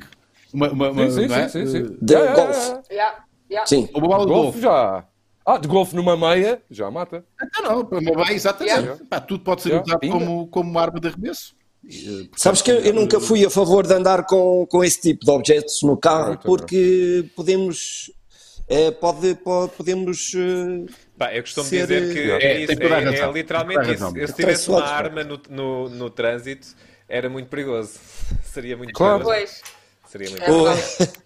uma, uma, uma,
Sim, sim,
é?
sim, sim, sim.
De
Yeah,
golfe.
yeah.
Yeah.
Sim.
Uma bola de
Golfe já. Ah, de golfe numa meia, já mata.
Então não, para uma bem, exatamente.
Yeah.
Pá, tudo pode ser
Yeah,
usado como, como uma arma de arremesso. Eh, portanto,
Sabes que eu, nunca fui a favor de andar com, com esse tipo de objetos no carro porque podemos. eh, pode, pode- podemos. eh,
Pá, eu costumo
Ser,
dizer que
eh,
é,
é,
isso,
a
é- é
razão.
literalmente isso. Eu, se tivesse uma arma no, no, no trânsito, era muito perigoso. Seria muito
Claro.
perigoso.
Pois.
Seria muito
É
perigoso.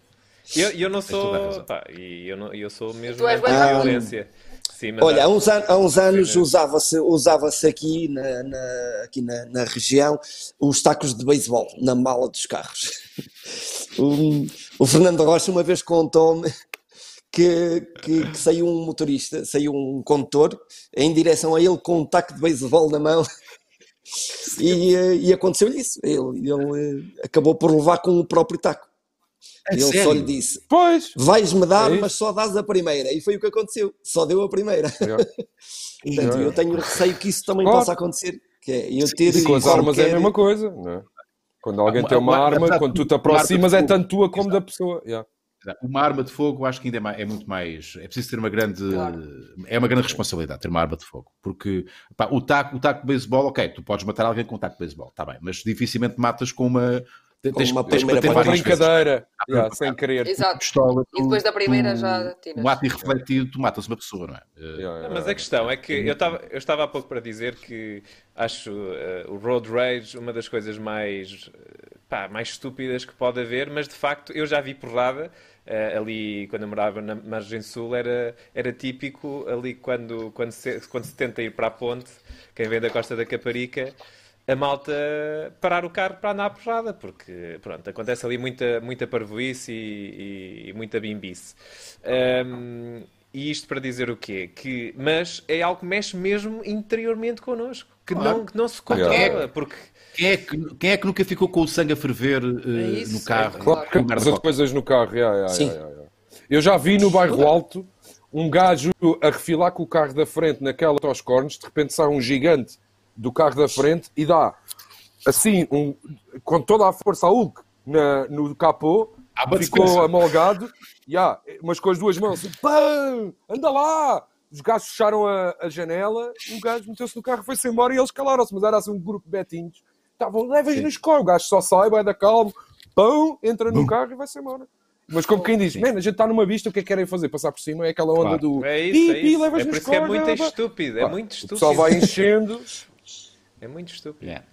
E eu, eu não sou. Pá, e eu, não, eu sou mesmo
Tu és
contra Sim,
Olha, há uns, an- há uns anos usava-se usava aqui, na, na- aqui na, na região os tacos de beisebol na mala dos carros. O, o Fernando Rocha uma vez contou-me que, que- que saiu um motorista, saiu um condutor em direção a ele com um taco de beisebol na mão e, eh, e aconteceu-lhe isso. Ele, ele eh, acabou por levar com o próprio taco.
É
ele só
sério?
lhe disse:
Pois.
Vais-me dar,
É
mas só dás a primeira. E foi o que aconteceu. Só deu a primeira.
Yeah.
Portanto, eu tenho receio que isso também
Claro.
possa acontecer. Que é eu ter
E com as armas é a
qualquer-
mesma coisa, não é? Quando alguém
Uma-
tem uma
uma-
arma, quando tu te aproximas, é tanto tua como da pessoa. Yeah.
Uma arma de fogo, acho que ainda é, mais- é muito mais. É preciso ter uma grande. É uma grande responsabilidade ter uma arma de fogo. Porque pá, o, taco, o taco de beisebol, ok, tu podes matar alguém com um taco de beisebol, está bem, mas dificilmente matas com uma.
Com
tens,
uma
tens
primeira várias
vezes.
brincadeira, yeah, sem querer.
Exato.
Pistola,
E depois da primeira
tu-
já tiras.
Um ato irrefletido, tu matas uma pessoa, não é? Eh,
Yeah, yeah,
Não, mas a questão é que eu estava eu estava há pouco para dizer que acho eh, o road rage uma das coisas mais eh, pá, mais estúpidas que pode haver, mas de facto eu já vi porrada eh, ali quando eu morava na margem sul era era típico ali quando quando se, quando se tenta ir para a ponte quem vem da Costa da Caparica a malta parar o carro para andar à porrada, porque pronto, acontece ali muita, muita parvoíce e, e- e muita bimbice. Ahm, e isto para dizer o quê? Que, mas é algo que mexe mesmo interiormente connosco, que,
Claro.
não, que não se controla,
Yeah.
porque
Quem é, que, quem é que nunca ficou com o sangue a ferver eh,
É isso,
no carro?
é
Claro,
Com merda
as coisas no carro. yeah, yeah,
Sim.
yeah, yeah. Eu já vi no bairro Alto um gajo a refilar com o carro da frente naquela aos cornos, de repente sai um gigante do carro da frente e dá assim, um, com toda a força a Hulk na, no capô,
Ah,
ficou amolgado, yeah, mas com as duas mãos, assim, pam, anda lá! Os gajos fecharam a, a janela, o gajo meteu-se no carro e foi-se embora e eles calaram-se, mas era assim um grupo de betinhos. Estavam, levas
Sim.
nos cor, o gajo só sai, vai da calmo, pão, entra no carro e vai-se embora. Mas como quem diz, man, a gente está numa vista, o que é que querem fazer? Passar por cima? É aquela onda
Claro.
do
é isso, é
pi, pi,
isso. É por isso é muito estúpido, é muito estúpido.
pessoal vai enchendo.
É muito estúpido.
Yeah.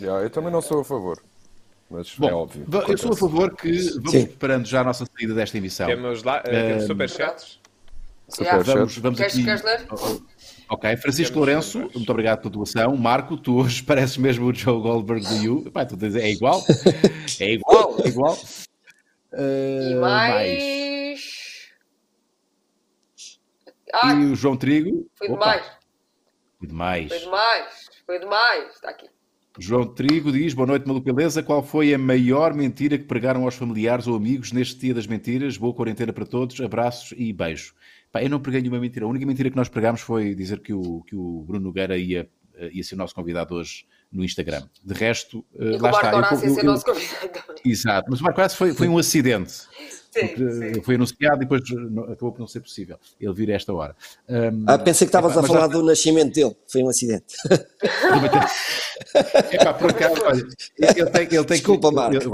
Yeah, eu também não sou a favor. Mas é
Bom,
óbvio.
va- eu sou a
Acontece.
favor que vamos
Sim.
preparando já a nossa saída desta emissão.
Temos lá, temos
Ehm,
superchats.
Superchat.
Vamos, vamos aqui.
queres ler?
Ok, Francisco Lourenço, muito obrigado pela doação. Marco, tu hoje pareces mesmo o Joe Goldberg do You. Epá, tu dizes, é igual? É igual, é igual.
E
Uh,
mais. Ai,
E o João Trigo.
foi
Opa,
demais.
Foi demais.
Foi demais. Foi demais. Está aqui.
João Trigo diz: Boa noite, maluco beleza. Qual foi a maior mentira que pregaram aos familiares ou amigos neste dia das mentiras? Boa quarentena para todos, abraços e beijo. Pá, eu não preguei nenhuma mentira. A única mentira que nós pregámos foi dizer que o, que o Bruno Nogueira ia, eh, ia ser o nosso convidado hoje no Instagram. De resto, eh,
E que o
lá
Marco
está. Eu-
Horácio ia ser nosso convidado.
Exato, mas o Marco Horácio foi, foi um acidente.
Sim,
Porque,
sim.
eh, foi anunciado e depois não- acabou por não ser possível ele vir a esta hora. Ahm,
Ah, pensei que estavas a falar
já-
do nascimento dele. Foi um acidente.
Epá, por acaso, olha, ele tem, ele tem
Desculpa,
que,
Marco.
Eu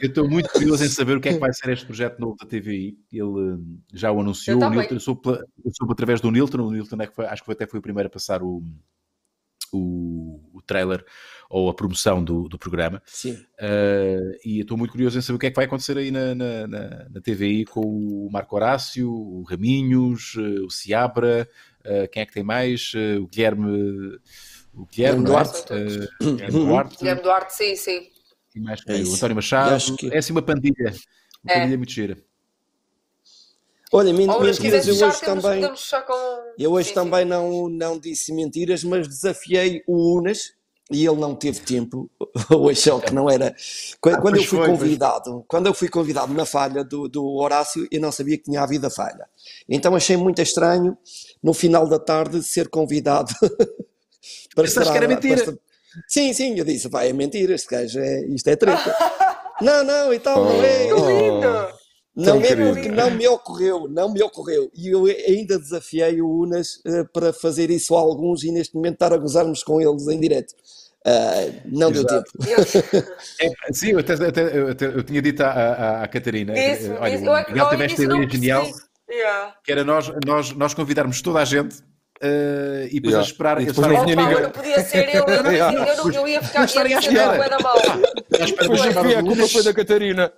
eu estou muito curioso em saber o que é que vai ser este projeto novo da TVI. Ele hum, já o anunciou.
Eu
O. Nilton, eu soube, eu soube através do Nilton. O Nilton é que foi- acho que até foi o primeiro a passar o, o, o trailer ou a promoção do, do programa.
Sim.
Uh, e eu estou muito curioso em saber o que é que vai acontecer aí na, na, na, na TVI com o Marco Horácio, o Raminhos, uh, o Ciabra, uh, quem é que tem mais? Uh, o Guilherme. O Guilherme
Duarte.
Duarte. Uh, Duarte.
Guilherme Duarte, sim, sim.
E mais
É
o. António Machado.
acho que-
É assim uma pandilha. Uma
É.
pandilha muito gira.
Olha,
se
mentiras, eu hoje também.
com.
Eu hoje
Sim,
também não, não disse mentiras, mas desafiei o Unas e ele não teve tempo. Hoje é que não era. Quando, quando eu
pois
fui
foi, pois.
convidado, quando eu fui convidado na falha do, do Horácio, eu não sabia que tinha havido a falha. Então achei muito estranho no final da tarde ser convidado para
Pensaste que era
para
mentira?
esta- Sim, sim, eu disse, vai, é mentira, este gajo é, isto é treta. não, não, e tal, não é.
Que lindo!
Não é porque não me ocorreu, não me ocorreu. E eu ainda desafiei o Unas eh, para fazer isso a alguns e neste momento estar a gozarmos com eles em direto. Ah, não deu
Exato.
tempo.
É, sim, eu, até, até- eu, até- eu tinha dito à, à, à Catarina: eh, olha,
disse.
o
Eu, ao
teve esta ideia genial.
Yeah.
que era nós, nós, nós convidarmos toda a gente eh, e depois
Yeah.
a esperar.
E depois não vinha
Opa,
ninguém.
não podia ser eu, eu, não, eu, não, eu ia ficar
estarem
ia me sentir mal.
Depois a culpa foi da Catarina.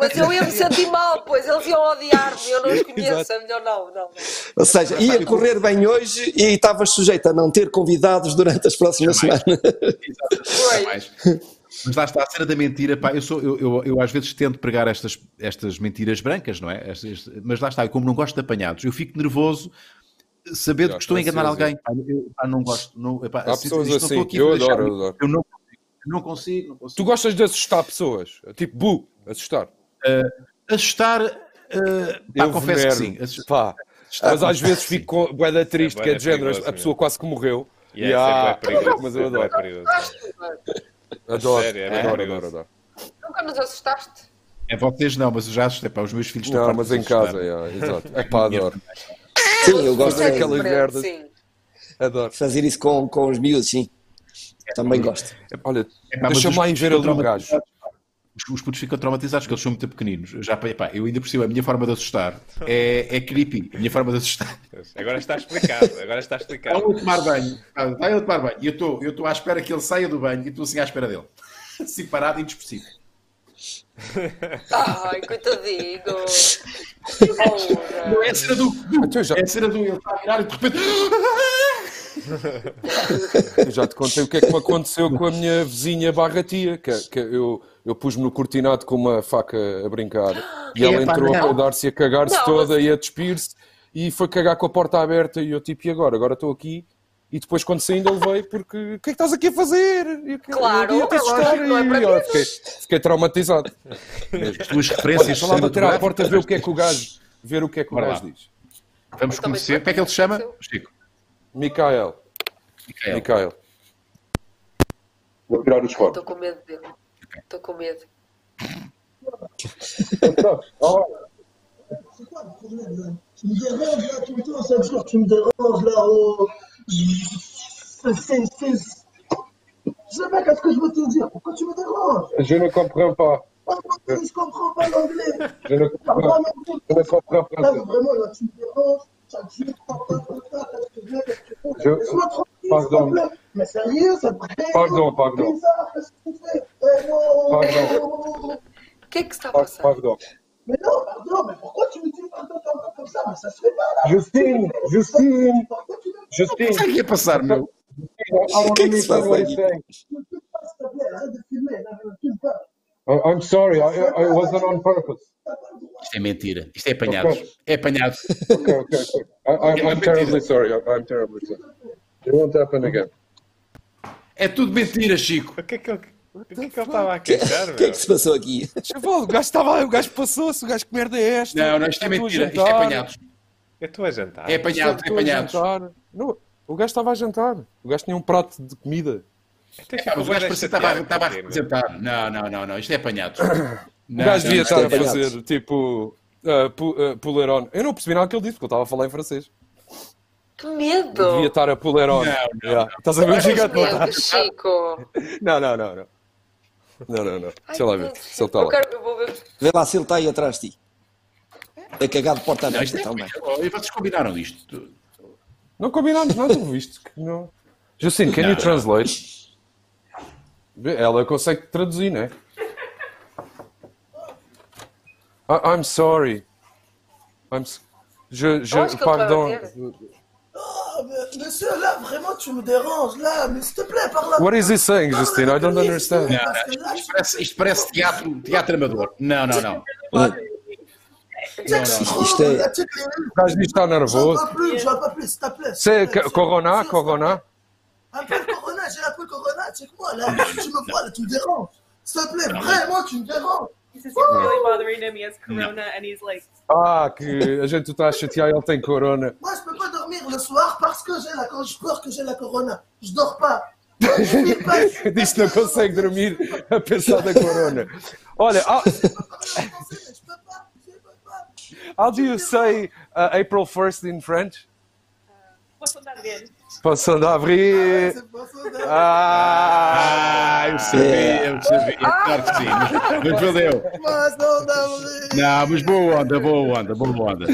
Mas eu ia me sentir mal, pois eles iam odiar-me, eu não os conheço, é melhor não, não.
Ou seja, ia correr bem hoje e estavas sujeito a não ter convidados durante as próximas
Jamais.
semanas.
Mais. Mas lá está, a cena da mentira, pá, eu, sou, eu, eu, eu às vezes tento pregar estas, estas mentiras brancas, não é? Estas- mas lá está, eu como não gosto de apanhados, eu fico nervoso
Já,
que estou a enganar alguém. Pá, eu pá, não gosto. Não, epá,
Há pessoas
isto não estou
assim,
aqui
eu adoro, eu adoro.
Eu não consigo, eu não consigo, não
Tu
consigo.
gostas de assustar pessoas? Tipo, bu, assustar.
Assustar, eh, pá,
eu
confesso que
venero.
sim. Assustar,
Pá.
assustar,
Mas às vezes
que sim.
fico com bué triste,
É
que é de género, a pessoa
mesmo.
quase que morreu.
Yeah,
Yeah.
é perigoso.
Mas eu
é
adoro.
perigoso.
Adoro,
Sério, é
adoro, adoro, adoro.
Nunca nos assustaste?
É vocês não, mas eu já assustei. Pá, os meus filhos estão
Não, mas em casa, yeah, exato. É pá, adoro.
Sim, eu gosto
Fazer
de
aquelas
Sempre,
merdas.
Sim.
Adoro.
fazer isso com, com os miúdos, sim. Também gosto.
Olha, deixa-me
os
lá
ficam
ali um gajo.
traumatizados. Os, os putos ficam traumatizados porque eles são muito pequeninos. Eu Já, epá, eu ainda por cima, a minha forma de assustar é, é creepy. A minha forma de assustar.
Agora está explicado. Agora está explicado.
eu tomar banho. Vai eu tomar banho. E eu estou eu estou à espera que ele saia do banho e estou assim à espera dele. Assim parado e inexpressivo.
Ai, coitadinho.
Não é a cena do. É a cena do. Ele está a virar e de repente.
Eu já te contei o que é que me aconteceu com a minha vizinha barra tia, que, que eu, eu pus-me no cortinado com uma faca a brincar e ela
Epá,
entrou a
não.
peidar-se e a cagar-se
Não,
toda
mas-
e a despir-se e foi cagar com a porta aberta e eu tipo, e agora? Agora estou aqui e depois quando saí ainda levei porque o que é que estás aqui a fazer? E eu-
Claro,
eu
é lógico, não é para
e, olha,
mim.
fiquei, fiquei traumatizado.
As tuas
Olha,
referências.
deixa lá bater à porta ver o que é que o gajo, ver o que é que o gajo diz.
Vamos conhecer. Como é que ele se chama? Chico.
Micael.
Micael.
Micael. Vou tirar os fones.
Estou com medo dele. Estou com medo.
Tu me déranges là tout le temps, chaque jour tu me déranges là. Oh. C'est- c'est- c'est- Je sais pas qu'est-ce que je veux te dire. Pourquoi tu me déranges
Je ne comprends pas.
Pourquoi Je comprends pas l'anglais.
Je ne
Ah, vraiment,
je ne comprends
là, vraiment, là, tu me déranges. Chaque jour, ta, ta, ta, ta, qu'est-ce que tu veux, qu'est-ce que tu fais
Je-
Laisse-moi tranquille,
Pardon.
s'il te plaît. Mais sérieux, ça te plaît
Pardon, pardon.
Bizarre, qu'est-ce que tu fais Eh, non,
Pardon.
O que é que se está a passar?
Pardon.
Mais non, pardon, mais pourquoi tu me dis pardon pardon comme ça Mais ça se fait pas là
Justine, Justine, Justine.
Sabe o que ia passar, meu?
I
O que é que se
pas, pas.
I- I'm sorry, I, I wasn't on purpose.
Pas
Isto é mentira. Isto é apanhado. É apanhado.
Okay, okay, okay. I, I'm, I'm terribly sorry. I'm, terribly sorry. It won't happen again.
É tudo mentira, Chico.
O que é que o que é que ele estava a queixar,
O que é que se passou aqui?
Chaval, o gajo estava o gajo passou-se, o gajo que merda é esta?
Não, não, isto é
a
mentira. Isto é apanhado.
Eu estou a jantar.
É apanhado, é
a
apanhado.
jantar. Não, o gajo estava a jantar. O gajo tinha um prato de comida.
Mas o gajo parecia que estava, a representar. Não, não, não, não. Isto é apanhado.
O gajo devia estar
é
a fazer tipo. Uh, pu, uh, puleron. Eu não percebi nada que ele disse, porque eu estava a falar em francês.
Que medo!
Devia estar a puleron.
Não, não,
Yeah. Estás a ver o gigante? Não, tá?
Chico!
não, não, não. Não, não, não. não.
Ai,
Deixa lá ver se ele está lá.
quero-.
Vê lá se ele está aí atrás de ti. É cagado de porta
Não, isto
aberta
é
também.
E vocês combinaram isto.
Não combinámos nada, viste? que Não. Justine, can
Não,
you
não.
translate? Vê, Ela consegue traduzir, né? I- I'm sorry. I'm Je, je, pardon.
Monsieur, là, vraiment, tu me déranges, là. Mais s'il te plaît, par là.
What is he saying, Justine? I don't understand.
Não, não, isto parece, isto parece teatro, teatro amador. Não, não, não.
Isto é-
O gajo está nervoso. C'est Corona, Corona.
Un peu le corona, j'ai le corona, check-moi, là. Tu me vois, là, tu me déranges. S'il te plaît, vraiment, tu me déranges.
He says you're really bothering him. He has corona, and he's like,
Ah, que a gente está a chatear ele tem corona.
Moi, je peux pas dormir le soir parce que j'ai la, j'ai peur que j'ai la corona. Je dors pas.
Diz que não consegue dormir a pensar na corona. Olha, how,
pas.
how do you say uh, April 1st in French?
again?
Passando a
là.
Ah,
Ah, eu sabia, eu sabia. Claro que sim. Mas, mas valeu.
Poisson d'avril.
Não, mas boa onda, boa onda, boa onda.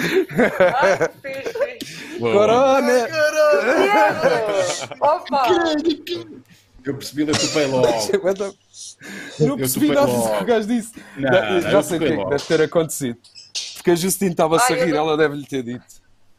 Boa
corona.
Opa!
Eu percebi, eu topei logo.
Não percebi nada do que o gajo disse.
Não, não,
Já sei o que é deve ter acontecido. Porque a Justine estava-se a rir,
não-
ela deve-lhe ter dito.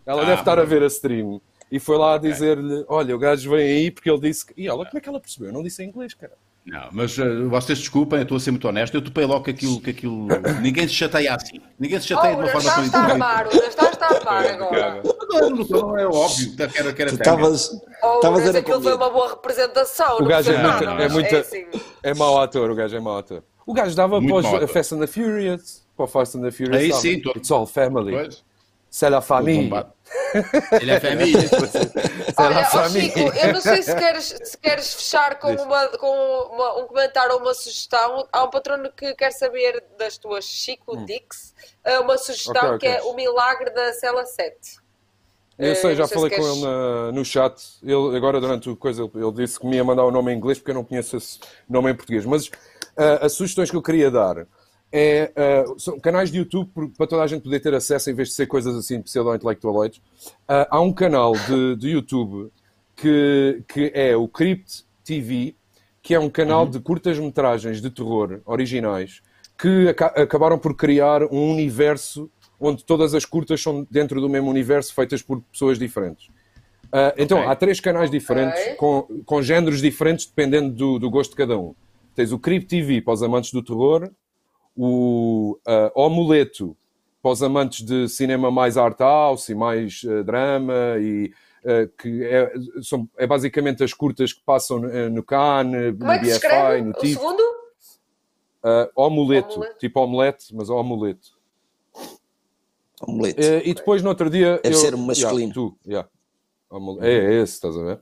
Ela
Ah,
deve estar a ver a stream. E foi lá a dizer-lhe: Olha, o gajo vem aí porque ele disse que. E ela, como é que ela percebeu? Eu não disse em inglês, cara.
Não, mas uh, vocês desculpem, eu estou a ser muito honesto. Eu topei logo que aquilo, que aquilo. Ninguém se chateia assim. Ninguém se
Oh,
chateia
o
de uma forma
Nastar está a
tão
armar, o Nastar está a armar agora.
Não, não, não, é óbvio. Que era, que era
Tu estavas.
Oh,
Estavas
mas aquilo foi uma boa representação.
O
não
gajo é
percebo
muito- é muito-
assim.
É mau ator, o gajo é mau ator. O gajo dava
Muito
para os-. Fast and the Furious. Para o Fast and the Furious.
Aí sim,
It's all family.
Pois,
C'est la famille.
Ele é família.
Olha. Chico, eu não sei se queres, se queres fechar com, uma, com uma- um comentário ou uma sugestão. Há um patrono que quer saber das tuas Chico Dix, eh, uma sugestão
Hum. Ok, ok.
que é o milagre da cela 7.
Eu sei,
Eh,
já
sei
falei
se
com
queres-
ele na- no chat. Ele, agora, durante o coisa, ele, ele disse que me ia mandar o nome em inglês porque eu não conheço esse nome em português. Mas ah, as sugestões que eu queria dar é, ah, são canais de YouTube para toda a gente poder ter acesso em vez de ser coisas assim pseudo-intelectualoides. Ah, há um canal de, de YouTube que, que é o Crypt TV, que é um canal de curtas-metragens de terror originais que aca- acabaram por criar um universo onde todas as curtas são dentro do mesmo universo, feitas por pessoas diferentes. Ah, então,
Ok.
há três canais diferentes,
Ok.
com, com géneros diferentes, dependendo do, do gosto de cada um. Tens o Crypt TV para os amantes do terror, o ah, Omuleto para os amantes de cinema mais art house e mais ah, drama, e ah, que é, são, é basicamente as curtas que passam no, eh, no Cannes,
Como é
no
que se
BFI,
escreve?
no
O
TIFF.
segundo?
Ah, omuleto,
Omuleto.
tipo omelete, mas omuleto.
Omelete.
E depois no outro dia.
Deve
eu-
ser masculino.
Yeah, tu, yeah. É, é esse, estás a ver?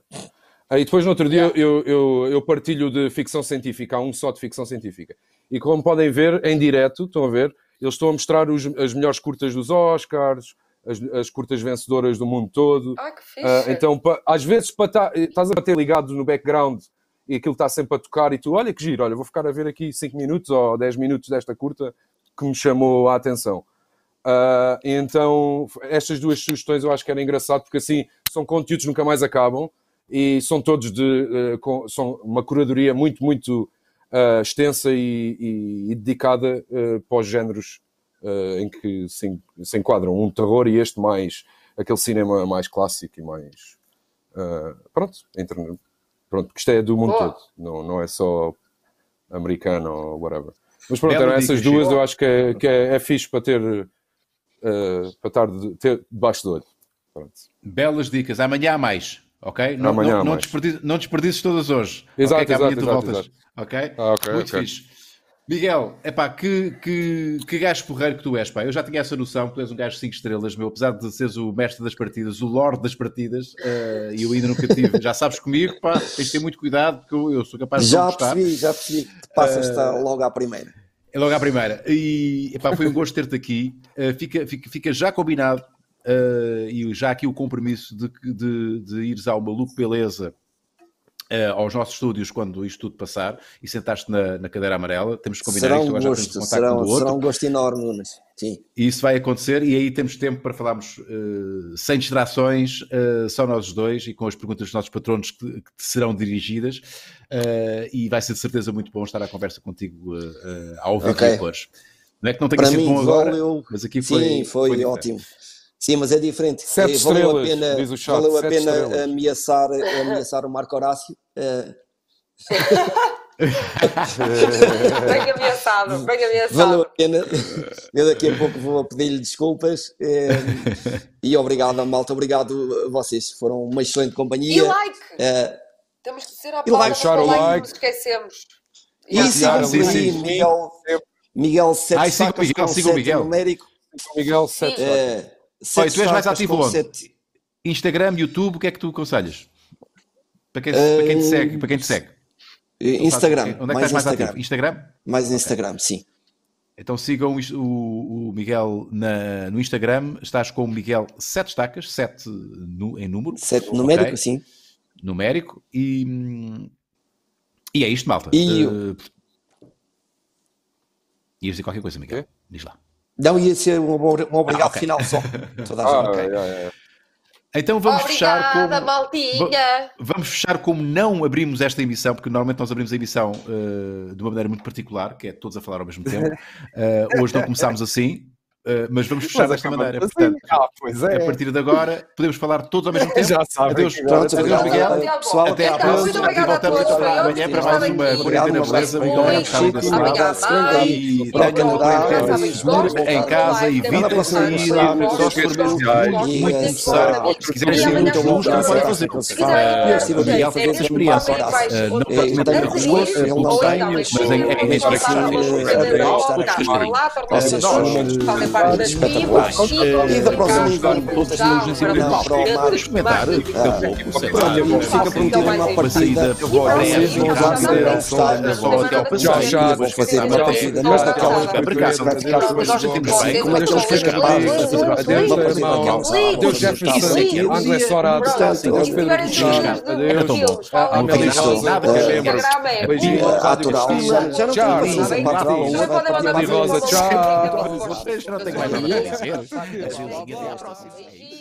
Ah, e depois no outro dia eu, eu, eu partilho de ficção científica, há um só de ficção científica. E como podem ver, em direto, estão a ver, eles estão a mostrar os- as melhores curtas dos Oscars, as, as curtas vencedoras do mundo todo.
Ah, que fixe.
Ah, então, pa- às vezes, para tá- estás a bater ligado no background e aquilo está sempre a tocar e tu, olha que giro, olha, vou ficar a ver aqui 5 minutos ou 10 minutos desta curta que me chamou a atenção. E então, estas duas sugestões eu acho que era engraçado porque assim são conteúdos que nunca mais acabam e são todos de eh, com- são uma curadoria muito, muito ah, extensa e, e- e dedicada eh, para os géneros eh, em que se, se enquadram um terror e este mais aquele cinema mais clássico e mais pronto, entre, pronto, que isto é do mundo
Boa.
todo, não, não é só americano ou whatever. Mas pronto, eram essas duas,
Chico.
eu acho que é, que é, é fixe para ter eh, para estar de, ter debaixo do olho. Pronto.
Belas dicas. Amanhã há mais. Ok? Não,
Amanhã
não, não, desperdices, não desperdices todas hoje.
Exato,
ok? Que amanhã
exato,
tu
exato,
voltas.
exato.
Ok?
Ah, ok,
Muito
ok.
fixe. Miguel, epá, que, que, que gajo porreiro que tu és, pá. Eu já tinha essa noção que tu és um gajo 5 estrelas, meu. Apesar de seres o mestre das partidas, o lord das partidas, eh, e eu ainda nunca tive. Já sabes comigo, pá, tens de ter muito cuidado, porque eu, eu sou capaz de
Já percebi, já percebi que te passas logo à primeira.
É logo à primeira. E epá, foi um gosto ter-te aqui. Uh, fica, fica, fica já combinado uh, e já aqui o compromisso de, de, de ires ao Maluco Beleza uh, aos nossos estúdios quando isto tudo passar e sentaste na, na cadeira amarela. Temos que combinar
Será
isto,
um
agora já temos
gosto,
um
será,
outro.
será um gosto enorme, Nunes. Sim.
E isso vai acontecer e aí temos tempo para falarmos uh, sem distrações, uh, só nós os dois e com as perguntas dos nossos patronos que, que te serão dirigidas uh, e vai ser de certeza muito bom estar à conversa contigo ao vivo
Ok.
a cores. Não é que não tenha
Para
sido
mim,
bom agora,
valeu.
mas aqui foi,
Sim, foi,
diferente.
ótimo. Sim, mas é diferente.
Sete
Eh, valeu a
estrelas,
pena,
diz o chat,
valeu a pena
estrelas.
ameaçar, ameaçar o Marco Horácio. Eh,
Bem ameaçado, bem ameaçado.
valeu a pena. Eu daqui a pouco vou pedir-lhe desculpas. eh, e obrigado, malta. Obrigado a vocês. Foram uma excelente
E
companhia.
like!
Eh,
Temos de ser à
E
palavra
like,
deixar o
like,
like.
nos esquecemos.
e sigam
sim, sim.
Miguel, Miguel Sete
Ai, sigam o Miguel,
com
sigam o
sete
Miguel.
numérico.
Miguel, sete
Eh, sete
tu és mais ativo onde?
sete-
Instagram, YouTube, o que é que tu aconselhas? Para quem, para quem te segue? Para quem te segue?
Eh, Instagram.
Onde é que
mais
estás mais
Instagram.
ativo? Instagram?
Mais Instagram, sim.
Então sigam o, o- Miguel na- no Instagram. Estás com o Miguel 7 estacas, 7 nu- em número.
Sete numérico,
Ok.
sim.
numérico e, e é isto, malta.
E
Uh, Ias dizer qualquer coisa, Miguel? Diz lá.
Não ia ser um, um obrigado
Ah, ok.
final só. Toda a
Ah,
gente.
é, é, é.
Então vamos fechar
Obrigada,
com.
maltinha!
Vamos fechar como não abrimos esta emissão, porque normalmente nós abrimos a emissão uh, de uma maneira muito particular, que é todos a falar ao mesmo tempo. Uh, hoje não começámos assim, uh, mas vamos fechar desta maneira. Portanto,
Ah, pois é.
a partir de agora, podemos falar todos ao mesmo tempo.
Já sabem
Adeus,
agora
adeus, Miguel.
pessoal.
Até à
Muito
próxima.
obrigada
E
a
voltamos amanhã para mais uma
aqui.
quarentena beleza. E tenham uma quarentena em casa, evitem sair, só se for muito, necessário. Se quiserem sair muito longe, não podem fazer.
A
Miguel tem essa experiência. Não praticamente em ruas, uh, não tem, mas em em- em
E da
fica bom, sei lá,
Fica uma
e só até ao
Já,
fazer uma partida, mas daquelas
Para casa,
vai ficar
mas nós sentimos bem, como é que eles
Vocês
ficam
capazes
bem,
de fazer uma partida daquelas
Adeus. Jefferson. André Pedro.
Era tão bom.
Ah,
Não tem nada que.
Beijinho.
Já não tem
Rosa, tchau.
Eu não tenho mais nada a dizer.